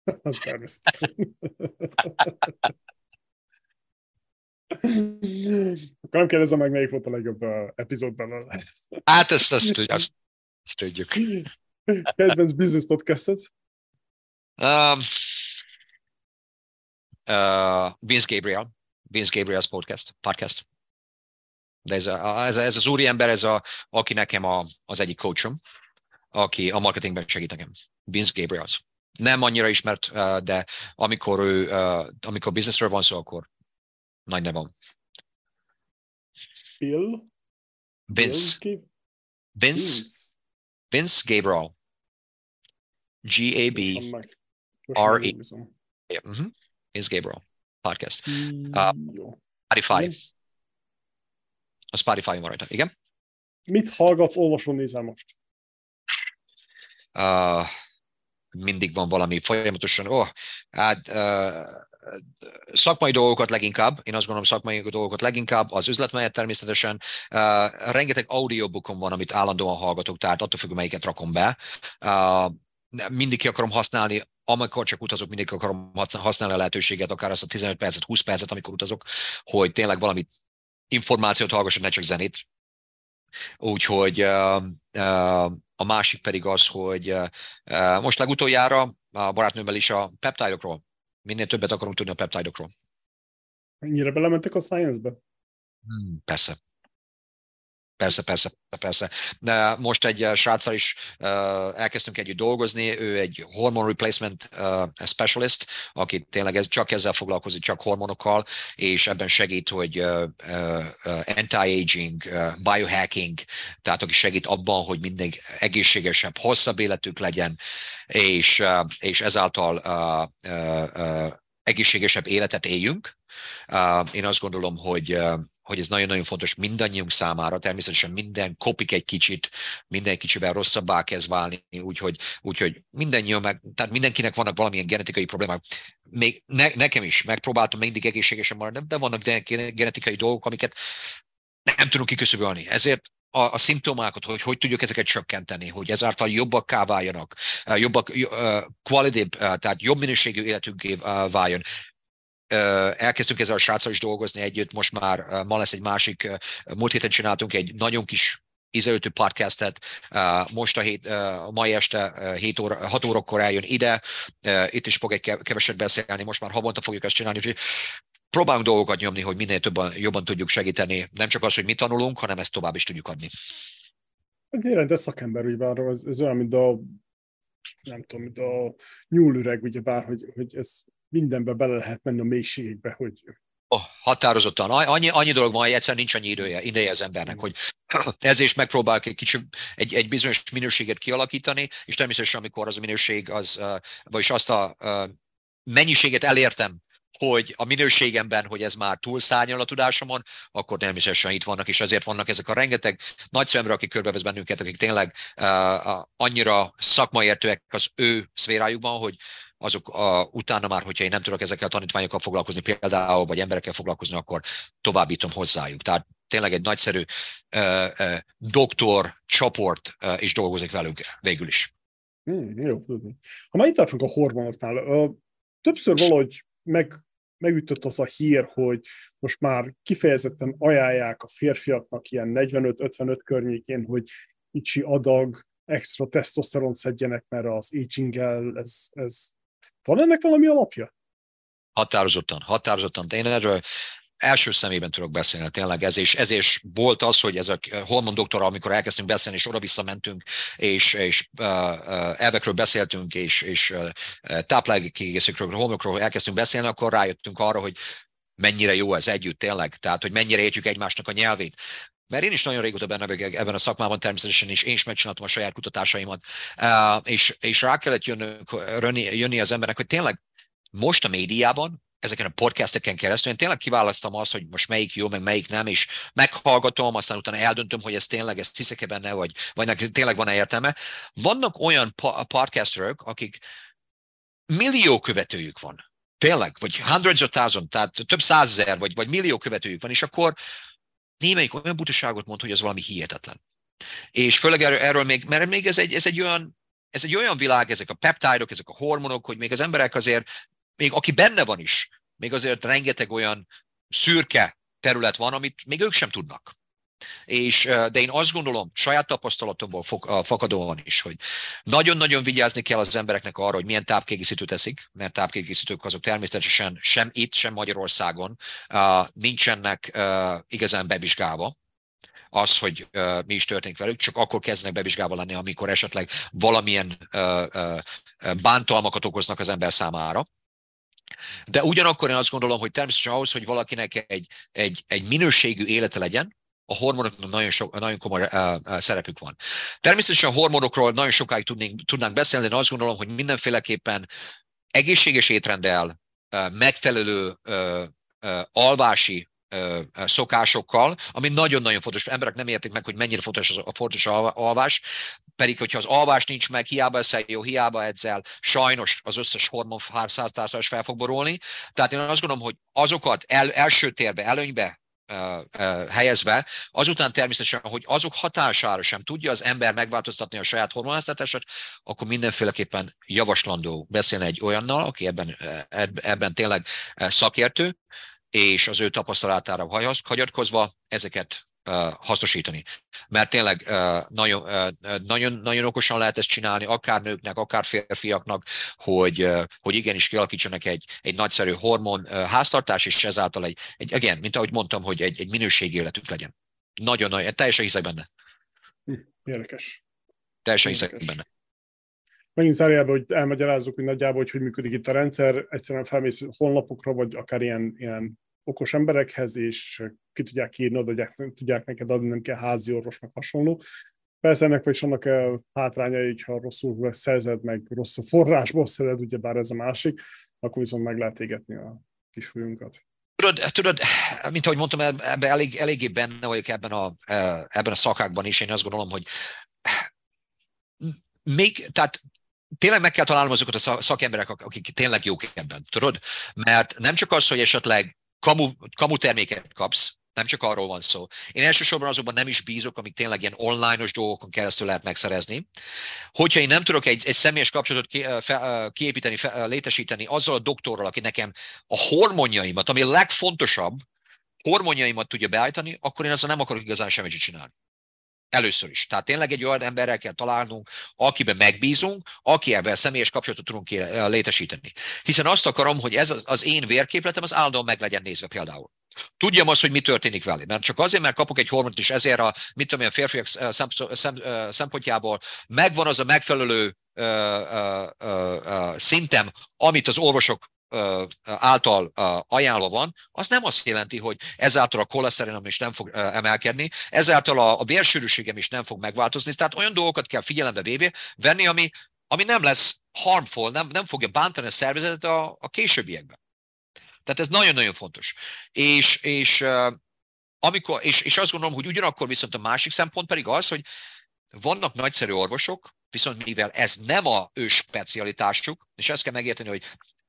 Természetesen. Akkor nem kérdezem meg, melyik volt a legjobb uh, epizód belőle. Hát ezt, ezt, ezt, ezt tudjuk. Kedvenc business podcastet? Um, uh, Vince Gabriel. Vince Gabriel's podcast. podcast. De ez, a, ez, ez az úriember, ez a, aki nekem a, az egyik coachom, aki a marketingben segít nekem. Vince Gabriel. Nem annyira ismert, uh, de amikor ő, uh, amikor businessről van szó, akkor nagy nevam. Bill? Vince. Bill? Vince. Vince Gabriel. G-A-B. R-E. Yeah, mm-hmm. Vince Gabriel. Podcast. Uh. Spotify. A Spotify van rajta. Igen? Mit hallgatsz, olvasol, nézel most? Uh, mindig van valami folyamatosan. Oh, hát, szakmai dolgokat leginkább, én azt gondolom szakmai dolgokat leginkább, az üzletmenet természetesen. Uh, rengeteg audiobookon van, amit állandóan hallgatok, tehát attól függ, melyiket rakom be. Uh, mindig ki akarom használni, amikor csak utazok, mindig akarom használni a lehetőséget, akár azt a 15 percet, 20 percet, amikor utazok, hogy tényleg valami információt hallgassak, ne csak zenét. Úgyhogy a másik pedig az, hogy most legutoljára a barátnőmmel is a peptidokról, minél többet akarunk tudni a peptidokról. Ennyire belementek a science-be? Hmm, persze. Persze, persze, persze. De most egy sráccal is uh, elkezdtünk együtt dolgozni, ő egy hormone replacement uh, specialist, aki tényleg ez, csak ezzel foglalkozik, csak hormonokkal, és ebben segít, hogy anti-aging, biohacking, tehát aki segít abban, hogy minden egészségesebb, hosszabb életük legyen, és, és ezáltal egészségesebb életet éljünk. Én azt gondolom, hogy hogy ez nagyon-nagyon fontos mindannyiunk számára, természetesen minden kopik egy kicsit, minden kicsivel rosszabbá kezd válni, úgyhogy, úgyhogy mindannyian meg, tehát mindenkinek vannak valamilyen genetikai problémák. Még ne, nekem is megpróbáltam mindig egészségesen maradni, de vannak genetikai dolgok, amiket nem tudunk kiküszöbölni. Ezért a, a szimptomákat, hogy hogy tudjuk ezeket csökkenteni, hogy ezáltal jobbak váljanak, jobbak, quality, tehát jobb minőségű életünké váljon elkezdtünk ezzel a sráccal is dolgozni együtt, most már ma lesz egy másik, múlt héten csináltunk egy nagyon kis ízelőtő podcastet, most a, hét, mai este 7 óra, 6 órakor eljön ide, itt is fog egy keveset beszélni, most már havonta fogjuk ezt csinálni, úgyhogy próbálunk dolgokat nyomni, hogy minél többen, jobban tudjuk segíteni, nem csak az, hogy mit tanulunk, hanem ezt tovább is tudjuk adni. Tényleg, de szakember, ugye bár ez, ez olyan, mint a nem tudom, mint a nyúlüreg, ugye bár, hogy, hogy ez mindenbe bele lehet menni a mélységekbe, hogy Oh, határozottan. Annyi, annyi dolog van, hogy egyszer nincs annyi idője, ideje az embernek, hogy ez is megpróbál egy, kicsi, egy, egy bizonyos minőséget kialakítani, és természetesen, amikor az a minőség, az, vagyis azt a mennyiséget elértem, hogy a minőségemben, hogy ez már túlszárnyal a tudásomon, akkor természetesen itt vannak, és ezért vannak ezek a rengeteg nagy szemre, akik körbevesz bennünket, akik tényleg uh, annyira szakmaértőek az ő szférájukban, hogy azok a, utána már, hogyha én nem tudok ezekkel a tanítványokkal foglalkozni például, vagy emberekkel foglalkozni, akkor továbbítom hozzájuk. Tehát tényleg egy nagyszerű uh, uh, doktor csoport uh, is dolgozik velük végül is. Hmm, jó, tudni. Ha már itt tartunk a hormonoknál, uh, többször valahogy meg, megütött az a hír, hogy most már kifejezetten ajánlják a férfiaknak ilyen 45-55 környékén, hogy kicsi adag extra tesztoszteron szedjenek, mert az aging ez, ez van ennek valami alapja? Határozottan, határozottan. Én erről első szemében tudok beszélni, tényleg ez, és ez is volt az, hogy ez a hormon doktora, amikor elkezdtünk beszélni, és oda-vissza mentünk, és, és uh, elvekről beszéltünk, és, és uh, táplálékiegészítőkről, hormonokról elkezdtünk beszélni, akkor rájöttünk arra, hogy mennyire jó ez együtt tényleg, tehát hogy mennyire értjük egymásnak a nyelvét. Mert én is nagyon régóta benne vagyok ebben a szakmában természetesen, és én is megcsináltam a saját kutatásaimat, és, és rá kellett jönni, jönni az embernek, hogy tényleg most a médiában, ezeken a podcasteken keresztül, én tényleg kiválasztom azt, hogy most melyik jó, meg melyik nem, és meghallgatom, aztán utána eldöntöm, hogy ez tényleg, ezt hiszek-e benne, vagy, vagy tényleg van-e értelme. Vannak olyan podcasterök, akik millió követőjük van, tényleg, vagy hundreds of thousand, tehát több százezer, vagy, vagy millió követőjük van, és akkor némelyik olyan butaságot mond, hogy ez valami hihetetlen. És főleg erről, erről még, mert még ez egy, ez egy olyan ez egy olyan világ, ezek a peptidok, ezek a hormonok, hogy még az emberek azért, még aki benne van is, még azért rengeteg olyan szürke terület van, amit még ők sem tudnak. És, de én azt gondolom, saját tapasztalatomból fakadóan is, hogy nagyon-nagyon vigyázni kell az embereknek arra, hogy milyen tápkiegészítőt teszik, mert tápkiegészítők azok természetesen sem itt, sem Magyarországon nincsenek igazán bevizsgálva az, hogy mi is történik velük, csak akkor kezdenek bevizsgálva lenni, amikor esetleg valamilyen uh, bántalmakat okoznak az ember számára. De ugyanakkor én azt gondolom, hogy természetesen ahhoz, hogy valakinek egy, egy, egy minőségű élete legyen, a hormonoknak nagyon, sok, nagyon komoly uh, szerepük van. Természetesen a hormonokról nagyon sokáig tudnénk, tudnánk beszélni, de azt gondolom, hogy mindenféleképpen egészséges étrenddel, uh, megfelelő uh, uh, alvási szokásokkal, ami nagyon-nagyon fontos. Emberek nem értik meg, hogy mennyire fontos a fontos alvás, pedig hogyha az alvás nincs meg, hiába eszel jó, hiába edzel, sajnos az összes hormon is fel fog borulni. Tehát én azt gondolom, hogy azokat el, első térbe, előnybe helyezve, azután természetesen, hogy azok hatására sem tudja az ember megváltoztatni a saját hormonháztartását, akkor mindenféleképpen javaslandó beszélni egy olyannal, aki ebben, ebben tényleg szakértő, és az ő tapasztalatára hagyatkozva ezeket hasznosítani. Mert tényleg nagyon, nagyon, nagyon okosan lehet ezt csinálni, akár nőknek, akár férfiaknak, hogy, hogy igenis kialakítsanak egy, egy nagyszerű hormon háztartás, és ezáltal egy, egy igen, mint ahogy mondtam, hogy egy, egy minőségi életük legyen. Nagyon, nagyon, teljesen hiszek benne. Érdekes. Teljesen hiszek benne. Megint zárójelben, hogy elmagyarázzuk, hogy nagyjából, hogy hogy működik itt a rendszer, egyszerűen felmész honlapokra, vagy akár ilyen, ilyen okos emberekhez, és ki tudják írni, oda tudják neked adni, nem kell házi orvos, meg hasonló. Persze ennek is annak hátrányai, hogyha rosszul szerzed, meg rossz forrásból szerzed, ugye bár ez a másik, akkor viszont meg lehet égetni a kisújunkat. Tudod, tudod, mint ahogy mondtam, ebben elég, eléggé benne vagyok ebben a, ebben a szakákban is. Én azt gondolom, hogy még, tehát tényleg meg kell találnom azokat a szakemberek, akik tényleg jók ebben, tudod? Mert nem csak az, hogy esetleg kamu, kamu terméket kapsz, nem csak arról van szó. Én elsősorban azokban nem is bízok, amik tényleg ilyen online-os dolgokon keresztül lehet megszerezni. Hogyha én nem tudok egy, egy személyes kapcsolatot ki, fe, kiépíteni, fe, létesíteni azzal a doktorral, aki nekem a hormonjaimat, ami a legfontosabb, hormonjaimat tudja beállítani, akkor én azzal nem akarok igazán semmit csinálni. Először is. Tehát tényleg egy olyan emberrel kell találnunk, akiben megbízunk, akivel személyes kapcsolatot tudunk létesíteni. Hiszen azt akarom, hogy ez az én vérképletem az állandóan meg legyen nézve például. Tudjam azt, hogy mi történik vele. Mert csak azért, mert kapok egy hormont, és ezért a, mit tudom, a férfiak szempontjából megvan az a megfelelő szintem, amit az orvosok által ajánlva van, az nem azt jelenti, hogy ezáltal a koleszterinom is nem fog emelkedni, ezáltal a, a vérsűrűségem is nem fog megváltozni. Tehát olyan dolgokat kell figyelembe véve venni, ami, ami nem lesz harmful, nem, nem fogja bántani a szervezetet a, a későbbiekben. Tehát ez nagyon-nagyon fontos. És, és, amikor, és, és azt gondolom, hogy ugyanakkor viszont a másik szempont pedig az, hogy vannak nagyszerű orvosok, viszont mivel ez nem a ő specialitásuk, és ezt kell megérteni, hogy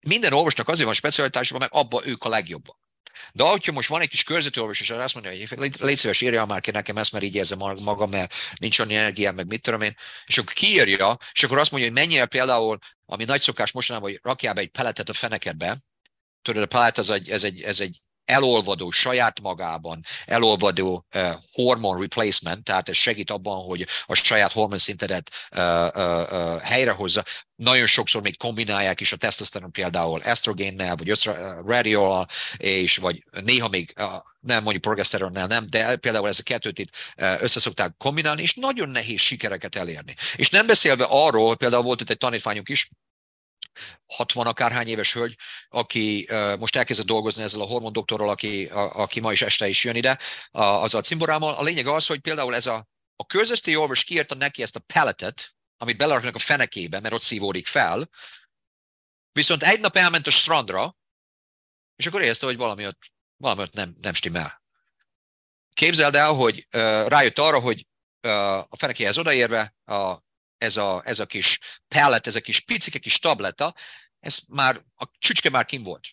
minden orvosnak azért van specialitásban, mert abban ők a legjobbak. De hogyha most van egy kis körzeti orvos, és azt mondja, hogy légy szíves, írja már ki nekem ezt, mert így érzem magam, mert nincs annyi energiám, meg mit tudom én, és akkor kiírja, és akkor azt mondja, hogy mennyire például, ami nagy szokás mostanában, hogy rakjál be egy peletet a fenekedbe, tudod, a pelet az egy, ez egy, ez egy elolvadó, saját magában elolvadó uh, hormon replacement, tehát ez segít abban, hogy a saját hormonszintedet uh, uh, uh, helyrehozza. Nagyon sokszor még kombinálják is a tesztoszteron például esztrogénnel, vagy radiol és vagy néha még uh, nem mondjuk progeszteronnel nem, de például ez a kettőt itt összeszokták kombinálni, és nagyon nehéz sikereket elérni. És nem beszélve arról, például volt itt egy tanítványunk is, 60 akárhány éves hölgy, aki most elkezdett dolgozni ezzel a hormondoktorral, aki, a, aki ma is este is jön ide, a, azzal a cimborámmal. A lényeg az, hogy például ez a, a közötti orvos kiírta neki ezt a pelletet, amit beleraknak a fenekébe, mert ott szívódik fel, viszont egy nap elment a strandra, és akkor érezte, hogy valami ott, valami ott nem, nem stimmel. Képzeld el, hogy uh, rájött arra, hogy uh, a fenekéhez odaérve a ez a, ez a kis pellet, ez a kis picike kis tabletta, ez már, a csücske már kim volt.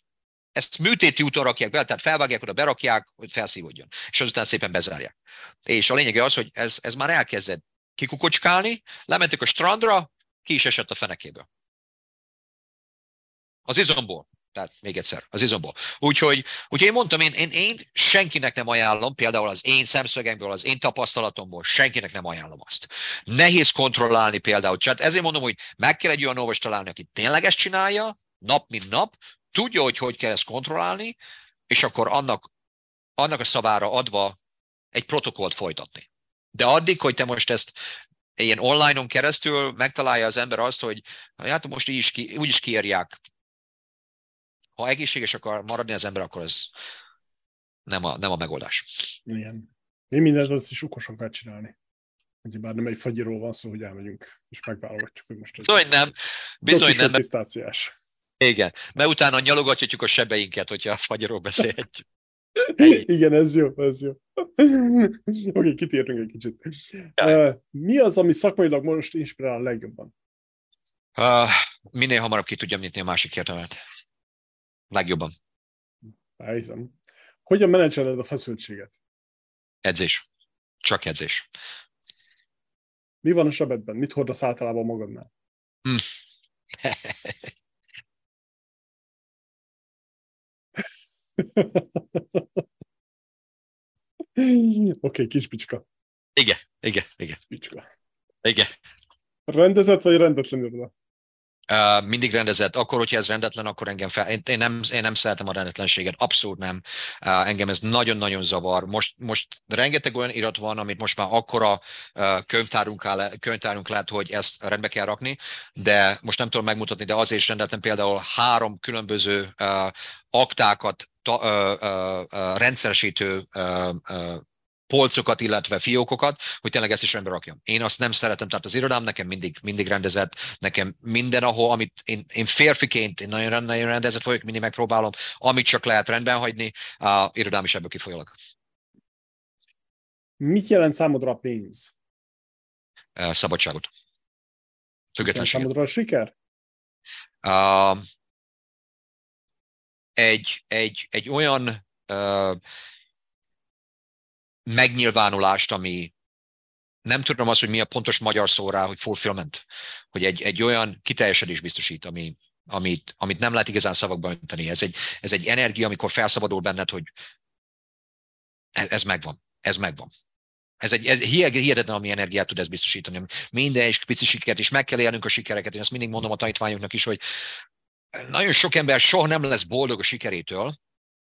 Ezt műtéti úton rakják be, tehát felvágják, oda berakják, hogy felszívódjon. És azután szépen bezárják. És a lényege az, hogy ez, ez már elkezdett kikukocskálni, lementek a strandra, ki is esett a fenekéből. Az izomból. Tehát még egyszer, az izomból. Úgyhogy, úgyhogy én mondtam, én, én, én senkinek nem ajánlom, például az én szemszögemből, az én tapasztalatomból senkinek nem ajánlom azt. Nehéz kontrollálni például. Tehát ezért mondom, hogy meg kell egy olyan orvos találni, aki tényleg ezt csinálja, nap mint nap, tudja, hogy hogy kell ezt kontrollálni, és akkor annak, annak a szavára adva egy protokollt folytatni. De addig, hogy te most ezt ilyen online-on keresztül megtalálja az ember azt, hogy hát most így is ki, úgy is kiírják ha egészséges akar maradni az ember, akkor ez nem a, nem a megoldás. Igen. Mi mindent az is okosan kell csinálni. Ugye bár nem egy fagyiról van szó, hogy elmegyünk, és megválogatjuk, hogy most... Bizony nem. Bizony nem. Pisztáciás. Igen, mert utána nyalogatjuk a sebeinket, hogyha a fagyiról beszélhetjük. Igen, ez jó, ez jó. Oké, okay, kitérünk egy kicsit. Uh, mi az, ami szakmailag most inspirál a legjobban? Uh, minél hamarabb ki tudjam nyitni a másik értelmet. Legjobban. Elhiszem. Hogyan menedzseled a feszültséget? Edzés. Csak edzés. Mi van a sebedben? Mit hordasz általában magadnál? Hm. Oké, okay, kis picska. Igen, igen, igen. Picska. Igen. Rendezett vagy rendetlen iroda? Mindig rendezett. Akkor, hogyha ez rendetlen, akkor engem fel... Én, én, nem, én nem szeretem a rendetlenséget, abszolút nem. Uh, engem ez nagyon-nagyon zavar. Most, most rengeteg olyan irat van, amit most már akkora uh, könyvtárunk, áll, könyvtárunk lehet, hogy ezt rendbe kell rakni, de most nem tudom megmutatni, de azért is rendetlen például három különböző uh, aktákat ta, uh, uh, uh, rendszeresítő uh, uh, polcokat, illetve fiókokat, hogy tényleg ezt is rendbe rakjam. Én azt nem szeretem, tehát az irodám nekem mindig, mindig rendezett, nekem minden, ahol, amit én, én férfiként én nagyon, nagyon rendezett vagyok, mindig megpróbálom, amit csak lehet rendben hagyni, a irodám is ebből kifolyólag. Mit jelent számodra a pénz? Szabadságot. Függetlenséget. Számodra a siker? Uh, egy, egy, egy olyan uh, megnyilvánulást, ami nem tudom azt, hogy mi a pontos magyar szó rá, hogy fulfillment, hogy egy, egy olyan kiteljesedés biztosít, ami, amit, amit nem lehet igazán szavakba önteni. Ez egy, ez egy energia, amikor felszabadul benned, hogy ez, ez megvan, ez megvan. Ez egy ez hihetetlen, ami energiát tud ez biztosítani. Minden és pici sikert, és meg kell élnünk a sikereket. Én azt mindig mondom a tanítványoknak is, hogy nagyon sok ember soha nem lesz boldog a sikerétől,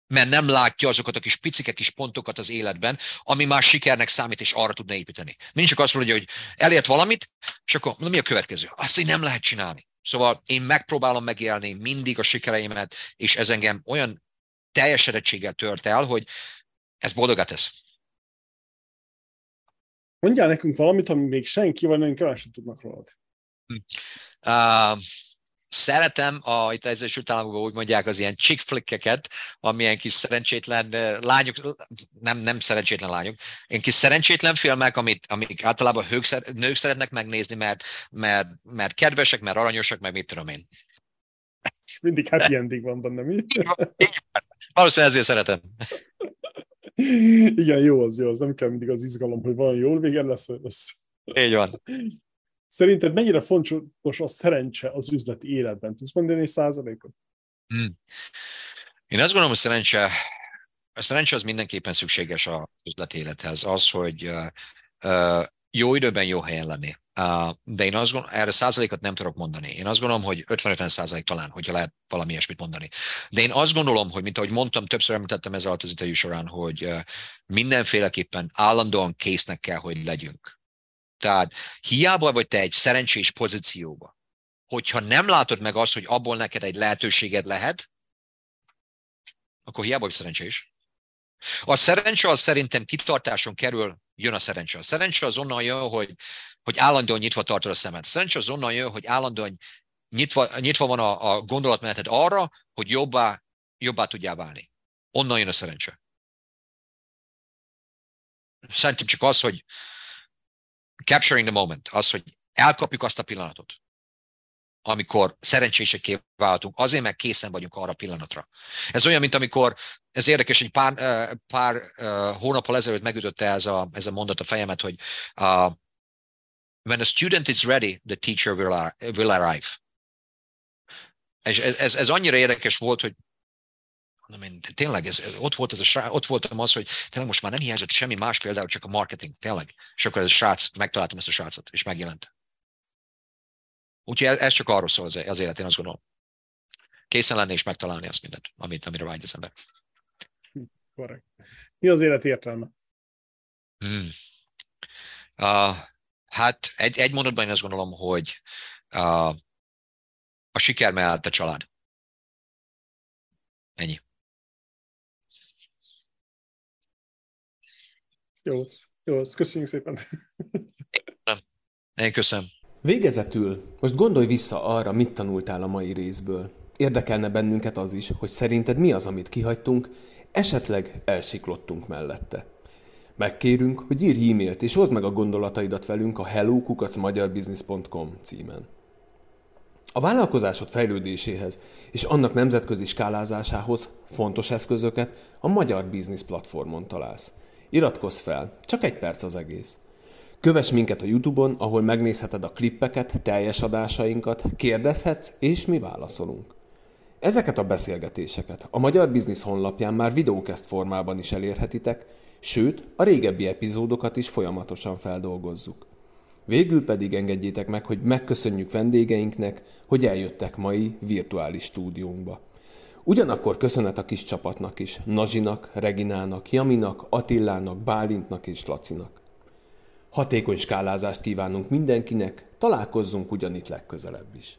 mert nem látja azokat a kis picike kis pontokat az életben, ami már sikernek számít, és arra tudna építeni. Mindig csak azt mondja, hogy elért valamit, és akkor mi a következő? Azt, hogy nem lehet csinálni. Szóval én megpróbálom megélni mindig a sikereimet, és ez engem olyan teljesedettséggel tört el, hogy ez boldogát tesz. Mondjál nekünk valamit, ami még senki, vagy nagyon kevesen tudnak rólad. Uh, szeretem, a, itt az Egyesült Államokban úgy mondják, az ilyen chick flickeket, amilyen kis szerencsétlen lányok, nem, nem szerencsétlen lányok, ilyen kis szerencsétlen filmek, amit, amik általában hők, nők szeretnek megnézni, mert, mert, mert kedvesek, mert aranyosak, meg mit tudom én. És mindig happy ending van benne, mi? Valószínűleg ezért szeretem. Igen, jó az, jó az. Nem kell mindig az izgalom, hogy van jól vége lesz. lesz. Így van. Szerinted mennyire fontos a szerencse az üzleti életben? Tudsz mondani egy százalékot? Hmm. Én azt gondolom, hogy szerencse, a szerencse az mindenképpen szükséges az üzleti élethez. Az, hogy jó időben jó helyen lenni. De én azt gondolom, erre százalékot nem tudok mondani. Én azt gondolom, hogy 50-50 százalék talán, hogyha lehet valami ilyesmit mondani. De én azt gondolom, hogy mint ahogy mondtam, többször említettem ez alatt az interjú során, hogy mindenféleképpen állandóan késznek kell, hogy legyünk tehát hiába vagy te egy szerencsés pozícióba, hogyha nem látod meg azt, hogy abból neked egy lehetőséged lehet, akkor hiába vagy szerencsés. A szerencse az szerintem kitartáson kerül, jön a szerencse. A szerencse az onnan jön, hogy, hogy állandóan nyitva tartod a szemed. A szerencse az onnan jön, hogy állandóan nyitva, nyitva van a, a gondolatmeneted arra, hogy jobbá, jobbá tudjál válni. Onnan jön a szerencse. Szerintem csak az, hogy capturing the moment, az, hogy elkapjuk azt a pillanatot, amikor szerencsésekké váltunk, azért meg készen vagyunk arra a pillanatra. Ez olyan, mint amikor, ez érdekes, hogy pár, pár hónappal ezelőtt megütötte ez a, ez a mondat a fejemet, hogy uh, when a student is ready, the teacher will, will arrive. És ez, ez, ez annyira érdekes volt, hogy nem én, tényleg, ez, ott, volt ez a srác, ott voltam az, hogy tényleg most már nem hiányzott semmi más például, csak a marketing, tényleg. És akkor ez a srác, megtaláltam ezt a srácot, és megjelent. Úgyhogy ez csak arról szól az, az élet, én azt gondolom. Készen lenni és megtalálni azt mindent, amit, amire vágy az ember. Korrekt. Mi az élet értelme? Hmm. Uh, hát egy, egy mondatban én azt gondolom, hogy uh, a siker mellett a család. Ennyi. Jó, jó, köszönjük szépen. Nem. Én köszönöm. Végezetül, most gondolj vissza arra, mit tanultál a mai részből. Érdekelne bennünket az is, hogy szerinted mi az, amit kihagytunk, esetleg elsiklottunk mellette. Megkérünk, hogy írj e-mailt és oszd meg a gondolataidat velünk a hellokukacmagyarbusiness.com címen. A vállalkozásod fejlődéséhez és annak nemzetközi skálázásához fontos eszközöket a Magyar Business platformon találsz. Iratkozz fel, csak egy perc az egész. Kövess minket a Youtube-on, ahol megnézheted a klippeket, teljes adásainkat, kérdezhetsz, és mi válaszolunk. Ezeket a beszélgetéseket a Magyar Biznisz honlapján már videókeszt formában is elérhetitek, sőt, a régebbi epizódokat is folyamatosan feldolgozzuk. Végül pedig engedjétek meg, hogy megköszönjük vendégeinknek, hogy eljöttek mai virtuális stúdiónkba. Ugyanakkor köszönet a kis csapatnak is, Nazsinak, Reginának, Jaminak, Attillának, Bálintnak és Lacinak. Hatékony skálázást kívánunk mindenkinek, találkozzunk ugyanitt legközelebb is.